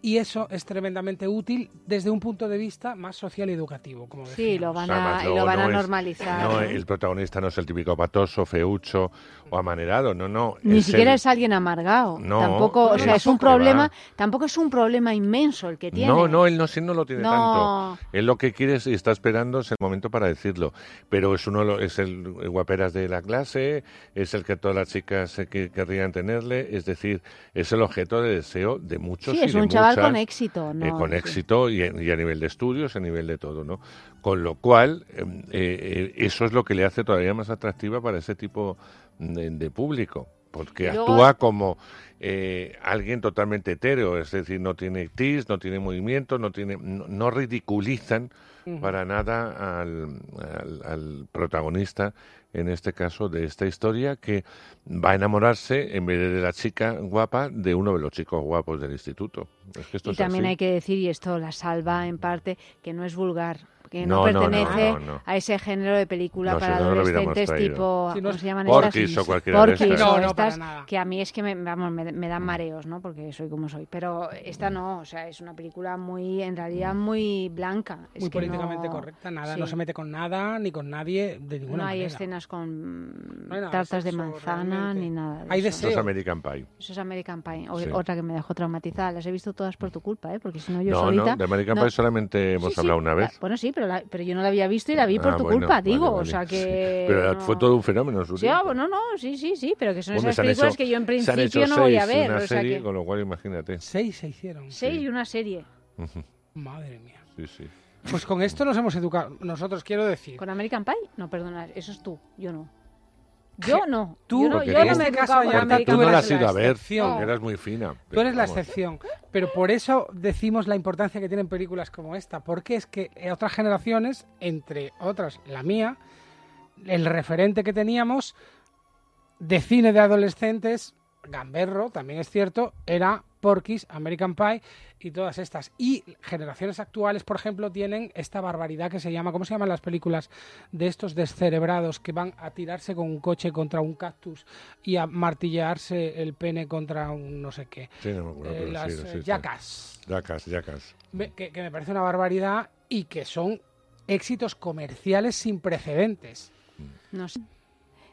Y eso es tremendamente útil desde un punto de vista más social y educativo, como Sí, decíamos. lo van a, lo van a es- normalizar. No, ¿eh? el protagonista no es el típico patoso, feucho o amanerado, no, no. Ni es siquiera el- es alguien amargado. No, tampoco, o sea, es un problema, va. tampoco es un problema inmenso el que tiene. No, no, él no, sí no lo tiene No. tanto. Él lo que quiere es- y está esperando es el momento para decirlo. Pero es uno, lo- es el, guaperas de la clase, es el que todas las chicas eh, que querrían tenerle, es decir, es el objeto de deseo de muchos. Sí, y es de un chaval con éxito, eh, ¿no? con éxito y, a nivel de estudios, a nivel de todo, ¿no? Con lo cual, eh, eh, eso es lo que le hace todavía más atractiva para ese tipo de, de público. Porque luego- actúa como eh, alguien totalmente etéreo, es decir, no tiene tis, no tiene movimiento, no tiene, no, no ridiculizan para nada al, al- al protagonista, en este caso de esta historia, que va a enamorarse en vez de la chica guapa de uno de los chicos guapos del instituto. Es que esto Y también así. hay que decir, y esto la salva en parte, que no es vulgar, que no, No, pertenece no, no. a ese género de película No, si para adolescentes tipo, no ¿cómo se llaman Porky's estas? o cualquiera de Porky's estas. o No, no, para estas, que a mí es que me, vamos, me, me dan mareos, ¿no? Porque soy como soy. Pero esta no, o sea, es una película muy, en realidad muy blanca. Es Muy que políticamente no- correcta, nada, sí. no se mete con nada ni con nadie de ninguna No hay manera. escenas con No hay nada de tartas de manzana realmente. ni nada. de Hay eso. Eso es. American Pie. Eso es American Pie. O- Sí. Otra que me dejó traumatizada. Las he visto todas por tu culpa, ¿eh? Porque si no yo no, solita... no, de American no- Pie solamente hemos Sí, sí, hablado una vez. bueno, sí, pero, la- pero yo no la había visto y la vi por Ah, tu bueno, culpa, vale, digo. vale, O sea sí. que... *laughs* Pero no- fue todo un fenómeno, Sí, Suri. ah, bueno, no, sí, sí, sí, pero que son Hombre, esas películas hecho- que yo en se han principio hecho no voy a seis, ver. Una o sea serie, que... con lo cual imagínate. Seis se hicieron. Seis y una serie. Madre mía. Sí, sí. Pues con esto nos hemos educado. Nosotros quiero decir. ¿Con American Pie? No, perdona, eso es tú, yo no. Yo no. Tú, yo no, yo me he en este caso, Porque American tú no la has ido a ver, eras muy fina. Tú eres la excepción. Pero por eso decimos la importancia que tienen películas como esta. Porque es que otras generaciones, entre otras la mía, el referente que teníamos de cine de adolescentes, Gamberro, también es cierto, era Porky's, American Pie y todas estas. Y generaciones actuales, por ejemplo, tienen esta barbaridad que se llama, ¿cómo se llaman las películas de estos descerebrados que van a tirarse con un coche contra un cactus y a martillarse el pene contra un no sé qué? Sí, no me acuerdo, Eh, pero las sí, eh, sí, Jackass, Jackass. me- que, que me parece una barbaridad y que son éxitos comerciales sin precedentes. No sé.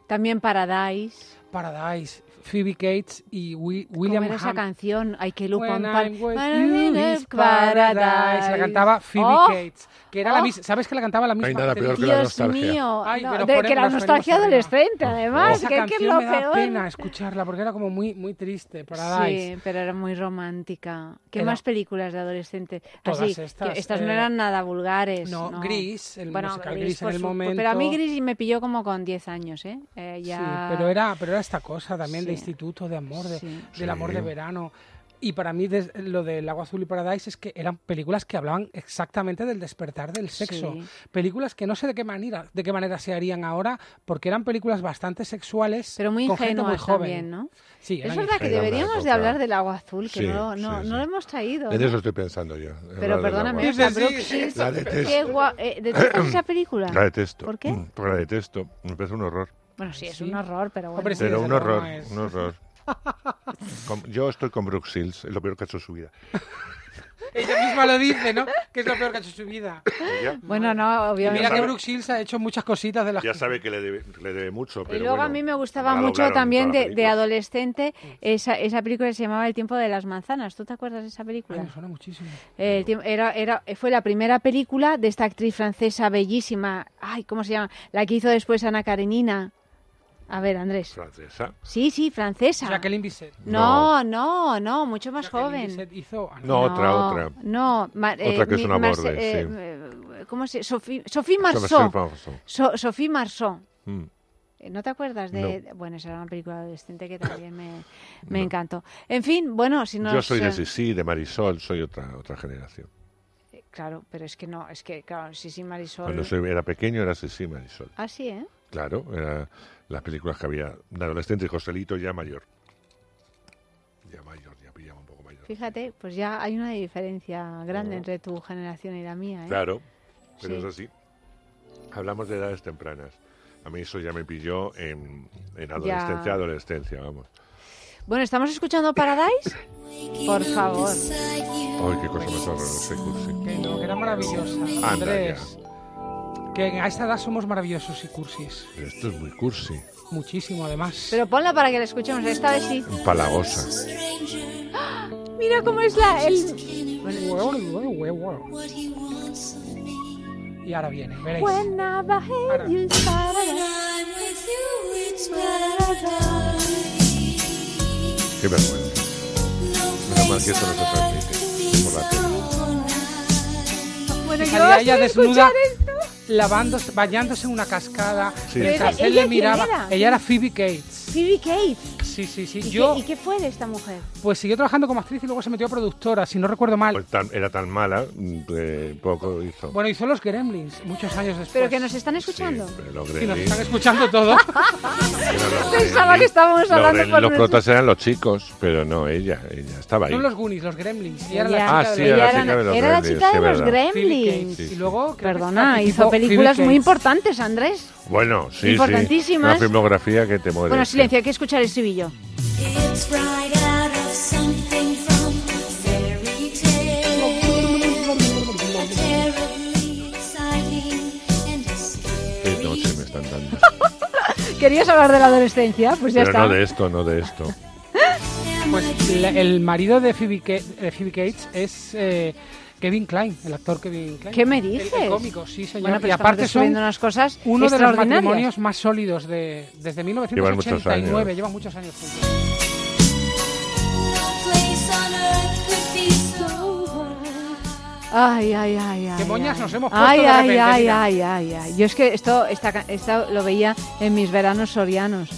También Paradise. Paradise, Phoebe Cates y Wi- ¿Cómo William era esa canción? I que with Paradise, you is paradise. La cantaba Phoebe Oh, Cates, que era la oh. misma, ¿sabes que la cantaba la misma? hay nada peor que la Dios nostalgia. mío, Ay, no, pero de- por- que la nos nostalgia adolescente, además, Esa que, que es lo me da peor. pena escucharla porque era como muy muy triste. Paradise. Sí, pero era muy romántica. ¿Qué Era- más películas de adolescente? Todas Así, que estas, estas no eh, eran nada vulgares. no, No, Gris, el bueno, musical Gris, Gris en por el su- momento. Pero a mí Gris me pilló como con 10 años, ¿eh? Eh, Sí, pero era, pero era esta cosa también de Sí. instituto, de amor, de, Sí. del amor de verano. Y para mí des- lo del Agua Azul y Paradise es que eran películas que hablaban exactamente del despertar del sexo. Sí. Películas que no sé de qué manera, de qué manera se harían ahora, porque eran películas bastante sexuales, Pero muy gente muy ingenuas joven. también, ¿no? Sí, Es verdad que deberíamos de hablar del agua azul, que Sí, no, no, sí, no lo hemos traído. En eso estoy pensando yo. Pero perdóname, sí. Shields, La detesto. qué gua- eh, ¿detestas esa película? La detesto. ¿Por qué? Porque la detesto. Me parece un horror. Bueno, sí, es Sí. un horror, pero bueno. Hombre, sí, Pero desde un luego horror, no es- un horror. *laughs* Con- yo estoy con Brooke Shields, es lo peor que ha hecho en su vida. *laughs* Ella misma lo dice, ¿no? Que es lo peor que ha hecho en su vida. Ella Bueno, no, Y obviamente. mira que sabe- Brooke Shields ha hecho muchas cositas de las ya sabe que le debe, le debe mucho. Pero Y luego a bueno, mí me gustaba la mucho doblaron también toda la de, de película. adolescente esa, esa película que se llamaba El tiempo de las manzanas. ¿Tú te acuerdas de esa Ay, película? me suena muchísimo. Eh, el tiemp- era, era, fue la primera película de esta actriz francesa bellísima. Ay, ¿cómo se llama? La que hizo después Ana Karenina. A ver, Andrés. Francesa. Sí, sí, francesa. Jacqueline Bisset. No, no, no, mucho más Jacqueline joven. Bisset hizo... ah, No, otra, otra. No, ma- Otra que es una Marce- borde, eh, sí. eh, ¿Cómo se? Sophie, Sophie Marceau. So- Sophie Marceau. Mm. Eh, ¿No te acuerdas de...? No. Bueno, esa era una película adolescente que *laughs* también me, me encantó. En fin, bueno, si no... Yo soy de Sisi, de Marisol, soy otra, otra generación. Claro, pero es que no, es que, claro, sí, Marisol. Cuando soy- era pequeño era Sisi Marisol. Ah, sí, ¿eh? Claro, eran las películas que había de adolescente y Joselito ya mayor. Ya mayor, ya pillaba un poco mayor. Fíjate, pues ya hay una diferencia grande No. entre tu generación y la mía, ¿eh? Claro, pero Sí. es así. Hablamos de edades tempranas. A mí eso ya me pilló en, en adolescencia, adolescencia, vamos. Bueno, ¿estamos escuchando Paradise? Por favor. Ay, qué cosa más horrorosa cursi. Que no, que era maravillosa. Anda Andrés. Que a esta edad somos maravillosos y cursis. Pero esto es muy cursi, Muchísimo, además. Pero ponla para que la escuchemos, esta vez sí. empalagosa. *gasps* Mira cómo es la... El... Y ahora viene, veréis. You Qué vergüenza. Menos mal que esto no se transmite por la tele. Bueno, yo salía ella desnuda, escuchar esto. Lavando, bañándose en una cascada. Sí. ¿ella le miraba. Ella era Phoebe Cates. Phoebe Cates. Sí, sí, sí. ¿Y, Yo, qué, ¿Y qué fue de esta mujer? pues siguió trabajando como actriz y luego se metió a productora, si no recuerdo mal. Pues tan- era tan mala, que poco hizo. Bueno, hizo los Gremlins muchos años después. ¿Pero que nos están escuchando? Pero los Sí, nos Gremlins- están escuchando todo. pero *laughs* los Pensaba Gremlins- que estábamos los hablando Gremlins- por Los nuestro- protas eran los chicos, pero no ella, ella estaba ahí. Son los Goonies, los Gremlins. Y era Ella- la Ah, chica sí, de era Ella la era, chica de los era la Gremlins, chica sí, de los. Gremlins. Sí, sí. Y luego, Perdona, hizo películas muy importantes, Andrés. Bueno, sí, sí. Importantísimas. Una filmografía que te muere. Bueno, sí. silencio, hay que escuchar el estribillo. Qué noche me están dando. *laughs* ¿Querías hablar de la adolescencia? Pues ya Pero está. no de esto, no de esto. *laughs* Pues la- el marido de Phoebe, Ca- de Phoebe Cates es eh, Kevin Klein, el actor Kevin Klein. ¿Qué me El- el dices? cómico, sí, señor. Bueno, pero y aparte son unas cosas uno de los matrimonios más sólidos de, desde Llevan muchos 1989. años. Llevan muchos años juntos. Ay, ay, ay, ay. Qué moñas ay. nos hemos puesto Ay, de ay, repente, ay, mira. ay, ay, ay. Yo es que esto, esta, ca- esta lo veía en mis veranos sorianos.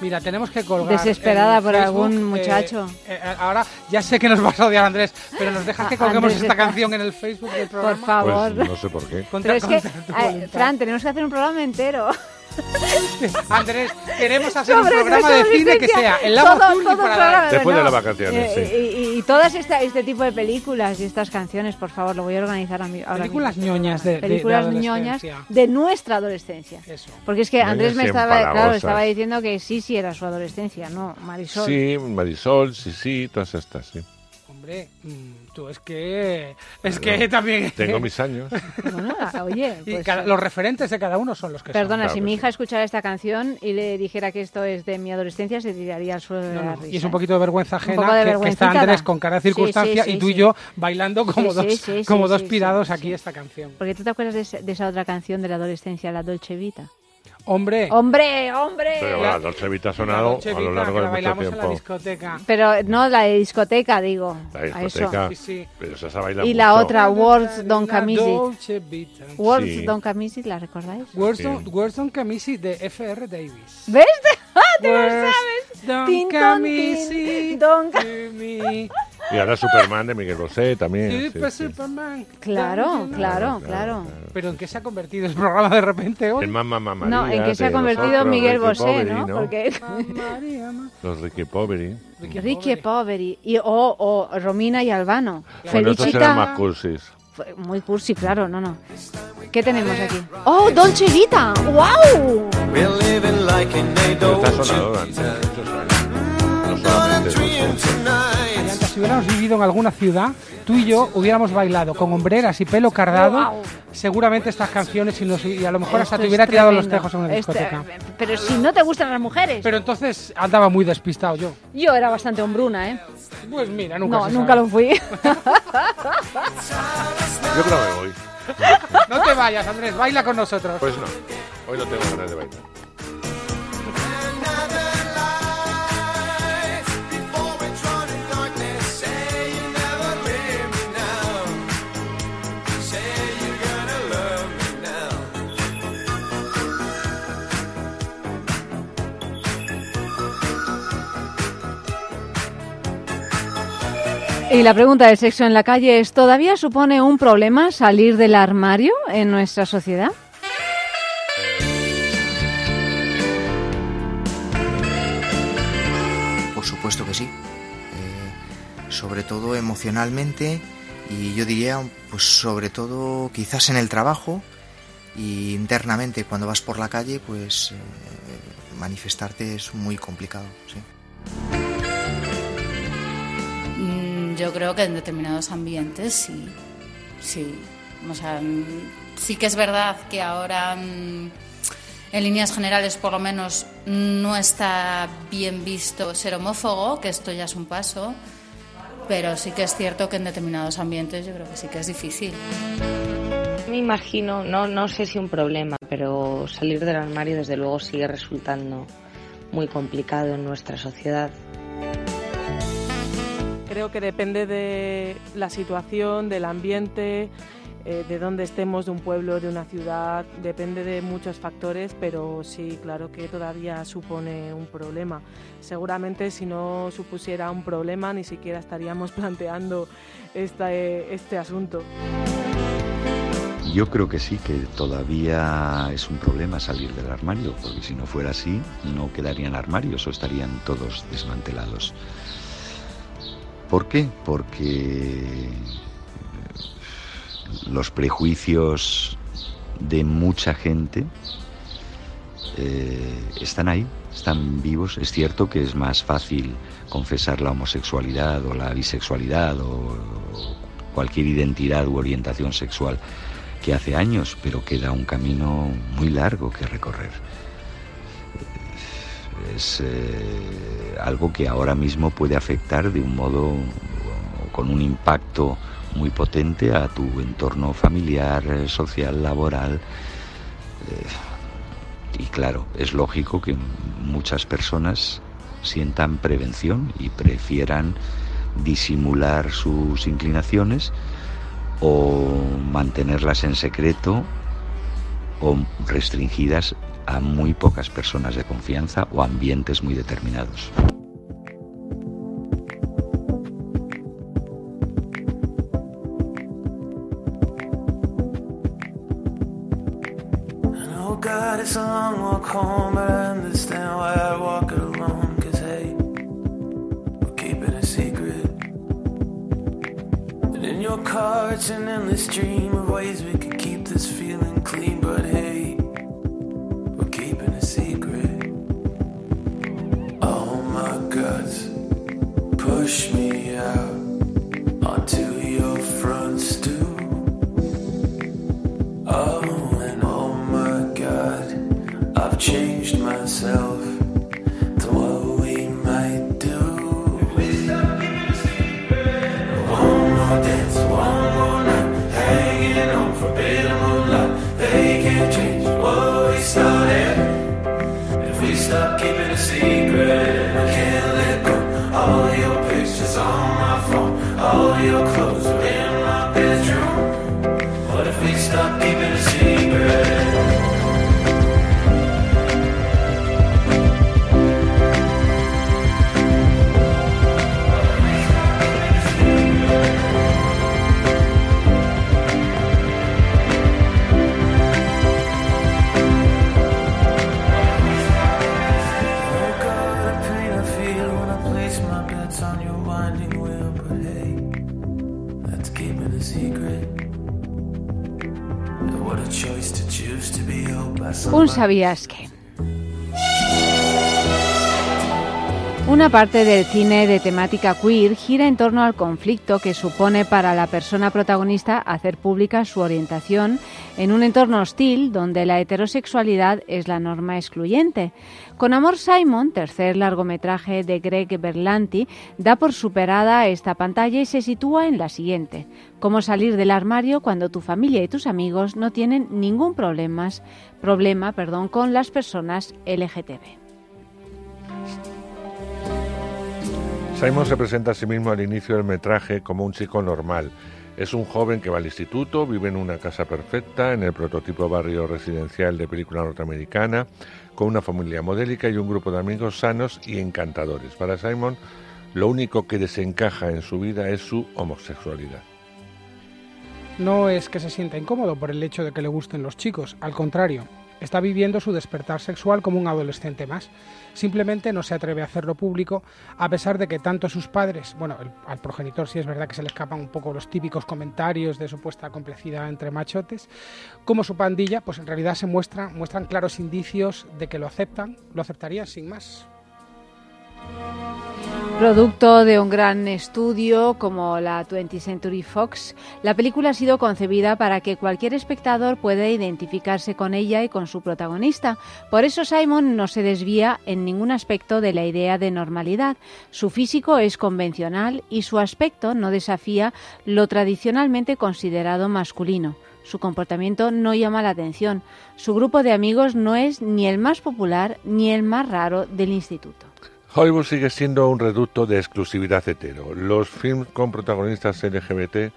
Mira, tenemos que colgar. Desesperada por Facebook, algún eh, muchacho. eh, ahora ya sé que nos vas a odiar, Andrés, pero nos dejas que Ah, colguemos Andrés esta está- canción en el Facebook del programa. Por favor. Pues no sé por qué. Contra- Pero es que, eh. Fran, tenemos que hacer un programa entero. *laughs* Andrés, queremos hacer un programa de cine que sea el lado Todo- azul y todo para programa, Después de las vacaciones, eh, sí. y, y todas esta- este tipo de películas y estas canciones, por favor, lo voy a organizar a mí. ahora Películas mismo. ñoñas de, de- de Películas ñoñas adolescencia. de nuestra adolescencia. Eso. Porque es que Ñoñas Andrés me estaba, claro, estaba diciendo que sí, sí era su adolescencia, no, Marisol. Sí, Marisol, sí, sí, todas estas, sí. Hombre, mm, tú es que es que también *laughs* Tengo mis años. Bueno, oye, *laughs* y pues, cada- los referentes de cada uno son los que perdona, Claro si mi sí. hija escuchara esta canción y le dijera que esto es de mi adolescencia, se tiraría al suelo de la no, risa. Y es un ¿eh? poquito de vergüenza Un ajena poco de que- que, está Andrés con cada Sí, sí, circunstancia sí, y tú sí. y yo bailando como Sí, dos sí, sí, como sí, dos pirados sí, aquí sí. esta canción. Porque tú te acuerdas de, de esa otra canción de la adolescencia, la Dolce Vita. Hombre, ¡Hombre, hombre! Pero la Dolce Vita ha la sonado a lo largo que de la mucho en la tiempo. discoteca. Pero no la de discoteca, digo. La discoteca. Sí, sí. Pero esa se ha bailado Y la otra, Words. Dolce Vita. Words Sí. Don't Come Easy, ¿la recordáis? Words Don't Come Easy de F.R. Davis. ¿Ves? *laughs* ¡Ah, te lo sabes! don't Tin, easy don- me. Y ahora Superman de Miguel Bosé también. sí, Super sí. Superman. Claro, claro, claro. Pero ¿en qué se ha convertido el programa de repente hoy? El Mamma Mamma No, María en que se ha convertido Miguel Ricky Bosé, Poveri, ¿no? Porque *laughs* Los Ricky Poveri. Ricky Poveri y, o, o Romina y Albano. Bueno, estos eran Felicita. más cursis. Fue Muy cursi, claro, no, no. ¿Qué tenemos aquí? ¡Oh, Dolce Vita! ¡Wow! Está Dolce sonado durante muchos años. No solamente Si hubiéramos vivido en alguna ciudad, tú y yo hubiéramos bailado con hombreras y pelo cardado, seguramente estas canciones y, nos- y a lo mejor hasta te hubiera tirado los tejos en una Este- discoteca. pero si no te gustan las mujeres. Pero entonces andaba muy despistado yo. Yo era bastante hombruna, ¿eh? Pues mira, nunca No, se nunca sabe. lo fui. *laughs* Yo creo que voy. No te vayas, Andrés, baila con nosotros. Pues no. Hoy no tengo ganas de bailar. Y la pregunta de sexo en la calle es, ¿todavía supone un problema salir del armario en nuestra sociedad? Por supuesto que sí. Eh, sobre todo emocionalmente y yo diría, pues sobre todo quizás en el trabajo y internamente cuando vas por la calle, pues eh, manifestarte es muy complicado. Sí. Yo creo que en determinados ambientes sí, sí. O sea, mm, sí que es verdad que ahora, mm, en líneas generales, por lo menos, no está bien visto ser homófobo, que esto ya es un paso, pero sí que es cierto que en determinados ambientes yo creo que sí que es difícil. Me imagino, no, no sé si un problema, pero salir del armario desde luego sigue resultando muy complicado en nuestra sociedad. Creo que depende de la situación, del ambiente, eh, de dónde estemos, de un pueblo, de una ciudad, depende de muchos factores, pero sí, claro que todavía supone un problema. Seguramente si no supusiera un problema ni siquiera estaríamos *laughs* planteando este, este asunto. Yo creo que sí, que todavía es un problema salir del armario, porque si no fuera así, no quedarían armarios o estarían todos desmantelados. ¿Por qué? Porque los prejuicios de mucha gente eh, están ahí, están vivos. Es cierto que es más fácil confesar la homosexualidad o la bisexualidad o cualquier identidad u orientación sexual que hace años, pero queda un camino muy largo que recorrer. Es eh, algo que ahora mismo puede afectar de un modo con un impacto muy potente a tu entorno familiar, eh, social, laboral. Eh, y claro, es lógico que muchas personas sientan prevención y prefieran disimular sus inclinaciones o mantenerlas en secreto o restringidas a muy pocas personas de confianza o ambientes muy determinados. Secret. Car, it's an endless stream of ways we could push me out onto your front stoop. Oh, and oh my god, I've changed myself Un sabías que. Una parte del cine de temática queer gira en torno al conflicto que supone para la persona protagonista hacer pública su orientación en un entorno hostil donde la heterosexualidad es la norma excluyente. Con Amor Simon, tercer largometraje de Greg Berlanti, da por superada esta pantalla y se sitúa en la siguiente. Cómo salir del armario cuando tu familia y tus amigos no tienen ningún problemas, problema perdón, con las personas LGTB. Simon se presenta a sí mismo al inicio del metraje como un chico normal. Es un joven que va al instituto, vive en una casa perfecta, en el prototipo barrio residencial de película norteamericana, con una familia modélica y un grupo de amigos sanos y encantadores. Para Simon, lo único que desencaja en su vida es su homosexualidad. No es que se sienta incómodo por el hecho de que le gusten los chicos, al contrario, está viviendo su despertar sexual como un adolescente más. Simplemente no se atreve a hacerlo público, a pesar de que tanto sus padres, bueno, al progenitor sí es verdad que se le escapan un poco los típicos comentarios de supuesta complejidad entre machotes, como su pandilla, pues en realidad se muestra, muestran claros indicios de que lo aceptan, lo aceptarían sin más. Producto de un gran estudio como la 20th Century Fox, la película ha sido concebida para que cualquier espectador pueda identificarse con ella y con su protagonista. Por eso Simon no se desvía en ningún aspecto de la idea de normalidad. Su físico es convencional y su aspecto no desafía lo tradicionalmente considerado masculino. Su comportamiento no llama la atención. Su grupo de amigos no es ni el más popular ni el más raro del instituto. Hollywood sigue siendo un reducto de exclusividad hetero. Los films con protagonistas LGBT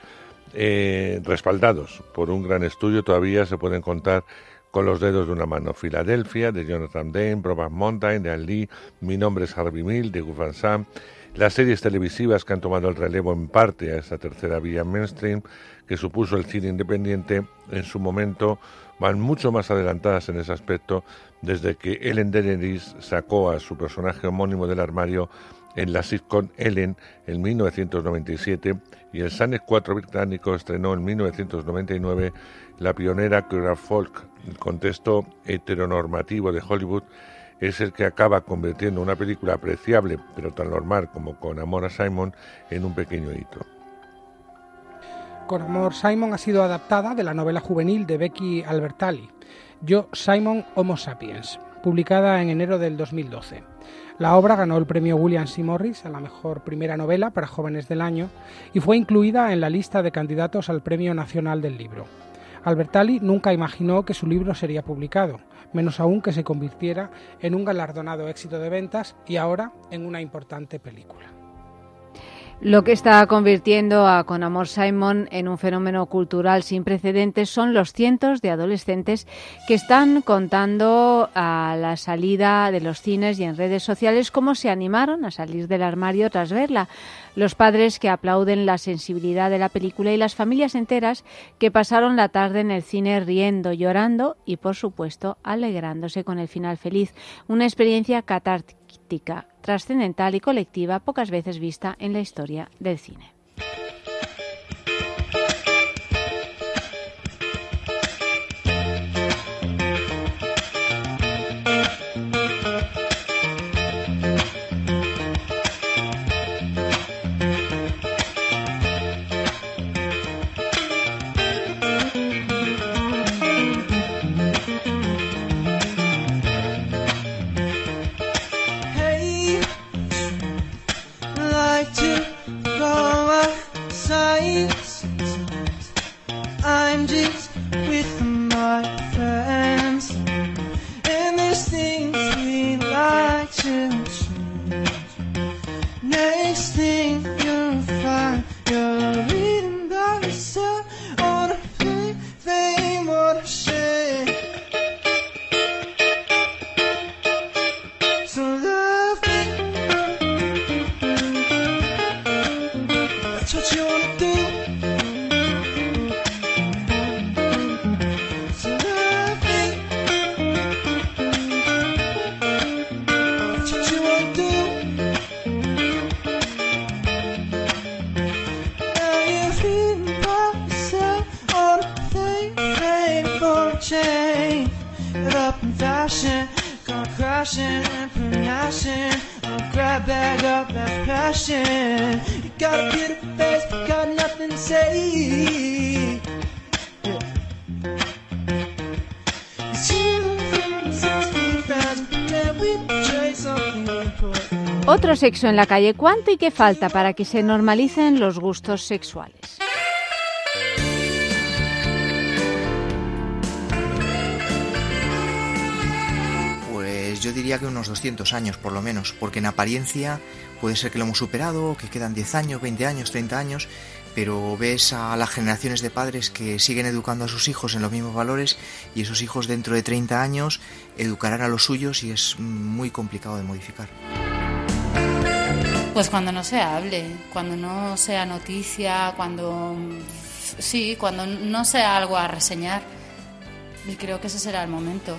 eh, respaldados por un gran estudio todavía se pueden contar con los dedos de una mano. Filadelfia, de Jonathan Dane, Brokeback Mountain, de Al Lee, Mi nombre es Harvey Mill, de Gus Van Sant, las series televisivas que han tomado el relevo en parte a esa tercera vía mainstream que supuso el cine independiente en su momento van mucho más adelantadas en ese aspecto desde que Ellen DeGeneres sacó a su personaje homónimo del armario en la sitcom Ellen en 1997 y el Sanes 4 británico estrenó en 1999 la pionera Cura Folk. El contexto heteronormativo de Hollywood es el que acaba convirtiendo una película apreciable pero tan normal como con Amor a Simon en un pequeño hito. Con Amor Simon ha sido adaptada de la novela juvenil de Becky Albertalli, Yo Simon Homo Sapiens, publicada en enero del 2012. La obra ganó el premio William C. Morris a la mejor primera novela para jóvenes del año y fue incluida en la lista de candidatos al Premio Nacional del Libro. Albertalli nunca imaginó que su libro sería publicado, menos aún que se convirtiera en un galardonado éxito de ventas y ahora en una importante película. Lo que está convirtiendo a Con Amor Simon en un fenómeno cultural sin precedentes son los cientos de adolescentes que están contando a la salida de los cines y en redes sociales cómo se animaron a salir del armario tras verla. Los padres que aplauden la sensibilidad de la película y las familias enteras que pasaron la tarde en el cine riendo, llorando y, por supuesto, alegrándose con el final feliz. Una experiencia catártica, trascendental y colectiva pocas veces vista en la historia del cine. Sexo en la calle. ¿Cuánto y qué falta para que se normalicen los gustos sexuales? Pues yo diría que unos 200 años por lo menos, porque en apariencia puede ser que lo hemos superado, que quedan 10 años, 20 años, 30 años, pero ves a las generaciones de padres que siguen educando a sus hijos en los mismos valores y esos hijos dentro de 30 años educarán a los suyos y es muy complicado de modificar. Pues cuando no se hable, cuando no sea noticia, cuando sí, cuando no sea algo a reseñar. Y creo que ese será el momento.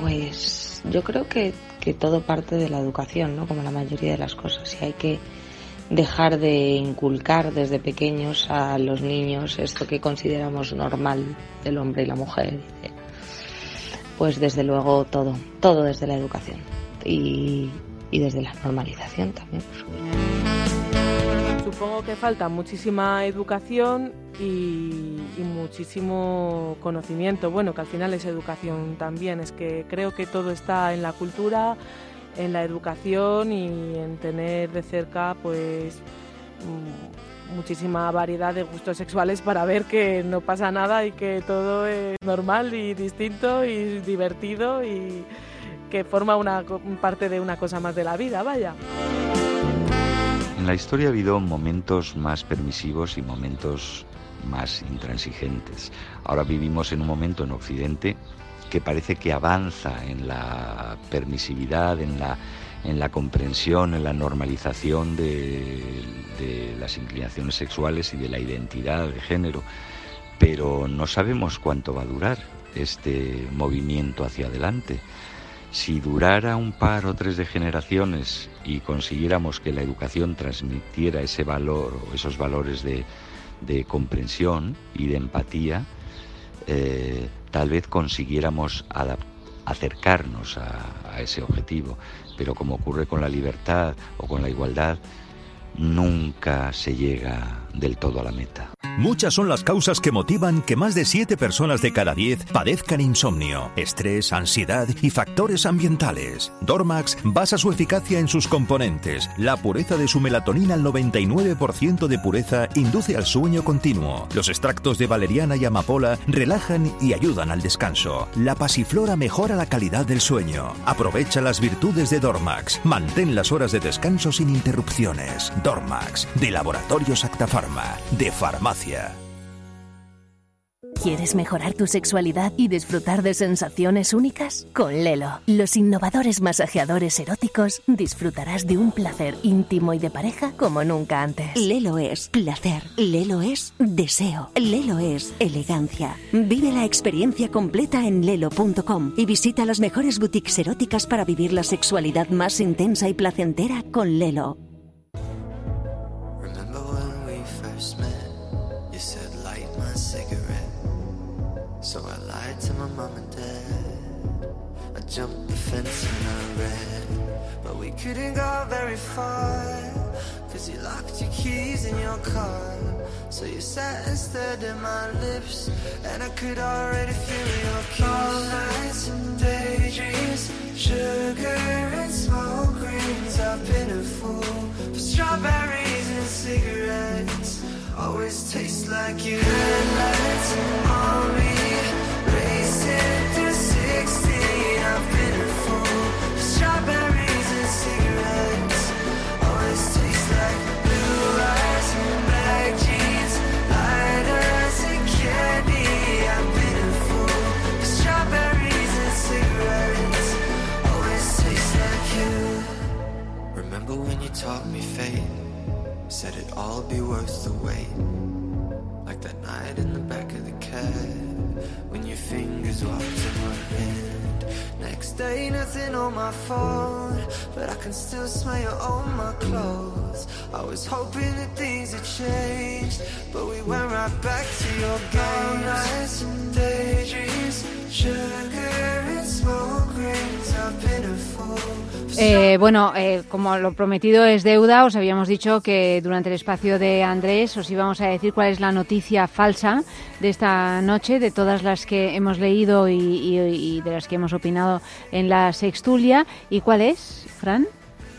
Pues yo creo que, que todo parte de la educación, ¿no? Como la mayoría de las cosas. Y hay que dejar de inculcar desde pequeños a los niños esto que consideramos normal del hombre y la mujer. Pues desde luego todo, todo desde la educación y, y desde la normalización también. Por supuesto. Supongo que falta muchísima educación y, y, muchísimo conocimiento. Bueno, que al final es educación también. Es que creo que todo está en la cultura, en la educación y en tener de cerca, pues muchísima variedad de gustos sexuales para ver que no pasa nada y que todo es normal y distinto y divertido y que forma una parte de una cosa más de la vida, vaya. En la historia ha habido momentos más permisivos y momentos más intransigentes. Ahora vivimos en un momento en Occidente que parece que avanza en la permisividad, en la, en la comprensión, en la normalización de, de las inclinaciones sexuales y de la identidad de género, pero no sabemos cuánto va a durar este movimiento hacia adelante. Si durara un par o tres de generaciones y consiguiéramos que la educación transmitiera ese valor o esos valores de, comprensión y de empatía, eh, tal vez consiguiéramos acercarnos a, a, ese objetivo. Pero como ocurre con la libertad o con la igualdad, nunca se llega del todo a la meta. Muchas son las causas que motivan que más de 7 personas de cada 10 padezcan insomnio, estrés, ansiedad y factores ambientales. Dormax basa su eficacia en sus componentes. La pureza de su melatonina al 99% de pureza induce al sueño continuo. Los extractos de valeriana y amapola relajan y ayudan al descanso. La pasiflora mejora la calidad del sueño. Aprovecha las virtudes de Dormax. Mantén las horas de descanso sin interrupciones. Dormax, de Laboratorios Acta Pharma, de Farmacia. ¿Quieres mejorar tu sexualidad y disfrutar de sensaciones únicas? Con Lelo, los innovadores masajeadores eróticos, disfrutarás de un placer íntimo y de pareja como nunca antes. Lelo es placer, Lelo es deseo, Lelo es elegancia. Vive la experiencia completa en lelo.com y visita las mejores boutiques eróticas para vivir la sexualidad más intensa y placentera con Lelo. Jumped the fence and I ran. But we couldn't go very far. Cause you locked your keys in your car. So you sat and stared at my lips. And I could already feel your kiss. All nights and daydreams. Sugar and smoke rings. I've been a fool for strawberries and cigarettes. Always taste like you. Headlights on Remember when you taught me fate? Said it'd all be worth the wait. Like that night in the back of the cab when your fingers walked in my hand. Next day, nothing on my phone, but I can still smell you on my clothes. I was hoping that things had changed, but we went right back to your game. Nights and daydreams, sugar and smoke rings. I've been a fool. Eh, bueno, eh, como lo prometido es deuda, os habíamos dicho que durante el espacio de Andrés os íbamos a decir cuál es la noticia falsa de esta noche, de todas las que hemos leído y, y, y de las que hemos opinado en la sextulia. ¿Y cuál es, Fran?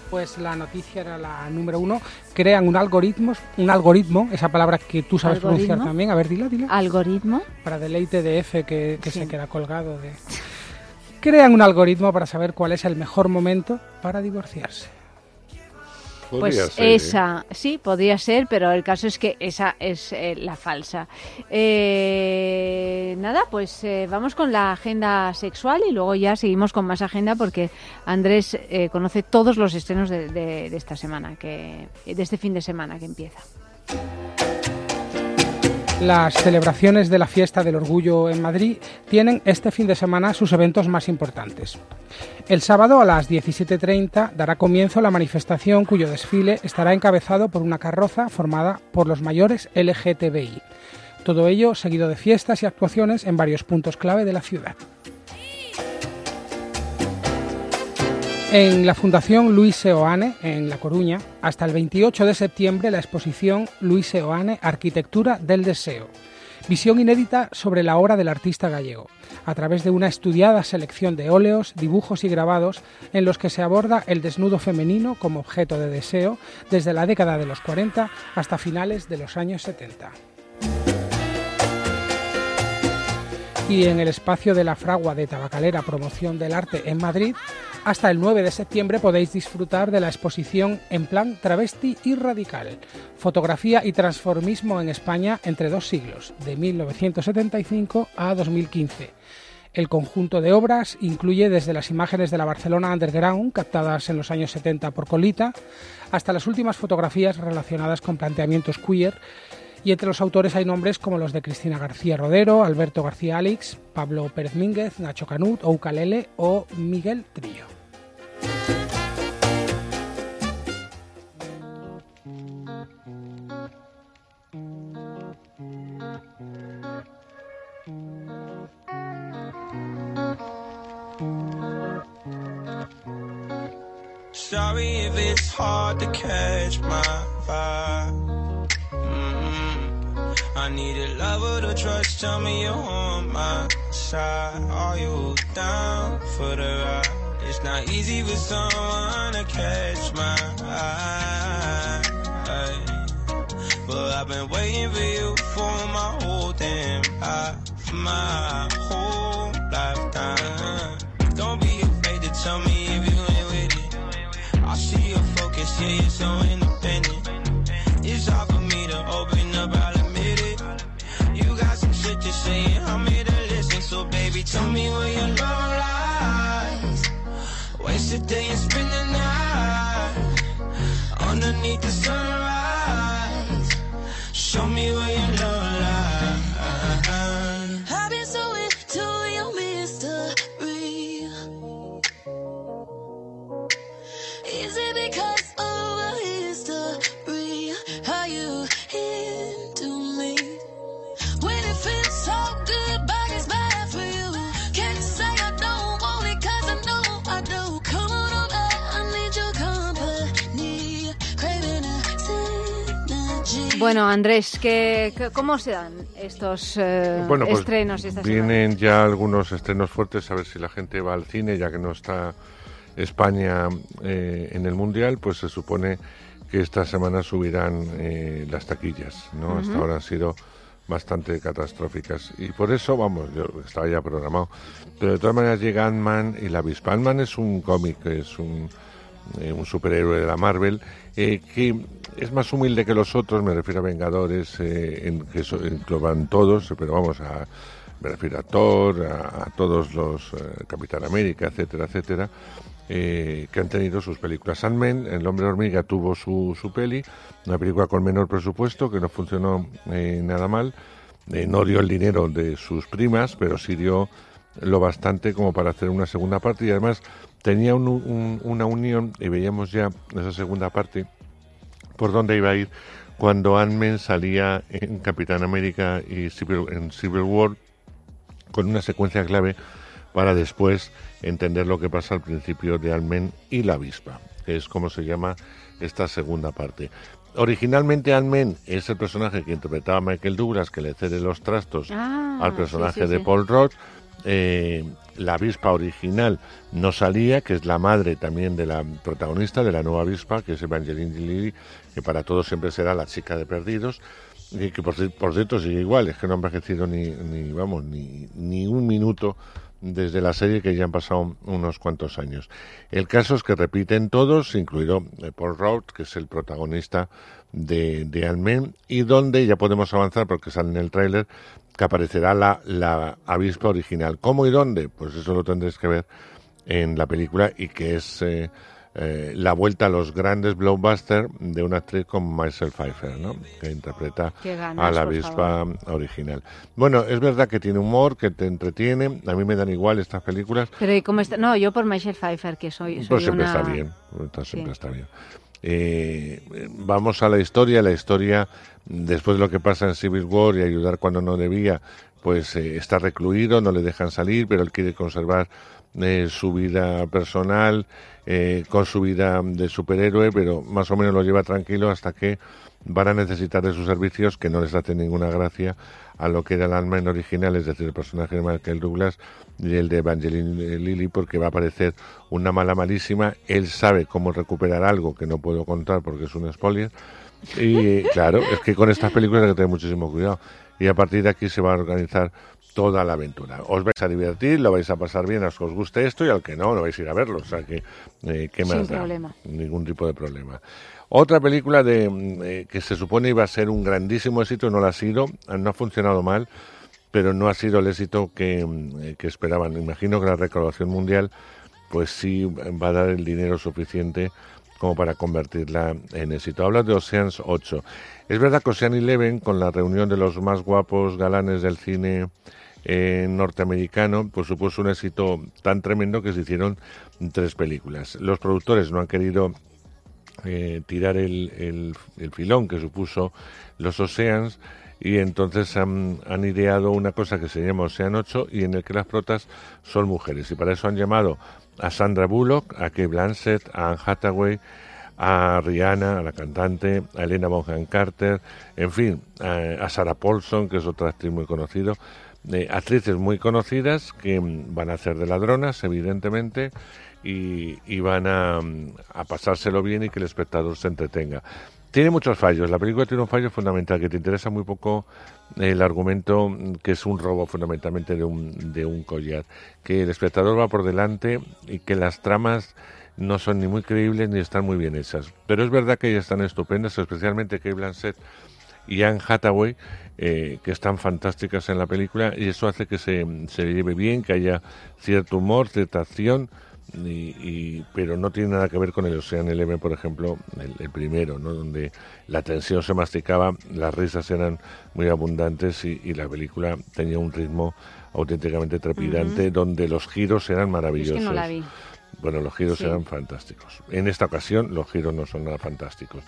Pues la noticia era la número uno. Crean un algoritmo, un algoritmo, esa palabra que tú sabes ¿Algoritmo? pronunciar también. A ver, dila, dila. ¿Algoritmo? Para deleite de F que, que se queda colgado de... Crean un algoritmo para saber cuál es el mejor momento para divorciarse. Pues esa, sí, podría ser, pero el caso es que esa es eh, la falsa. Eh, nada. pues eh, vamos con la agenda sexual y luego ya seguimos con más agenda porque Andrés eh, conoce todos los estrenos de, de- de esta semana, que, de este fin de semana que empieza. Las celebraciones de la fiesta del orgullo en Madrid tienen este fin de semana sus eventos más importantes. El sábado a las 17.30 dará comienzo la manifestación cuyo desfile estará encabezado por una carroza formada por los mayores LGTBI. Todo ello seguido de fiestas y actuaciones en varios puntos clave de la ciudad. En la Fundación Luis Seoane, en La Coruña, hasta el 28 de septiembre la exposición Luis Seoane Arquitectura del Deseo. Visión inédita sobre la obra del artista gallego, a través de una estudiada selección de óleos, dibujos y grabados en los que se aborda el desnudo femenino como objeto de deseo desde la década de los 40 hasta finales de los años 70. Y en el espacio de la Fragua de Tabacalera Promoción del Arte en Madrid, hasta el 9 de septiembre podéis disfrutar de la exposición En plan travesti y radical, fotografía y transformismo en España entre dos siglos, de 1975 a 2015. El conjunto de obras incluye desde las imágenes de la Barcelona Underground, captadas en los años 70 por Colita, hasta las últimas fotografías relacionadas con planteamientos queer y entre los autores hay nombres como los de Cristina García Rodero, Alberto García Alix, Pablo Pérez Mínguez, Nacho Canut, Oukalele o Miguel Trillo. Sorry if it's hard to catch my vibe. Need a lover to trust. Tell me you're on my side. Are you down for the ride? It's not easy for someone to catch my eye. But I've been waiting for you for my whole damn life, my whole lifetime. Don't be afraid to tell me if you ain't with it. I see your focus, yeah, you're so independent. Baby, tell me where your love lies. Waste a day and spend the night underneath the sunrise. Show me where your Bueno, Andrés, ¿qué, qué- ¿cómo se dan estos eh, Bueno, pues estrenos esta vienen ya algunos estrenos fuertes, a ver si la gente va al cine, ya que no está España eh, en el Mundial, pues se supone que esta semana subirán eh, las taquillas, ¿no? Hasta Ujú. ahora han sido bastante catastróficas y por eso, vamos, yo estaba ya programado. Pero de todas maneras llega Ant-Man y la avispa. Ant-Man es un cómic, es un, eh, un superhéroe de la Marvel eh, que es más humilde que los otros, me refiero a Vengadores, eh, en que eso engloban todos, pero vamos a me refiero a Thor, a, todos los eh, Capitán América, etcétera, etcétera, eh, que han tenido sus películas. Ant-Man, El Hombre Hormiga, tuvo su, su peli, una película con menor presupuesto, que no funcionó eh, nada mal, Eh, no dio el dinero de sus primas, pero sí dio lo bastante como para hacer una segunda parte y además tenía un- un- una unión y veíamos ya esa segunda parte por dónde iba a ir cuando Ant-Man salía en Capitán América y Civil, en Civil War con una secuencia clave para después entender lo que pasa al principio de Ant-Man y la avispa, que es como se llama esta segunda parte. Originalmente Ant-Man es el personaje que interpretaba Michael Douglas, que le cede los trastos Ah, al personaje sí, sí, de sí. Paul Rudd. Eh, la avispa original no salía, que es la madre también de la protagonista de la nueva avispa, que es Evangeline Lilly, que para todos siempre será la chica de perdidos, y que por, por cierto sigue igual, es que no ha envejecido ni, ni vamos, ni, ni un minuto desde la serie que ya han pasado unos cuantos años. El caso es que repiten todos, incluido eh, Paul Rudd, que es el protagonista de, de Ant-Man, y donde ya podemos avanzar porque sale en el tráiler que aparecerá la, la avispa original. ¿Cómo y dónde? Pues eso lo tendréis que ver en la película y que es eh, eh, la vuelta a los grandes blockbusters de una actriz como Michelle Pfeiffer, ¿no? que interpreta ganas, a la avispa original. Bueno, es verdad que tiene humor, que te entretiene. A mí me dan igual estas películas. Pero ¿y cómo está? No, yo por Michelle Pfeiffer, que soy, soy Pues siempre una... está bien, está- siempre Sí. está bien. Eh, vamos a la historia, la historia después de lo que pasa en Civil War y ayudar cuando no debía, pues eh, está recluido, no le dejan salir, pero él quiere conservar eh, su vida personal eh, con su vida de superhéroe, pero más o menos lo lleva tranquilo hasta que van a necesitar de sus servicios que no les hace ninguna gracia a lo que era el Ant-Man original, es decir, el personaje de Michael Douglas y el de Evangeline Lilly, porque va a aparecer una mala malísima. Él sabe cómo recuperar algo que no puedo contar porque es un spoiler. Y claro, es que con estas películas hay que tener muchísimo cuidado. Y a partir de aquí se va a organizar toda la aventura. Os vais a divertir, lo vais a pasar bien, a los que os guste esto y al que no, no vais a ir a verlo. O sea que, eh, ¿qué más Sin da? problema. Ningún tipo de problema. Otra película de, mm, eh, que se supone iba a ser un grandísimo éxito, no lo ha sido, no ha funcionado mal, pero no ha sido el éxito que, mm, eh, que esperaban. Imagino que la recaudación mundial pues sí va a dar el dinero suficiente como para convertirla en éxito. Habla de Oceans 8. Es verdad que Ocean Eleven, con la reunión de los más guapos galanes del cine eh, norteamericano, pues supuso un éxito tan tremendo que se hicieron tres películas. Los productores no han querido eh, tirar el, filón que supuso los Oceans y entonces han, han ideado una cosa que se llama Ocean 8 y en el que las protas son mujeres y para eso han llamado a Sandra Bullock, a Kate Blanchett, a Anne Hathaway, a Rihanna, a la cantante, a Elena Bonham Carter, en fin, a, a Sarah Paulson, que es otra actriz muy conocida, eh, actrices muy conocidas que mm, van a hacer de ladronas, evidentemente, y, y van a, mm, a pasárselo bien y que el espectador se entretenga. Tiene muchos fallos. La película tiene un fallo fundamental, que te interesa muy poco el argumento, mm, que es un robo fundamentalmente de un, de un collar. Que el espectador va por delante y que las tramas no son ni muy creíbles ni están muy bien hechas. Pero es verdad que ellas están estupendas, especialmente Kate Blanchett y Anne Hathaway, eh, que están fantásticas en la película, y eso hace que se, se lleve bien, que haya cierto humor, cierta acción, y, y- pero no tiene nada que ver con el Ocean Eleven, por ejemplo, el, el primero, ¿no? donde la tensión se masticaba, las risas eran muy abundantes y, y la película tenía un ritmo auténticamente trepidante, donde los giros eran Es maravillosos. que no la vi. Bueno, los giros Sí. eran fantásticos. En esta ocasión los giros no son nada fantásticos.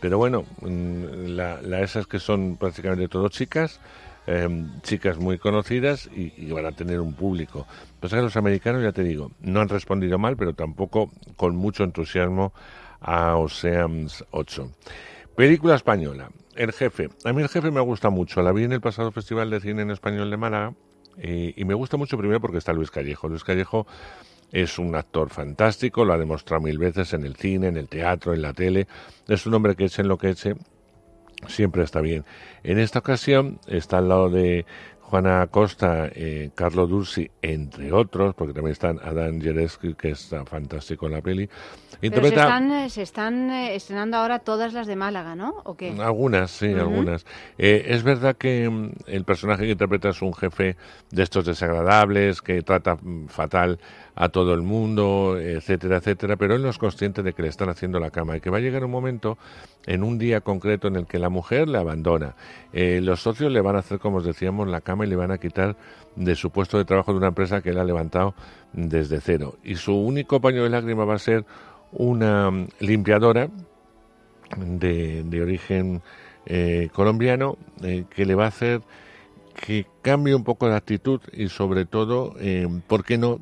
Pero bueno, mm, la, la esas que son prácticamente todo chicas, em, chicas muy conocidas y, y van a tener un público. Pasa que los americanos, ya te digo, no han respondido mal, pero tampoco con mucho entusiasmo a Oceans 8. Película española, El Jefe. A mí El Jefe me gusta mucho. La vi en el pasado Festival de Cine en Español de Málaga eh, y me gusta mucho primero porque está Luis Callejo. Luis Callejo es un actor fantástico, lo ha demostrado mil veces en el cine, en el teatro, en la tele. Es un hombre que eche en lo que eche, siempre está bien. En esta ocasión está al lado de Juana Costa, eh, Carlo Dursi, entre otros, porque también están Adán Jereski, que está fantástico en la peli. Pero se Interpreta están, eh, se están eh, estrenando ahora todas las de Málaga, ¿no? ¿O qué? Algunas, sí, algunas. Eh, es verdad que mm, el personaje que interpreta es un jefe de estos desagradables, que trata mm, fatal a todo el mundo, etcétera, etcétera, pero él no es consciente de que le están haciendo la cama y que va a llegar un momento, en un día concreto, en el que la mujer le abandona. Eh, los socios le van a hacer, como os decíamos, la cama y le van a quitar de su puesto de trabajo de una empresa que él ha levantado desde cero. Y su único paño de lágrima va a ser una mm, limpiadora de, de origen eh, colombiano eh, que le va a hacer que cambie un poco de actitud y sobre todo, eh, ¿por qué no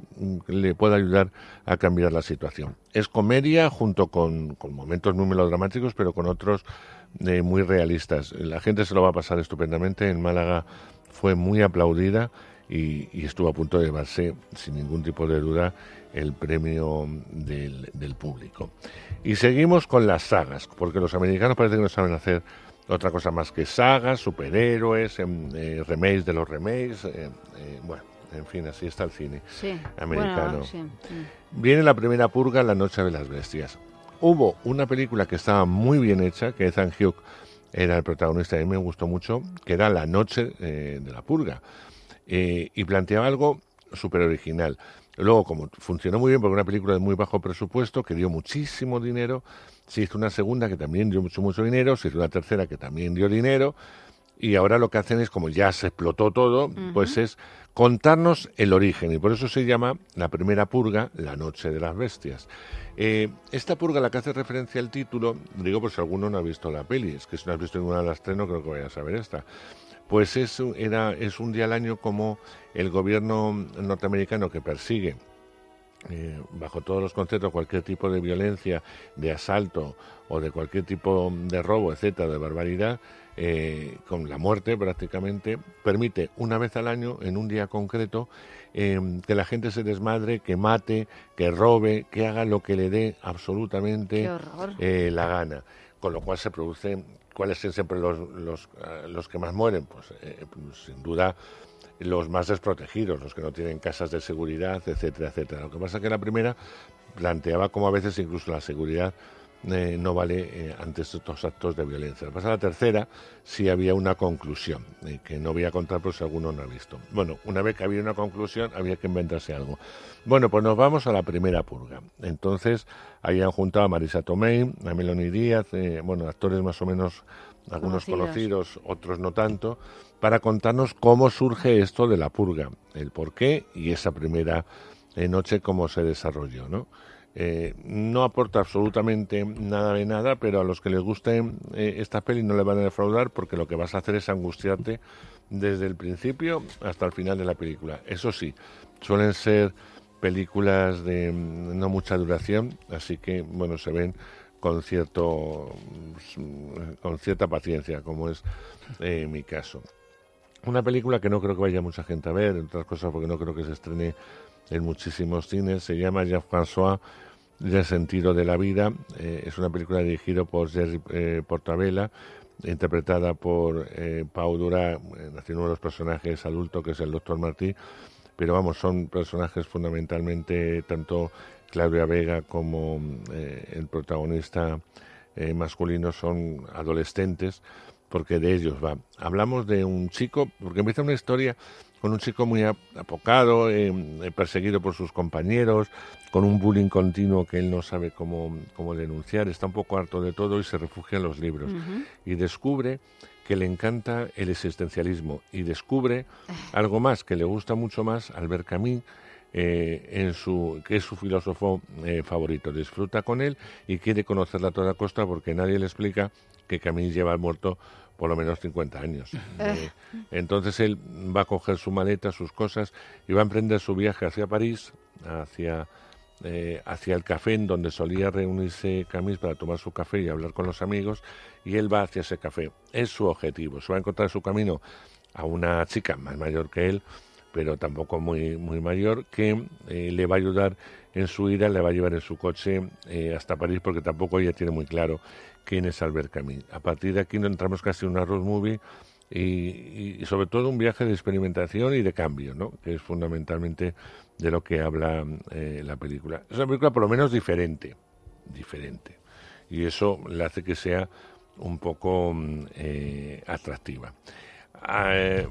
le puede ayudar a cambiar la situación? Es comedia junto con, con momentos muy melodramáticos, pero con otros eh, muy realistas. La gente se lo va a pasar estupendamente. En Málaga fue muy aplaudida y, y estuvo a punto de llevarse, sin ningún tipo de duda, el premio del, del público. Y seguimos con las sagas, porque los americanos parece que no saben hacer otra cosa más que sagas, superhéroes, em, eh, remakes de los remakes. eh, eh, bueno, En fin, así está el cine Sí. americano. Bueno, sí. Viene la primera purga, La Noche de las Bestias. Hubo una película que estaba muy bien hecha, que Ethan Hugh era el protagonista y me gustó mucho, que era La Noche eh, de la Purga. Y planteaba algo súper original. Luego, como funcionó muy bien, porque una película de muy bajo presupuesto, que dio muchísimo dinero, se hizo una segunda que también dio mucho, mucho dinero, se hizo una tercera que también dio dinero, y ahora lo que hacen es, como ya se explotó todo, pues es contarnos el origen, y por eso se llama la primera purga, la noche de las bestias. Eh, esta purga a la que hace referencia el título, digo por si alguno no ha visto la peli, es que si no has visto ninguna de las tres no creo que vayas a ver esta, pues es, un- era, es un día al año como el gobierno norteamericano que persigue eh, bajo todos los conceptos cualquier tipo de violencia, de asalto o de cualquier tipo de robo, etcétera, de barbaridad, eh, con la muerte prácticamente, permite una vez al año, en un día concreto, eh, que la gente se desmadre, que mate, que robe, que haga lo que le dé absolutamente la gana. Con lo cual se produce, ¿cuáles son siempre los, los, eh, los que más mueren? Pues eh, pues, sin duda los más desprotegidos, los que no tienen casas de seguridad, etcétera, etcétera. Lo que pasa es que la primera planteaba como a veces incluso la seguridad eh, no vale eh, ante estos actos de violencia. Pasa la tercera sí había una conclusión, eh, que no voy a contar por si alguno no ha visto. Bueno, una vez que había una conclusión, había que inventarse algo. Bueno, pues nos vamos a la primera purga. Entonces, ahí han juntado a Marisa Tomei, a Melanie Díaz, bueno, actores más o menos, algunos Conocidos. conocidos, otros no tanto, para contarnos cómo surge esto de la purga, el por qué y esa primera noche cómo se desarrolló, ¿no? Eh, no aporta absolutamente nada de nada, pero a los que les guste eh, esta peli no le van a defraudar porque lo que vas a hacer es angustiarte desde el principio hasta el final de la película. Eso sí, suelen ser películas de mm, no mucha duración, así que bueno, se ven con cierto mm, con cierta paciencia, como es eh, mi caso. Una película que no creo que vaya mucha gente a ver, entre otras cosas porque no creo que se estrene en muchísimos cines, se llama Jean-François El sentido de la vida, eh, es una película dirigida por Jerry eh, Portabella, interpretada por eh, Pau Dura, eh, uno de los personajes adultos que es el Doctor Martí, pero vamos, son personajes fundamentalmente tanto Claudia Vega como eh, el protagonista masculino son adolescentes, porque de ellos va. Hablamos de un chico, porque empieza una historia con un chico muy ap- apocado, eh, eh, perseguido por sus compañeros, con un bullying continuo que él no sabe cómo, cómo denunciar, está un poco harto de todo y se refugia en los libros. Y descubre que le encanta el existencialismo y descubre algo más que le gusta mucho más Albert Camus, eh, en su, que es su filósofo eh, favorito. Disfruta con él y quiere conocerla a toda costa porque nadie le explica que Camus lleva muerto por lo menos 50 años. Eh, entonces él va a coger su maleta, sus cosas y va a emprender su viaje hacia París, hacia, eh, hacia el café en donde solía reunirse Camus para tomar su café y hablar con los amigos y él va hacia ese café. Es su objetivo. Se va a encontrar su camino a una chica más mayor que él, pero tampoco muy, muy mayor, que eh, le va a ayudar en su ira, le va a llevar en su coche eh, hasta París, porque tampoco ella tiene muy claro quién es Albert Camus. A partir de aquí entramos casi en una road movie y, y sobre todo un viaje de experimentación y de cambio, ¿no? que es fundamentalmente de lo que habla eh, la película. Es una película por lo menos diferente, diferente, y eso le hace que sea un poco mm, eh, atractiva. Ah, eh.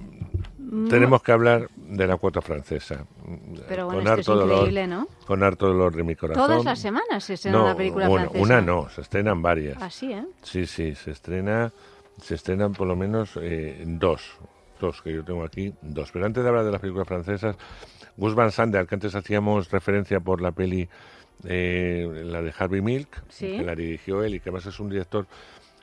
Tenemos que hablar de la cuota francesa. Pero bueno, con esto es harto dolor, increíble, ¿no? Con harto dolor de mi corazón. Todas las semanas se estrena No, una película bueno, francesa. Una no, se estrenan varias. Así, ¿eh? Sí, sí, se estrena, se estrenan por lo menos eh, dos, dos que yo tengo aquí, dos. Pero antes de hablar de las películas francesas, Gus Van Sant, al que antes hacíamos referencia por la peli, eh, la de Harvey Milk, Sí. que la dirigió él y que además es un director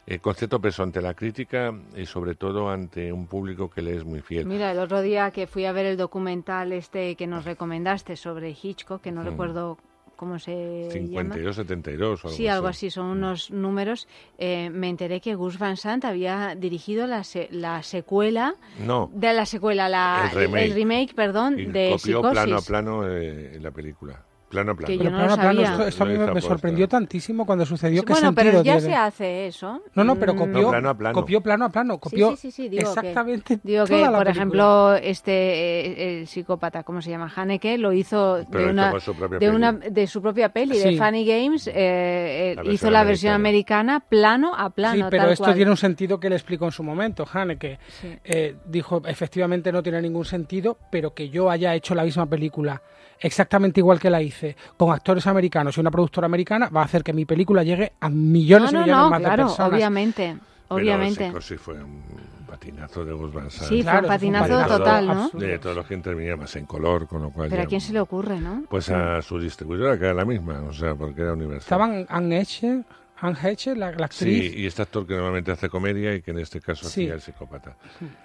eh, con cierto peso ante la crítica y sobre todo ante un público que le es muy fiel. Mira, el otro día que fui a ver el documental este que nos recomendaste sobre Hitchcock, que no Mm. recuerdo cómo se llama. 52, 72 o algo Sí, algo así. así, son unos números. Eh, me enteré que Gus Van Sant había dirigido la, se- la secuela, No. de la secuela, la, El remake. remake, perdón, Y de copió Psicosis. plano a plano eh, la película. Plano a plano. Que yo Pero no plano lo a plano, sabía. esto, esto a mí me, sorprendió tantísimo cuando sucedió que Bueno, pero ya tiene? se hace eso. No, no, pero Mm. copió, No, plano a plano. copió plano a plano, copió sí, sí, sí, digo exactamente que, digo que, la por película. ejemplo, este eh, el psicópata, ¿cómo se llama? Haneke lo hizo Pero de una su propia de peli. una de su propia peli, de. Funny Games, eh, eh, La hizo la versión americana plano a plano, Sí, pero tal esto cual. tiene un sentido que le explicó en su momento, Haneke. Sí. Eh, dijo, efectivamente no tiene ningún sentido, pero que yo haya hecho la misma película exactamente igual que la hice, con actores americanos y una productora americana, va a hacer que mi película llegue a millones no, y millones no, más claro, de personas. obviamente, Pero obviamente. Psicosis fue un patinazo de Gus Van Sant. Sí, fue un patinazo total, ¿no? De todos los que intervenían más en color, con lo cual... Pero ya- a quién se le ocurre, ¿no? Pues a su distribuidora, que era la misma, o sea, porque era universal. Estaban Anne Heche, Anne Heche, la, la actriz. Sí, y este actor que normalmente hace comedia y que en este caso Sí. hacía el psicópata.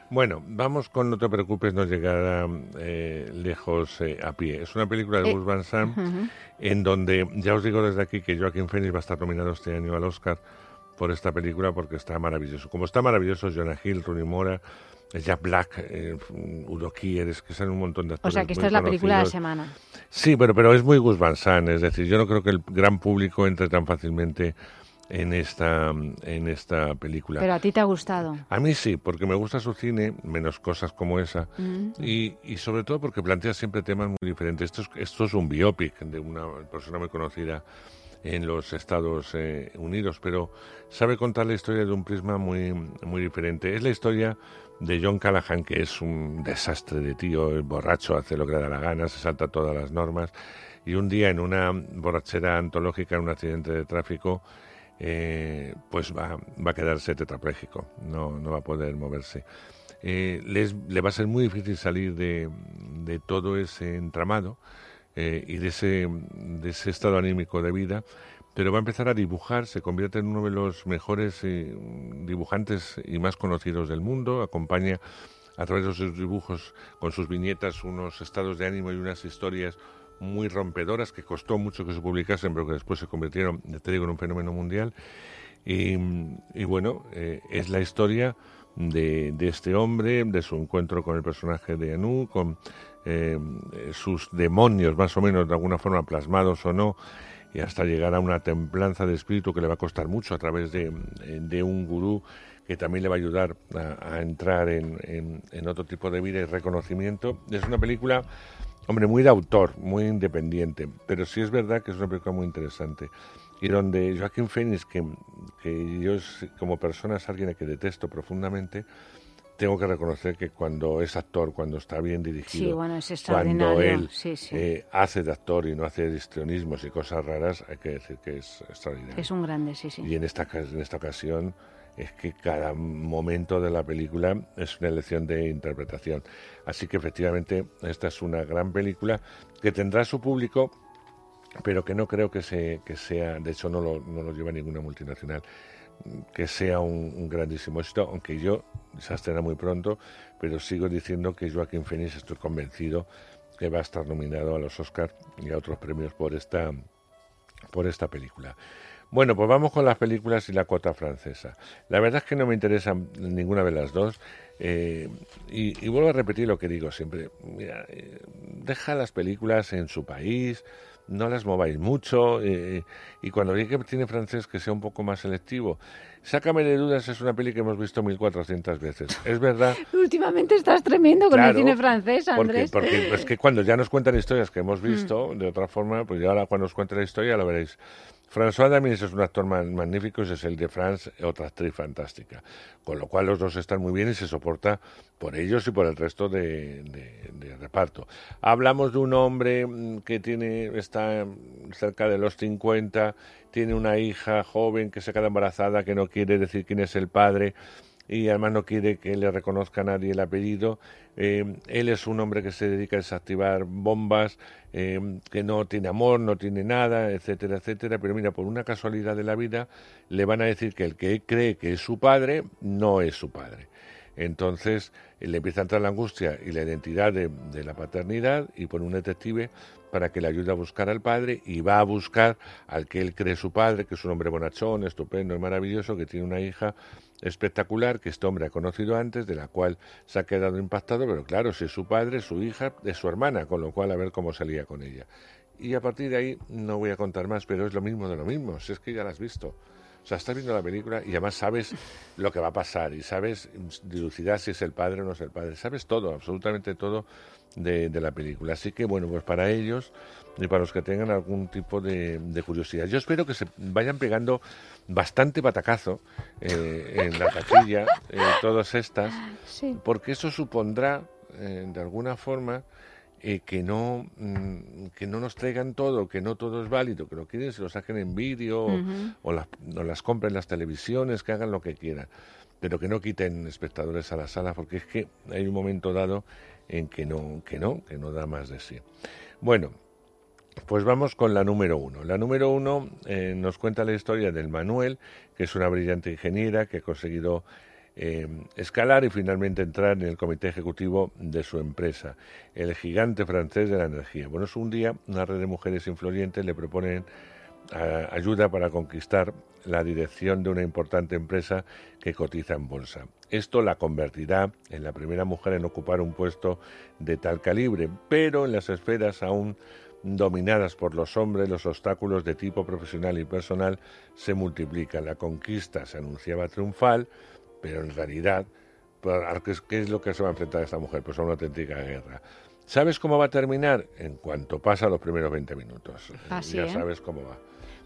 Bueno, vamos con No te preocupes, no llegará eh, lejos eh, a pie. Es una película de Eh, Gus Van Sant en donde ya os digo desde aquí que Joaquín Phoenix va a estar nominado este año al Oscar por esta película porque está maravilloso. Como está maravilloso Jonah Hill, Rooney Mora, Jack Black, eh, Udo Kier, es que salen un montón de O actores sea, que esta es la película de la semana. Sí, pero, pero es muy Gus Van Sant, es decir, yo no creo que el gran público entre tan fácilmente en esta, en esta película. Pero a ti te ha gustado. A mí sí, porque me gusta su cine, menos cosas como esa, Mm. y, y sobre todo porque plantea siempre temas muy diferentes. Esto es, esto es un biopic de una persona muy conocida en los Estados eh, Unidos, pero sabe contar la historia de un prisma muy, muy diferente. Es la historia de John Callahan, que es un desastre de tío, el borracho, hace lo que le da la gana, se salta todas las normas, y un día en una borrachera antológica, en un accidente de tráfico, eh, pues va, va a quedarse tetrapléjico, no, no va a poder moverse. Eh, le va a ser muy difícil salir de, de todo ese entramado eh, y de ese, de ese estado anímico de vida, pero va a empezar a dibujar, se convierte en uno de los mejores dibujantes y más conocidos del mundo, acompaña a través de sus dibujos, con sus viñetas, unos estados de ánimo y unas historias muy rompedoras que costó mucho que se publicasen, pero que después se convirtieron, ya te digo, en un fenómeno mundial. Y, bueno, eh, es la historia de, de este hombre, de su encuentro con el personaje de Anu, con eh, sus demonios más o menos de alguna forma plasmados o no, y hasta llegar a una templanza de espíritu que le va a costar mucho a través de, de un gurú que también le va a ayudar a, a entrar en, en- en otro tipo de vida y reconocimiento. Es una película, hombre, muy de autor, muy independiente, pero sí es verdad que es una película muy interesante. Y donde Joaquín Phoenix, que, que yo como persona es alguien a que detesto profundamente, tengo que reconocer que cuando es actor, cuando está bien dirigido, Sí, bueno, es cuando él Sí, sí. eh, hace de actor y no hace histrionismos y cosas raras, hay que decir que es extraordinario. Es un grande, sí, sí. Y en esta, en esta ocasión es que cada momento de la película es una elección de interpretación. Así que efectivamente esta es una gran película que tendrá su público, pero que no creo que, se, que sea, de hecho no lo, no lo lleva ninguna multinacional, que sea un, grandísimo éxito, aunque yo se estrena muy pronto, pero sigo diciendo que Joaquín Phoenix estoy convencido que va a estar nominado a los Oscars y a otros premios por esta, por esta película. Bueno, pues vamos con las películas y la cuota francesa. La verdad es que no me interesa ninguna de las dos. eh, y, y vuelvo a repetir lo que digo siempre. Mira, eh, deja las películas en su país, no las mováis mucho. eh, y cuando diga que tiene francés, que sea un poco más selectivo. Sácame de dudas, es una peli que hemos visto 1400 veces. Es verdad. *laughs* Últimamente estás tremendo con el cine francés, Porque, Andrés. porque es que cuando ya nos cuentan historias que hemos visto, Mm. de otra forma, pues ya ahora cuando os cuente la historia lo veréis. François Damiens es un actor ma- magnífico, ese es el de France, otra actriz fantástica. Con lo cual los dos están muy bien y se soporta por ellos y por el resto de, de- de reparto. Hablamos de un hombre mm, que tiene está cerca de los 50, tiene una hija joven que se queda embarazada, que no quiere decir quién es el padre y además no quiere que le reconozca a nadie el apellido. Eh, él es un hombre que se dedica a desactivar bombas, eh, que no tiene amor, no tiene nada, etcétera, etcétera. Pero mira, por una casualidad de la vida, le van a decir que el que cree que es su padre no es su padre. Entonces le empieza a entrar la angustia y la identidad de, de la paternidad y pone un detective para que le ayude a buscar al padre y va a buscar al que él cree su padre, que es un hombre bonachón, estupendo y maravilloso, que tiene una hija espectacular que este hombre ha conocido antes, de la cual se ha quedado impactado, pero claro, si es su padre, su hija, es su hermana, con lo cual a ver cómo salía con ella. Y a partir de ahí no voy a contar más, pero es lo mismo de lo mismo, si es que ya lo has visto. O sea, estás viendo la película y además sabes lo que va a pasar y sabes dilucidar si es el padre o no es el padre. Sabes todo, absolutamente todo de, de la película. Así que, bueno, pues para ellos y para los que tengan algún tipo de, de curiosidad. Yo espero que se vayan pegando bastante batacazo eh, en la taquilla, eh, todas estas, porque eso supondrá, eh, de alguna forma, eh, que no mm, que no nos traigan todo, que no todo es válido, que lo quieren se lo saquen en vídeo o- Ujú. o, las, o las compren en las televisiones, que hagan lo que quieran, pero que no quiten espectadores a la sala, porque es que hay un momento dado en que no, que no, que no da más de sí. Bueno, pues vamos con la número uno. La número uno eh, nos cuenta la historia del Manuel, que es una brillante ingeniera que ha conseguido eh, escalar y finalmente entrar en el comité ejecutivo de su empresa, el gigante francés de la energía. Bueno, es un día una red de mujeres influyentes le proponen ayuda para conquistar la dirección de una importante empresa que cotiza en bolsa. Esto la convertirá en la primera mujer en ocupar un puesto de tal calibre, pero en las esferas aún dominadas por los hombres, los obstáculos de tipo profesional y personal se multiplican. La conquista se anunciaba triunfal, pero en realidad, pues, ¿a qué es- ¿qué es lo que se va a enfrentar esta mujer? Pues a una auténtica guerra. ¿Sabes cómo va a terminar? En cuanto pasa los primeros 20 minutos. Así, ya ¿eh? sabes cómo va.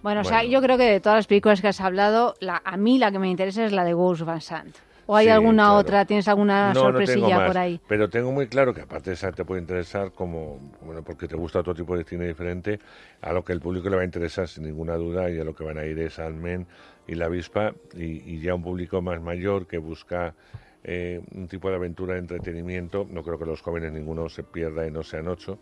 Bueno, o sea, yo creo que de todas las películas que has hablado, la, a mí la que me interesa es la de Gus Van Sant. ¿O hay Sí, alguna claro. otra? ¿Tienes alguna No, no tengo sorpresilla más, por ahí? Pero tengo muy claro que aparte de esa te puede interesar como, bueno, porque te gusta otro tipo de cine diferente, a lo que el público le va a interesar sin ninguna duda y a lo que van a ir es Ant-Man y La Avispa y, y ya un público más mayor que busca eh, un tipo de aventura de entretenimiento. No creo que los jóvenes ninguno se pierda y no sean ocho,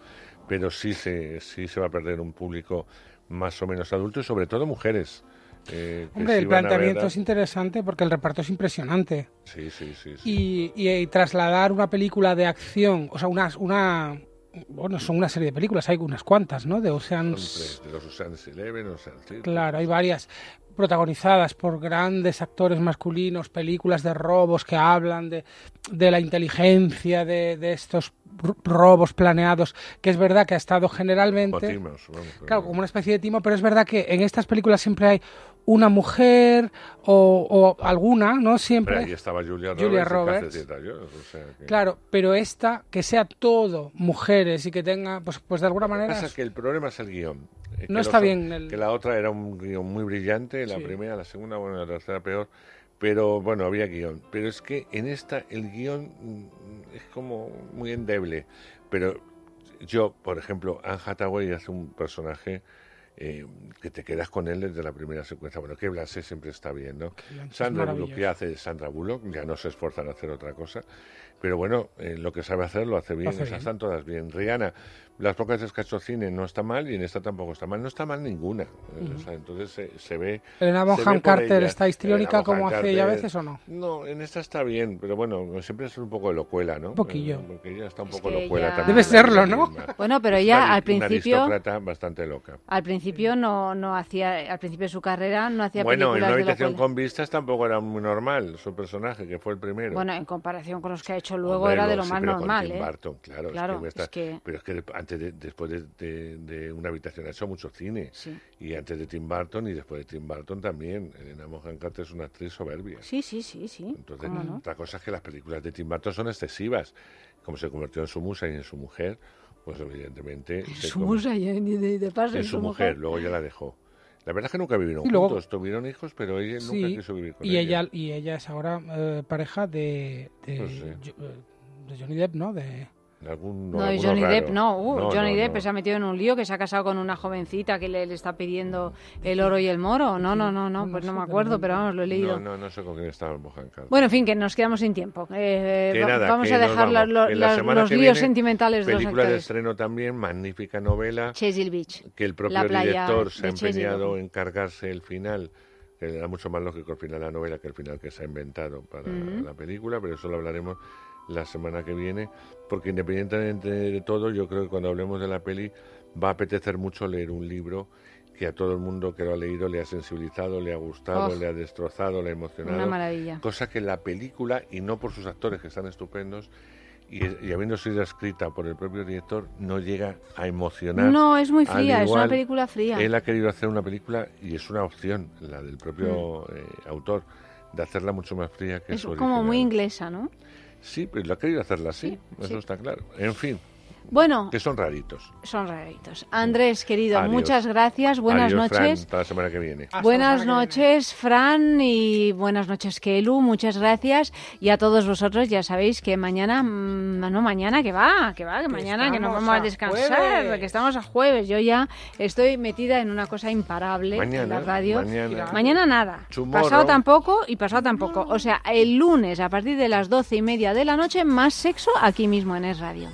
pero sí se, sí se va a perder un público más o menos adulto y sobre todo mujeres. Eh, Hombre, el planteamiento es interesante porque el reparto es impresionante. Sí, sí, sí. sí. Y, y- y trasladar una película de acción, o sea, una, una bueno, son una serie de películas, hay unas cuantas, ¿no? De Oceans. de los Ocean's Eleven, Ocean's Thirteen. Claro, hay varias protagonizadas por grandes actores masculinos, películas de robos que hablan de, de la inteligencia de, de estos robos planeados, que es verdad que ha estado generalmente... O timos, vamos, Claro, como una especie de timo, pero es verdad que en estas películas siempre hay una mujer o, o alguna, ¿no? Siempre. Pero ahí estaba Julia Roberts. Julia Roberts. Catherine Zeta-Jones, o sea que- Claro, pero esta, que sea todo mujeres y que tenga, pues, pues de alguna Lo que manera... pasa es que el problema es el guion. No está bien el- Que la otra era un guion muy brillante, la Sí. primera, la segunda, bueno, la tercera peor. Pero bueno, había guion. Pero es que en esta el guion mm, es como muy endeble. Pero yo, por ejemplo, Anne Hathaway hace un personaje eh, que te quedas con él desde la primera secuencia. Bueno, que Blasé siempre está bien, ¿no? Sandra Bullock, que hace Sandra Bullock, ya no se esfuerzan a hacer otra cosa. Pero bueno, eh, lo que sabe hacer lo hace bien, hace esas bien. están todas bien. Rihanna, las pocas veces que ha hecho cine no está mal y en esta tampoco está mal. No está mal ninguna. eh, Ujú. o sea, entonces se, se ve. ¿Elena se Bonham ve por Carter está histriónica Elena como Bonham hace ella a Carter- veces o no? No, en esta está bien, pero bueno, siempre es un poco locuela, ¿no? Un poquillo. Eh, porque ella está un Es poco que locuela ella- también. Debe serlo, ¿no? misma. Bueno, pero ella una- al principio- Una aristócrata bastante loca. Al principio no, no hacía, al principio de su carrera no hacía Bueno, en películas una de habitación con vistas tampoco era muy normal su personaje, que fue el primero. Bueno, en comparación con los que ha hecho luego Hombre, era de lo sí, más pero con normal, Tim ¿eh? Burton, claro, Claro, es que está- es que- pero es que antes de- después de, de- de una habitación ha hecho mucho cine Sí. y antes de Tim Burton y después de Tim Burton también Elena Bonham Carter es una actriz soberbia Sí, sí, sí, sí. entonces otra cosa es que las películas de Tim Burton son excesivas como se convirtió en su musa y en su mujer pues evidentemente se Su musa y de, paso en en su mujer luego ya la dejó la verdad es que nunca vivieron Y luego- juntos tuvieron hijos pero ella nunca Sí, quiso vivir con y ella, ella y ella es ahora eh, pareja de, de, Pues sí. Eh, de Johnny Depp, ¿no? De, Algún- No, y Johnny raro. Depp no, uh, No, Johnny no, Depp no. se ha metido en un lío que se ha casado con una jovencita que le, le está pidiendo el oro y el moro. No, no, no, no, pues no me acuerdo, pero vamos, lo he leído. no, no, no sé con quién estaba Carter Bueno, en fin, que nos quedamos sin tiempo. Eh, Que va- nada, vamos que a dejar vamos. la los líos viene, sentimentales de los Película de estreno también, magnífica novela. Chesil Beach. Que el propio director se ha empeñado en cargarse el final. Era mucho más lógico el final de la novela que el final que se ha inventado para la película, pero eso lo hablaremos la semana que viene. Porque independientemente de todo, yo creo que cuando hablemos de la peli va a apetecer mucho leer un libro que a todo el mundo que lo ha leído le ha sensibilizado, le ha gustado, Oh. le ha destrozado, le ha emocionado. Una maravilla. Cosa que la película, y no por sus actores que están estupendos, y, y habiendo sido escrita por el propio director, no llega a emocionar. No, es muy fría, es una película fría. Él ha querido hacer una película y es una opción, la del propio Mm. eh, autor, de hacerla mucho más fría que Es su como original. muy inglesa, ¿no? Sí, pero lo ha querido hacerla así, eso sí. está claro. En fin, Bueno, que son raritos. son raritos. Andrés, querido, Adiós. muchas gracias, buenas Adiós, Fran, noches. hasta la semana que viene. Buenas noches, Fran, y buenas noches, Kelu. Muchas gracias. Y a todos vosotros, ya sabéis que mañana, mm, no mañana, que va, que va, que mañana, que nos vamos a a descansar, jueves. que estamos a jueves. Yo ya estoy metida en una cosa imparable en Mañana, la radio. mañana. Mañana nada. Tomorrow. Pasado tampoco y pasado tampoco. O sea, el lunes a partir de las doce y media de la noche, más sexo aquí mismo en Es Radio.